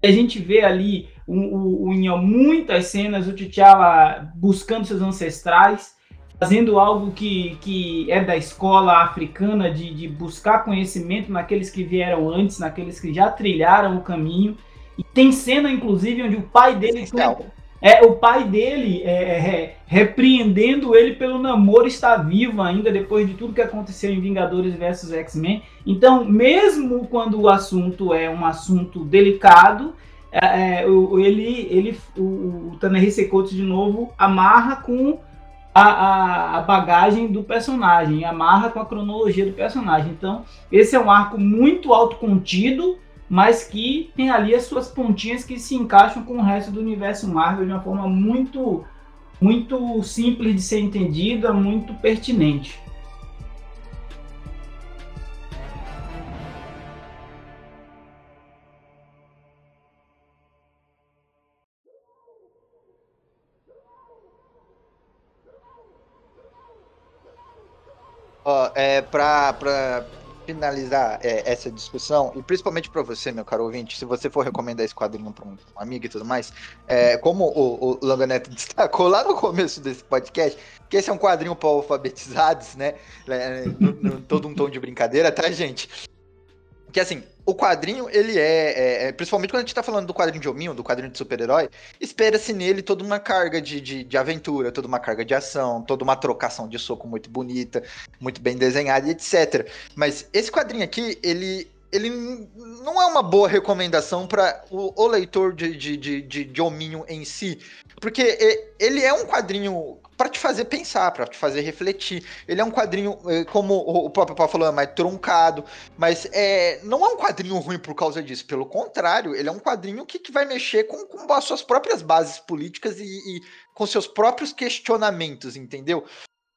A gente vê ali o, o, o, em muitas cenas o T'Challa buscando seus ancestrais, fazendo algo que, que é da escola africana de, de buscar conhecimento naqueles que vieram antes, naqueles que já trilharam o caminho. E tem cena, inclusive, onde o pai dele. É, o pai dele é, é, repreendendo ele pelo namoro estar vivo ainda depois de tudo que aconteceu em Vingadores vs X-Men. Então, mesmo quando o assunto é um assunto delicado, é, é ele, ele, o, o Tanner Coates de novo amarra com a, a, bagagem do personagem, amarra com a cronologia do personagem. Então, esse é um arco muito autocontido, mas que tem ali as suas pontinhas que se encaixam com o resto do universo Marvel de uma forma muito muito simples de ser entendida, muito pertinente.
Ó, é, pra, finalizar é, essa discussão, e principalmente para você, meu caro ouvinte, se você for recomendar esse quadrinho para um amigo e tudo mais, é, como o, o Langaneto (laughs) destacou lá no começo desse podcast, que esse é um quadrinho para alfabetizados, né? É, no, no, todo um tom de brincadeira, tá, gente? Que assim, o quadrinho, ele é, é, é, Principalmente quando a gente tá falando do quadrinho de hominho, do quadrinho de super-herói, espera-se nele toda uma carga de, de, de, aventura, toda uma carga de ação, toda uma trocação de soco muito bonita, muito bem desenhada, etc. Mas esse quadrinho aqui, ele. Ele não é uma boa recomendação para o, o, leitor de, de, de, de, de hominho em si, porque ele é um quadrinho para te fazer pensar, para te fazer refletir. Ele é um quadrinho, eh, como o próprio Paulo falou, é mais truncado, mas é, não é um quadrinho ruim por causa disso. Pelo contrário, ele é um quadrinho que, que vai mexer com, com as suas próprias bases políticas e, e com seus próprios questionamentos, entendeu?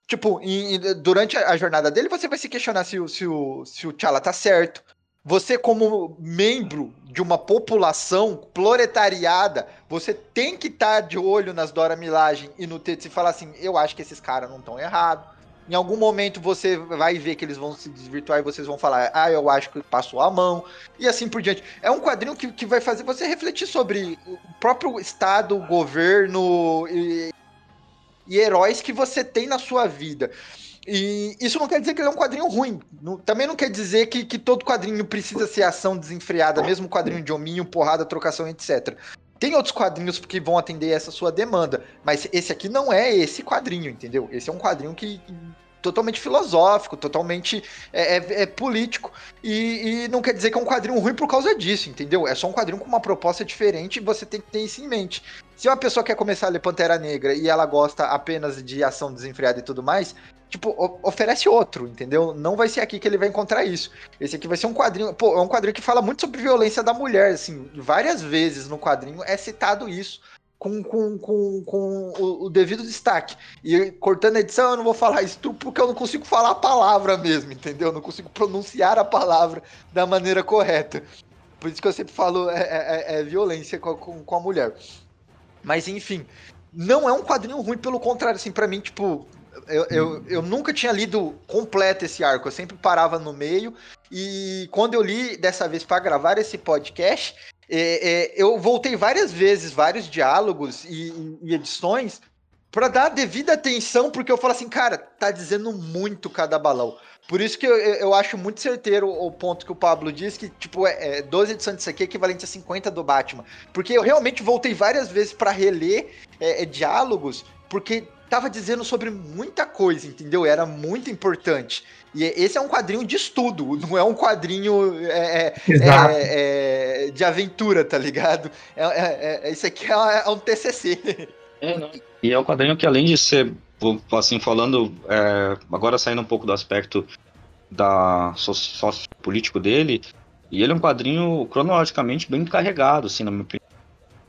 Tipo, em, durante a jornada dele, você vai se questionar se o, se o, se o T'Challa tá certo, você, como membro de uma população proletariada, você tem que estar tá de olho nas Dora Milagem e no Tetsu e falar assim: eu acho que esses caras não estão errados. Em algum momento você vai ver que eles vão se desvirtuar e vocês vão falar, ah, eu acho que passou a mão, e assim por diante. É um quadrinho que, que vai fazer você refletir sobre o próprio Estado, governo e, e heróis que você tem na sua vida. E isso não quer dizer que ele é um quadrinho ruim. também não quer dizer que, que todo quadrinho precisa ser ação desenfreada, mesmo quadrinho de hominho, porrada, trocação, etc. Tem outros quadrinhos que vão atender essa sua demanda, mas esse aqui não é esse quadrinho, entendeu? Esse é um quadrinho que totalmente filosófico, totalmente é, é, é político. E, e, não quer dizer que é um quadrinho ruim por causa disso, entendeu? É só um quadrinho com uma proposta diferente e você tem que ter isso em mente. Se uma pessoa quer começar a ler Pantera Negra e ela gosta apenas de ação desenfreada e tudo mais, tipo, oferece outro, entendeu? Não vai ser aqui que ele vai encontrar isso. Esse aqui vai ser um quadrinho, pô, é um quadrinho que fala muito sobre violência da mulher, assim, várias vezes no quadrinho é citado isso. Com, com, com, com o, o, devido destaque. E cortando a edição, eu não vou falar estupro porque eu não consigo falar a palavra mesmo, entendeu? Eu não consigo pronunciar a palavra da maneira correta. Por isso que eu sempre falo é, é, é, é violência com, com, com a mulher. Mas enfim, não é um quadrinho ruim, pelo contrário, assim, para mim, tipo, eu, eu, eu, nunca tinha lido completo esse arco, eu sempre parava no meio. E quando eu li dessa vez para gravar esse podcast, é, é, eu voltei várias vezes, vários diálogos e, e edições, para dar devida atenção, porque eu falo assim, cara, tá dizendo muito cada balão. Por isso que eu, eu acho muito certeiro o ponto que o Pablo diz, que, tipo, é, é 12 edições disso aqui é equivalente a 50 do Batman. Porque eu realmente voltei várias vezes para reler é, é, diálogos, porque tava dizendo sobre muita coisa, entendeu? Era muito importante. E esse é um quadrinho de estudo, não é um quadrinho é, é, é, é de aventura, tá ligado? É, é, é, esse aqui é, um TCC.
E é um quadrinho que, além de ser, assim, falando, agora saindo um pouco do aspecto da sociopolítico dele, e ele é um quadrinho cronologicamente bem carregado, assim, na minha opinião.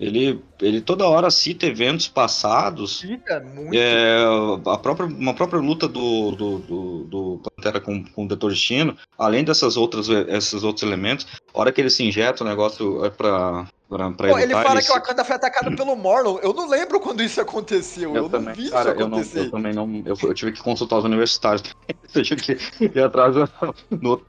Ele, ele toda hora cita eventos passados. Cita muito. É, a própria, uma própria luta do, do, do, do Pantera com, com o Dr. Destino, além dessas outras, esses outros elementos, a hora que ele se injeta o negócio é pra. pra, pra
Pô, ele fala
ele
que o Wakanda foi atacado pelo Morlon. Eu não lembro quando isso aconteceu. Eu,
também,
não vi
cara,
isso
eu, não,
acontecer.
eu também não. Eu, eu tive que consultar os universitários. (laughs) eu tive que ir atrás no,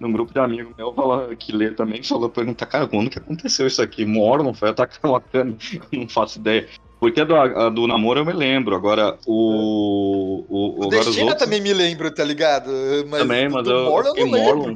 num grupo de amigos meu falar, que lê também, falou, perguntar, cara, quando que aconteceu isso aqui? Morlon foi atacar o Wakanda? Eu (laughs) não faço ideia. Porque a do, a do namoro eu me lembro. Agora, o. O,
O
agora os
Destino
outros-
também me lembro, tá ligado? Mas
Também, mas
do
eu-
Morlon eu
eu
não lembro.
Morlon.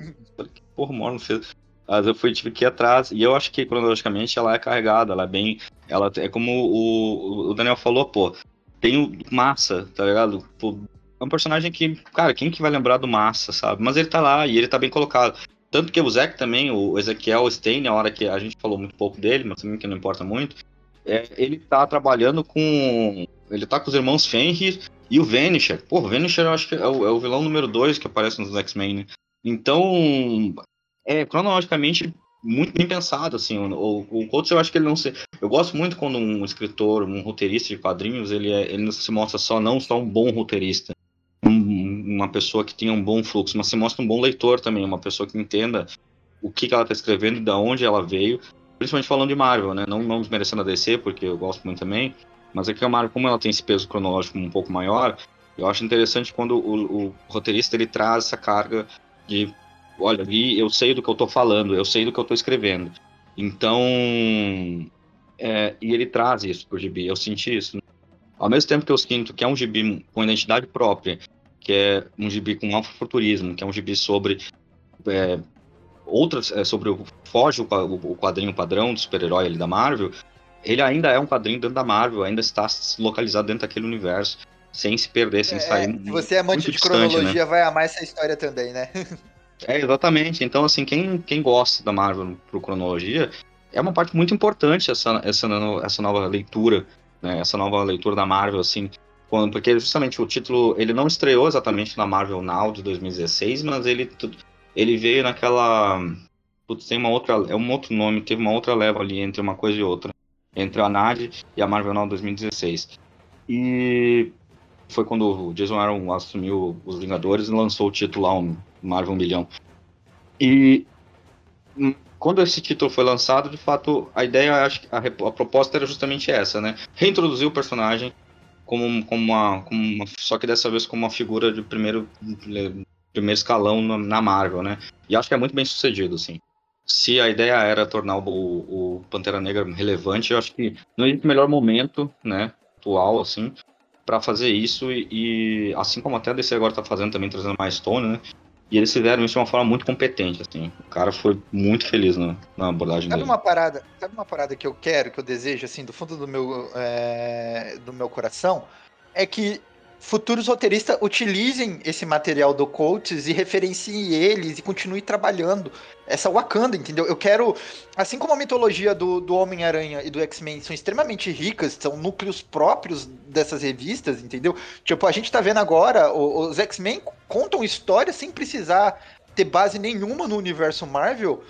que porra o Morlon fez? Mas eu fui, tive que ir atrás. E eu acho que cronologicamente ela é carregada, ela é bem. Ela é como o, o Daniel falou, pô. Tem o Massa, tá ligado? Pô, é um personagem que, cara, quem que vai lembrar do Massa, sabe? Mas ele tá lá e ele tá bem colocado. Tanto que o Zack também, o Ezequiel Stein, a hora que a gente falou muito pouco dele, mas também que não importa muito, é, ele tá trabalhando com. Ele tá com os irmãos Fenrir e o Vanisher. Pô, o Vanisher eu acho que é o, é o vilão número 2 que aparece nos X-Men, né? Então, é cronologicamente muito bem pensado, assim. O, o, Coates, eu acho que ele não se. Eu gosto muito quando um escritor, um roteirista de quadrinhos, ele, é, ele não se mostra só, não só um bom roteirista, um- uma pessoa que tenha um bom fluxo, mas se mostra um bom leitor também, uma pessoa que entenda o que, que ela está escrevendo de onde ela veio, principalmente falando de Marvel, né? Não, não desmerecendo a DC, porque eu gosto muito também, mas é que a Marvel, como ela tem esse peso cronológico um pouco maior, eu acho interessante quando o, o roteirista ele traz essa carga de, olha, ali eu sei do que eu tô falando, eu sei do que eu tô escrevendo. Então, é, e ele traz isso pro gibi, eu senti isso. Ao mesmo tempo que eu sinto que é um gibi com identidade própria, que é um gibi com afrofuturismo, que é um gibi sobre é, outras, é, sobre o foge o, o quadrinho padrão do super-herói ali da Marvel, ele ainda é um quadrinho dentro da Marvel, ainda está localizado dentro daquele universo, sem se perder, sem
É,
sair.
se você é amante de
né?
cronologia, vai amar essa história também, né? (laughs)
É, exatamente. Então, assim, quem, quem gosta da Marvel por cronologia, é uma parte muito importante essa, essa, essa nova leitura, né? Essa nova leitura da Marvel, assim, quando, porque justamente o título, ele não estreou exatamente na Marvel Now de 2016, mas ele, ele veio naquela... Putz, tem uma outra, é um outro nome, teve uma outra leva ali entre uma coisa e outra, entre a NAD e a Marvel Now 2016. E foi quando o Jason Aaron assumiu os Vingadores e lançou o título lá, um Marvel 1 milhão. E quando esse título foi lançado, de fato, a ideia, acho a, a proposta era justamente essa, né? Reintroduzir o personagem como, como, uma, como uma. Só que dessa vez como uma figura de primeiro, primeiro escalão na, na Marvel, né? E acho que é muito bem sucedido, assim. Se a ideia era tornar o, o Pantera Negra relevante, eu acho que não existe melhor momento, né? Atual, assim, para fazer isso e, e assim como até a DC agora tá fazendo também trazendo mais Stone, né? E eles fizeram isso de uma forma muito competente, assim. O cara foi muito feliz na, na abordagem
Sabe
dele.
uma parada, sabe uma parada que eu quero, que eu desejo, assim, do fundo do meu, é, do meu coração? É que futuros roteiristas utilizem esse material do Coates e referenciem eles e continuem trabalhando essa Wakanda, entendeu? Eu quero, assim como a mitologia do, do Homem-Aranha e do X-Men são extremamente ricas, são núcleos próprios dessas revistas, entendeu? Tipo, a gente tá vendo agora, os X-Men contam histórias sem precisar ter base nenhuma no universo Marvel,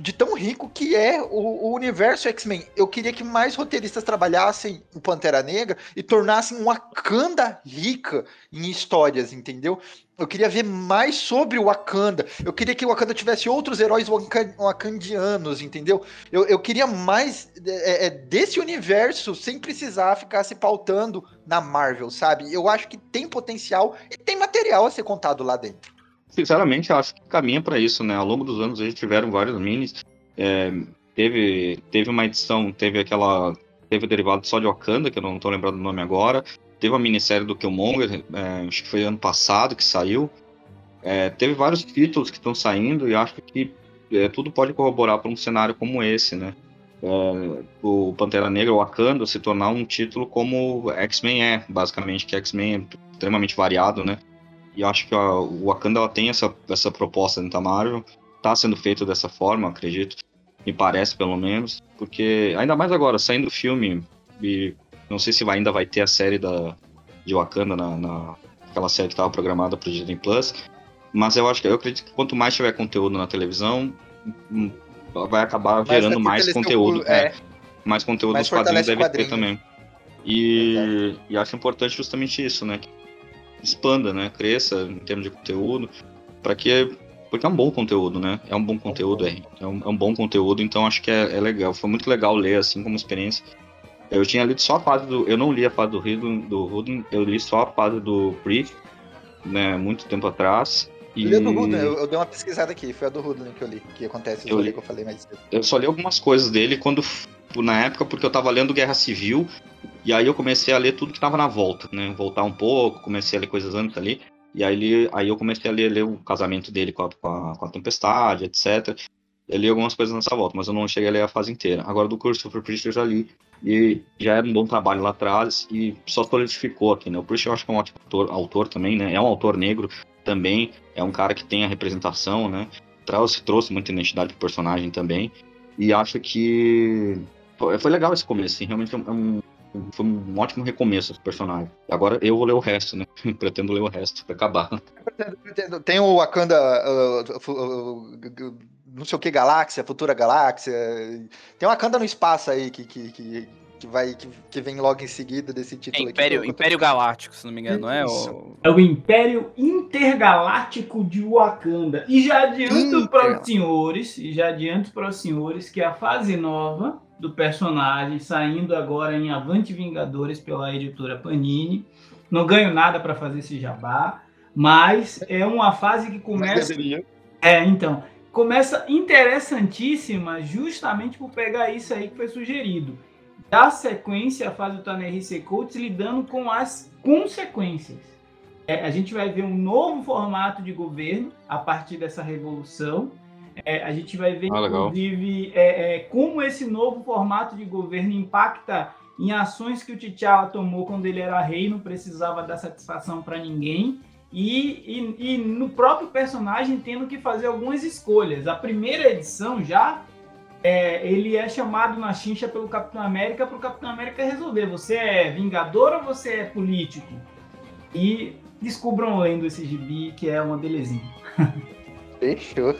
de tão rico que é o, o universo X-Men. Eu queria que mais roteiristas trabalhassem o Pantera Negra e tornassem um Wakanda rica em histórias, entendeu? Eu queria ver mais sobre o Wakanda. Eu queria que o Wakanda tivesse outros heróis waka- wakandianos, entendeu? Eu, eu queria mais é, é, desse universo sem precisar ficar se pautando na Marvel, sabe? Eu acho que tem potencial e tem material a ser contado lá dentro.
Sinceramente, acho que caminha para isso, né? Ao longo dos anos, eles tiveram vários minis. É, teve, teve uma edição, teve aquela. Teve o derivado só de Wakanda, que eu não tô lembrando do nome agora. Teve uma minissérie do Killmonger, é, acho que foi ano passado que saiu. É, teve vários títulos que estão saindo e acho que é, tudo pode corroborar para um cenário como esse, né? É, o Pantera Negra, o Wakanda, se tornar um título como X-Men é, basicamente, que X-Men é extremamente variado, né? E acho que a, o Wakanda ela tem essa, essa proposta dentro da Marvel. Tá sendo feito dessa forma, acredito. Me parece, pelo menos. Porque, ainda mais agora, saindo o filme, e não sei se vai- ainda vai ter a série da, de Wakanda, na, na, aquela série que estava programada para o Disney Plus. Mas eu acho que eu acredito que quanto mais tiver conteúdo na televisão, hum, vai acabar gerando mais conteúdo.
é.
é, mais conteúdo
Mais
nos quadrinhos deve ter também. E, e acho importante justamente isso, né? Expanda, né? Cresça em termos de conteúdo, para que porque é um bom conteúdo, né? É um bom conteúdo, é. É um, é um bom conteúdo, então acho que é, é, legal. Foi muito legal ler, assim, como experiência. Eu tinha lido só a fase do. Eu não li a fase do Hudon, do Hudon eu li só a fase do Priest, né? Muito tempo atrás.
E... Eu do Hudon, eu, eu, dei uma pesquisada aqui, foi a do Hudon que eu li, que acontece eu li, que eu falei mais cedo.
Eu só li algumas coisas dele quando. Na época, porque eu tava lendo Guerra Civil, e aí eu comecei a ler tudo que tava na volta, né? Voltar um pouco, comecei a ler coisas antes ali. E aí, ele, aí eu comecei a ler, ler o casamento dele com a, com a, com a Tempestade, etc. Eu li algumas coisas nessa volta, mas eu não cheguei a ler a fase inteira. Agora do Christopher Priest eu já li. E já era um bom trabalho lá atrás e só solidificou aqui, né? O Priest eu acho que é um ótimo autor, autor também, né? É um autor negro também, é um cara que tem a representação, né? Trouxe, trouxe muita identidade pro personagem também. E acho que foi legal esse começo, assim, realmente é um, foi um ótimo recomeço esse personagem. Agora eu vou ler o resto, né? (laughs) Pretendo ler o resto pra acabar.
Tem o Wakanda. Uh, uh, uh, não sei o que galáxia, futura galáxia. Tem uma Wakanda no espaço aí que, que, que, que vai que, que, vem logo em seguida desse título
é Império,
aqui.
Império Galáctico, se não me engano, não é? O...
É o Império Intergaláctico de Wakanda. E já adianto para os senhores, e já adianto para os senhores que a fase nova do personagem, saindo agora em Avante Vingadores pela editora Panini. Não ganho nada para fazer esse jabá, mas é uma fase que começa. É, então. Começa interessantíssima justamente por pegar isso aí que foi sugerido. Da sequência, a fase do Tanner Coates lidando com as consequências. É, a gente vai ver um novo formato de governo a partir dessa revolução é, a gente vai ver, ah, inclusive, é, é, como esse novo formato de governo impacta em ações que o T'Challa tomou quando ele era rei, não precisava dar satisfação para ninguém. E, e, e, no próprio personagem tendo que fazer algumas escolhas. A primeira edição já é, ele é chamado na chincha pelo Capitão América para o Capitão América resolver: você é vingador ou você é político? E descubram lendo esse gibi que é uma belezinha. (laughs)
Fechou.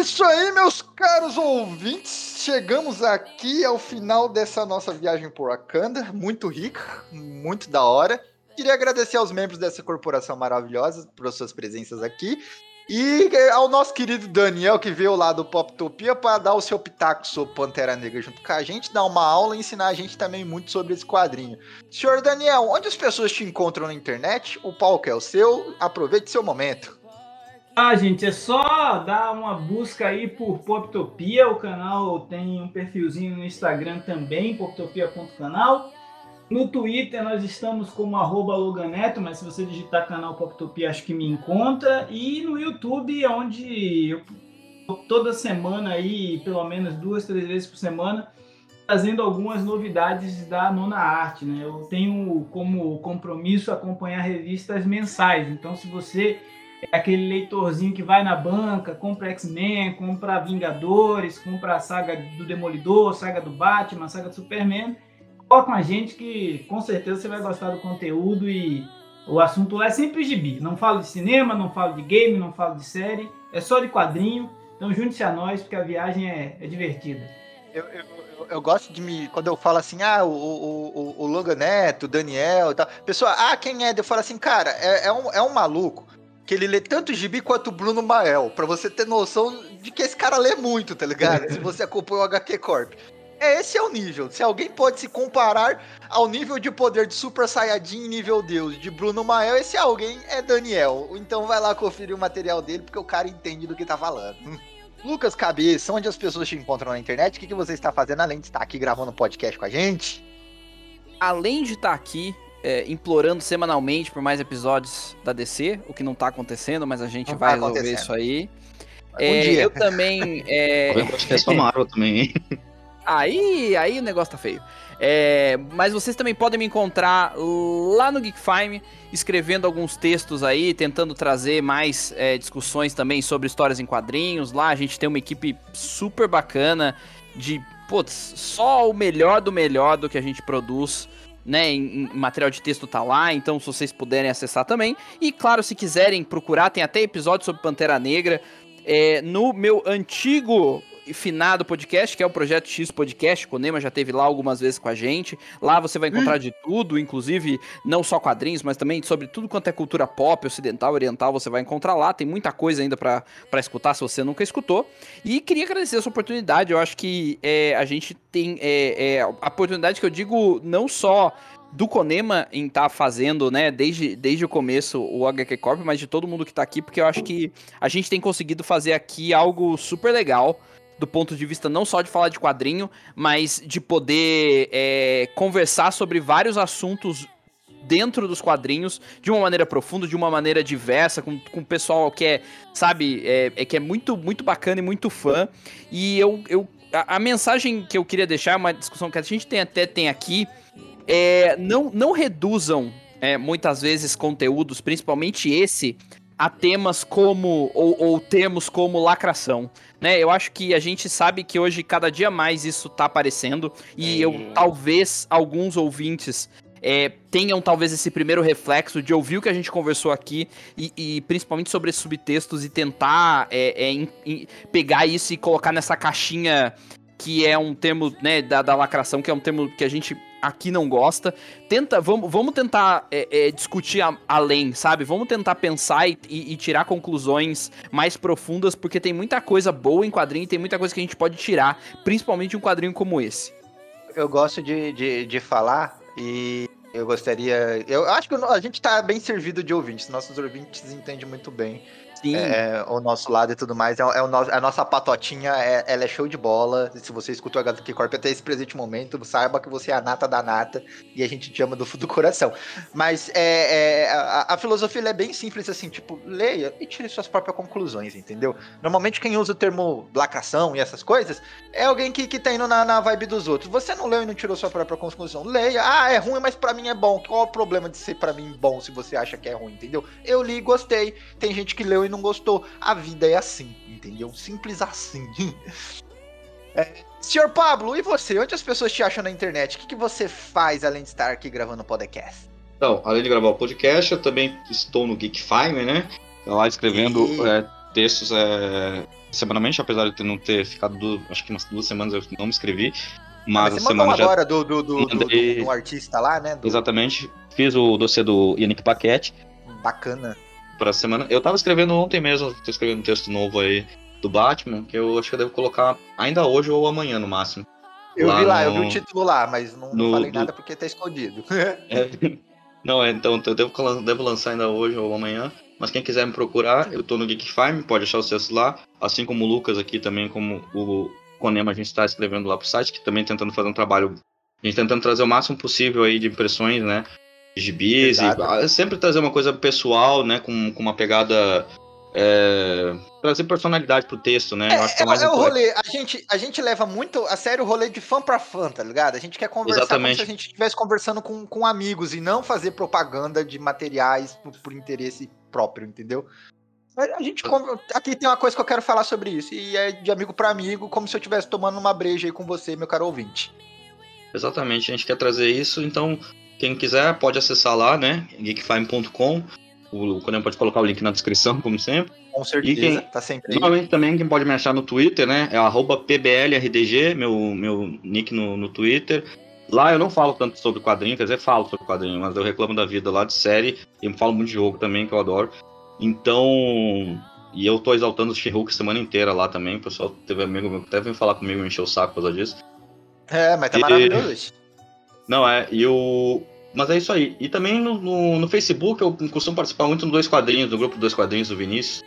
É isso aí, meus caros ouvintes. Chegamos aqui ao final dessa nossa viagem por Wakanda. Muito rica, muito da hora. Queria agradecer aos membros dessa corporação maravilhosa por suas presenças aqui. E ao nosso querido Daniel, que veio lá do Poptopia para dar o seu pitaco sobre Pantera Negra junto com a gente, dar uma aula e ensinar a gente também muito sobre esse quadrinho. Senhor Daniel, onde as pessoas te encontram na internet? O palco é o seu, aproveite seu momento.
Ah, gente, é só dar uma busca aí por Poptopia. O canal tem um perfilzinho no Instagram também, poptopia.canal. No Twitter nós estamos como arroba Loganeto, mas se você digitar canal Poptopia acho que me encontra. E no YouTube, onde eu toda semana aí, pelo menos duas, três vezes por semana, trazendo algumas novidades da Nona Arte, né? Eu tenho como compromisso acompanhar revistas mensais. Então, se você é aquele leitorzinho que vai na banca, compra X-Men, compra Vingadores, compra a saga do Demolidor, saga do Batman, saga do Superman, cola com a gente que com certeza você vai gostar do conteúdo e o assunto lá é sempre gibi. Não falo de cinema, não falo de game, não falo de série, é só de quadrinho. Então junte-se a nós porque a viagem é, é divertida.
Eu, eu, eu, eu, gosto de me. Quando eu falo assim, ah, o, o, o, o Longa Neto, o Daniel e tal. Pessoa, ah, quem é? Eu falo assim, cara, é, é, um, é um maluco que ele lê tanto gibi quanto o Bruno Mael, pra você ter noção de que esse cara lê muito, tá ligado? Se você acompanha o HQ Corp. É, esse é o nível. Se alguém pode se comparar ao nível de poder de Super Saiyajin nível Deus de Bruno Mael, esse alguém é Daniel. Então vai lá conferir o material dele, porque o cara entende do que tá falando. (laughs) Lucas Cabeça, onde as pessoas te encontram na internet? O que, que você está fazendo além de estar aqui gravando podcast com a gente?
Além de estar aqui é, implorando semanalmente por mais episódios da DC, o que não tá acontecendo, mas a gente não vai tá resolver isso aí. É, um eu também. É...
Eu acho que é só Marvel também, hein?
Aí, aí o negócio tá feio. É, mas vocês também podem me encontrar lá no Geekfime, escrevendo alguns textos aí, tentando trazer mais é, discussões também sobre histórias em quadrinhos. Lá a gente tem uma equipe super bacana de, putz, só o melhor do melhor do que a gente produz né, em, em, material de texto tá lá, então se vocês puderem acessar também. E claro, se quiserem procurar, tem até episódio sobre Pantera Negra. É, no meu antigo finado podcast, que é o Projeto X Podcast. O Nema já teve lá algumas vezes com a gente. Lá você vai encontrar hum. de tudo, inclusive não só quadrinhos, mas também sobre tudo quanto é cultura pop, ocidental, oriental, você vai encontrar lá. Tem muita coisa ainda para escutar se você nunca escutou. E queria agradecer essa oportunidade. Eu acho que é, a gente tem é, é, a oportunidade que eu digo não só do Conema em estar tá fazendo, né, desde, desde o começo o HQ Corp, mas de todo mundo que está aqui, porque eu acho que a gente tem conseguido fazer aqui algo super legal do ponto de vista não só de falar de quadrinho, mas de poder é, conversar sobre vários assuntos dentro dos quadrinhos de uma maneira profunda, de uma maneira diversa, com, com pessoal que é, sabe, é, é, que é muito, muito bacana e muito fã. E eu, eu a, a, mensagem que eu queria deixar, uma discussão que a gente tem, até tem aqui, é não, não reduzam é, muitas vezes conteúdos, principalmente esse, a temas como ou, ou termos como lacração. Né, eu acho que a gente sabe que hoje cada dia mais isso tá aparecendo e é. eu talvez alguns ouvintes é, tenham talvez esse primeiro reflexo de ouvir o que a gente conversou aqui e, e principalmente sobre subtextos e tentar é, é, in, in, pegar isso e colocar nessa caixinha que é um termo né, da, da lacração, que é um termo que a gente aqui não gosta. Tenta, vamos, vamos tentar é, é, discutir a, além, sabe? Vamos tentar pensar e, e, e, tirar conclusões mais profundas, porque tem muita coisa boa em quadrinho, tem muita coisa que a gente pode tirar, principalmente um quadrinho como esse.
Eu gosto de, de, de falar e eu gostaria. Eu acho que a gente tá bem servido de ouvintes, nossos ouvintes entendem muito bem. É, o nosso lado e tudo mais. É, é o no, a nossa patotinha, é, ela é show de bola. Se você escuta o HQ Corp até esse presente momento, saiba que você é a nata da nata e a gente te ama do fundo do coração. Mas é, é a, a, filosofia é bem simples assim, tipo, leia e tire suas próprias conclusões, entendeu? Normalmente quem usa o termo lacração e essas coisas é alguém que, que tá indo na, na vibe dos outros. Você não leu e não tirou sua própria conclusão. Leia, ah, é ruim, mas para mim é bom. Qual o problema de ser para mim bom se você acha que é ruim, entendeu? Eu li e gostei. Tem gente que leu e não gostou. A vida é assim, entendeu? Simples assim. (laughs) é, senhor Pablo, e você? Onde as pessoas te acham na internet? O que, que você faz além de estar aqui gravando podcast?
Então, além de gravar o podcast, eu também estou no Geekfime, né? Lá escrevendo e... é, textos é, semanalmente, apesar de não ter ficado, do, acho que umas duas semanas eu não me inscrevi. Mas, mas a semana já...
agora do, do, do, mandei... do, do artista lá, né? Do...
Exatamente. Fiz o dossiê do Yannick Paquete.
Bacana
pra semana. Eu tava escrevendo ontem mesmo, tô escrevendo um texto novo aí do Batman, que eu acho que eu devo colocar ainda hoje ou amanhã no máximo.
Eu lá vi lá, no... eu vi o título lá, mas não, no, falei do... nada porque tá escondido. (laughs)
é, não, é, então eu devo, devo lançar ainda hoje ou amanhã. Mas quem quiser me procurar, eu tô no Geek Farm, pode achar o texto lá. Assim como o Lucas aqui também, como o Conema, a gente está escrevendo lá pro site, que também tentando fazer um trabalho. A gente tentando trazer o máximo possível aí de impressões, né? Gibis e sempre trazer uma coisa pessoal, né, com, com uma pegada é, trazer personalidade pro texto, né?
É, Eu acho que é, é mais é o rolê. A gente, a gente leva muito a sério o rolê de fã pra fã, tá ligado? A gente quer conversar Exatamente. como se a gente estivesse conversando com, com amigos e não fazer propaganda de materiais por, por interesse próprio, entendeu? A gente aqui tem uma coisa que eu quero falar sobre isso e é de amigo para amigo, como se eu estivesse tomando uma breja aí com você, meu caro ouvinte.
Exatamente, a gente quer trazer isso, então quem quiser pode acessar lá, né? geekfime.com. O Conan pode colocar o link na descrição, como sempre.
Com certeza, quem, tá sempre
aí. também quem pode me achar no Twitter, né? É PBLRDG, meu, meu nick no, no Twitter. Lá eu não falo tanto sobre quadrinho, quer dizer, falo sobre quadrinho, mas eu reclamo da vida lá de série e falo muito de jogo também, que eu adoro. Então. E eu tô exaltando o She-Hulk semana inteira lá também. O pessoal teve amigo meu que até veio falar comigo, me encheu o saco por causa disso.
É, mas tá e... maravilhoso.
Não, é. E o. Mas é isso aí. E também no, no, no, Facebook eu costumo participar muito no Dois Quadrinhos, do grupo Dois Quadrinhos do Vinícius.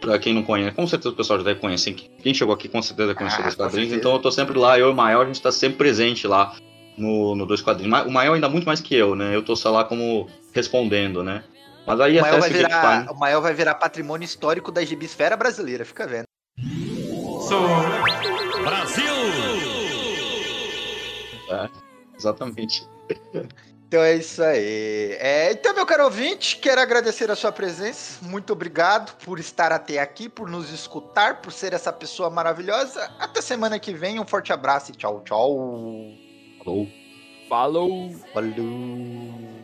Pra quem não conhece, com certeza o pessoal já deve conhecer. Quem chegou aqui com certeza conhece ah, Dois Quadrinhos. Então eu tô sempre lá, eu e o Maior, a gente tá sempre presente lá no, no Dois Quadrinhos. O Maior ainda muito mais que eu, né? Eu tô só lá como respondendo, né?
Mas aí o vai virar, O Maior vai virar patrimônio histórico da gibisfera brasileira, fica vendo. Sou
Brasil! É, exatamente. (laughs)
Então é isso aí. É, então, meu caro ouvinte, quero agradecer a sua presença. Muito obrigado por estar até aqui, por nos escutar, por ser essa pessoa maravilhosa. Até semana que vem. Um forte abraço e tchau, tchau.
Falou.
Falou!
Falou!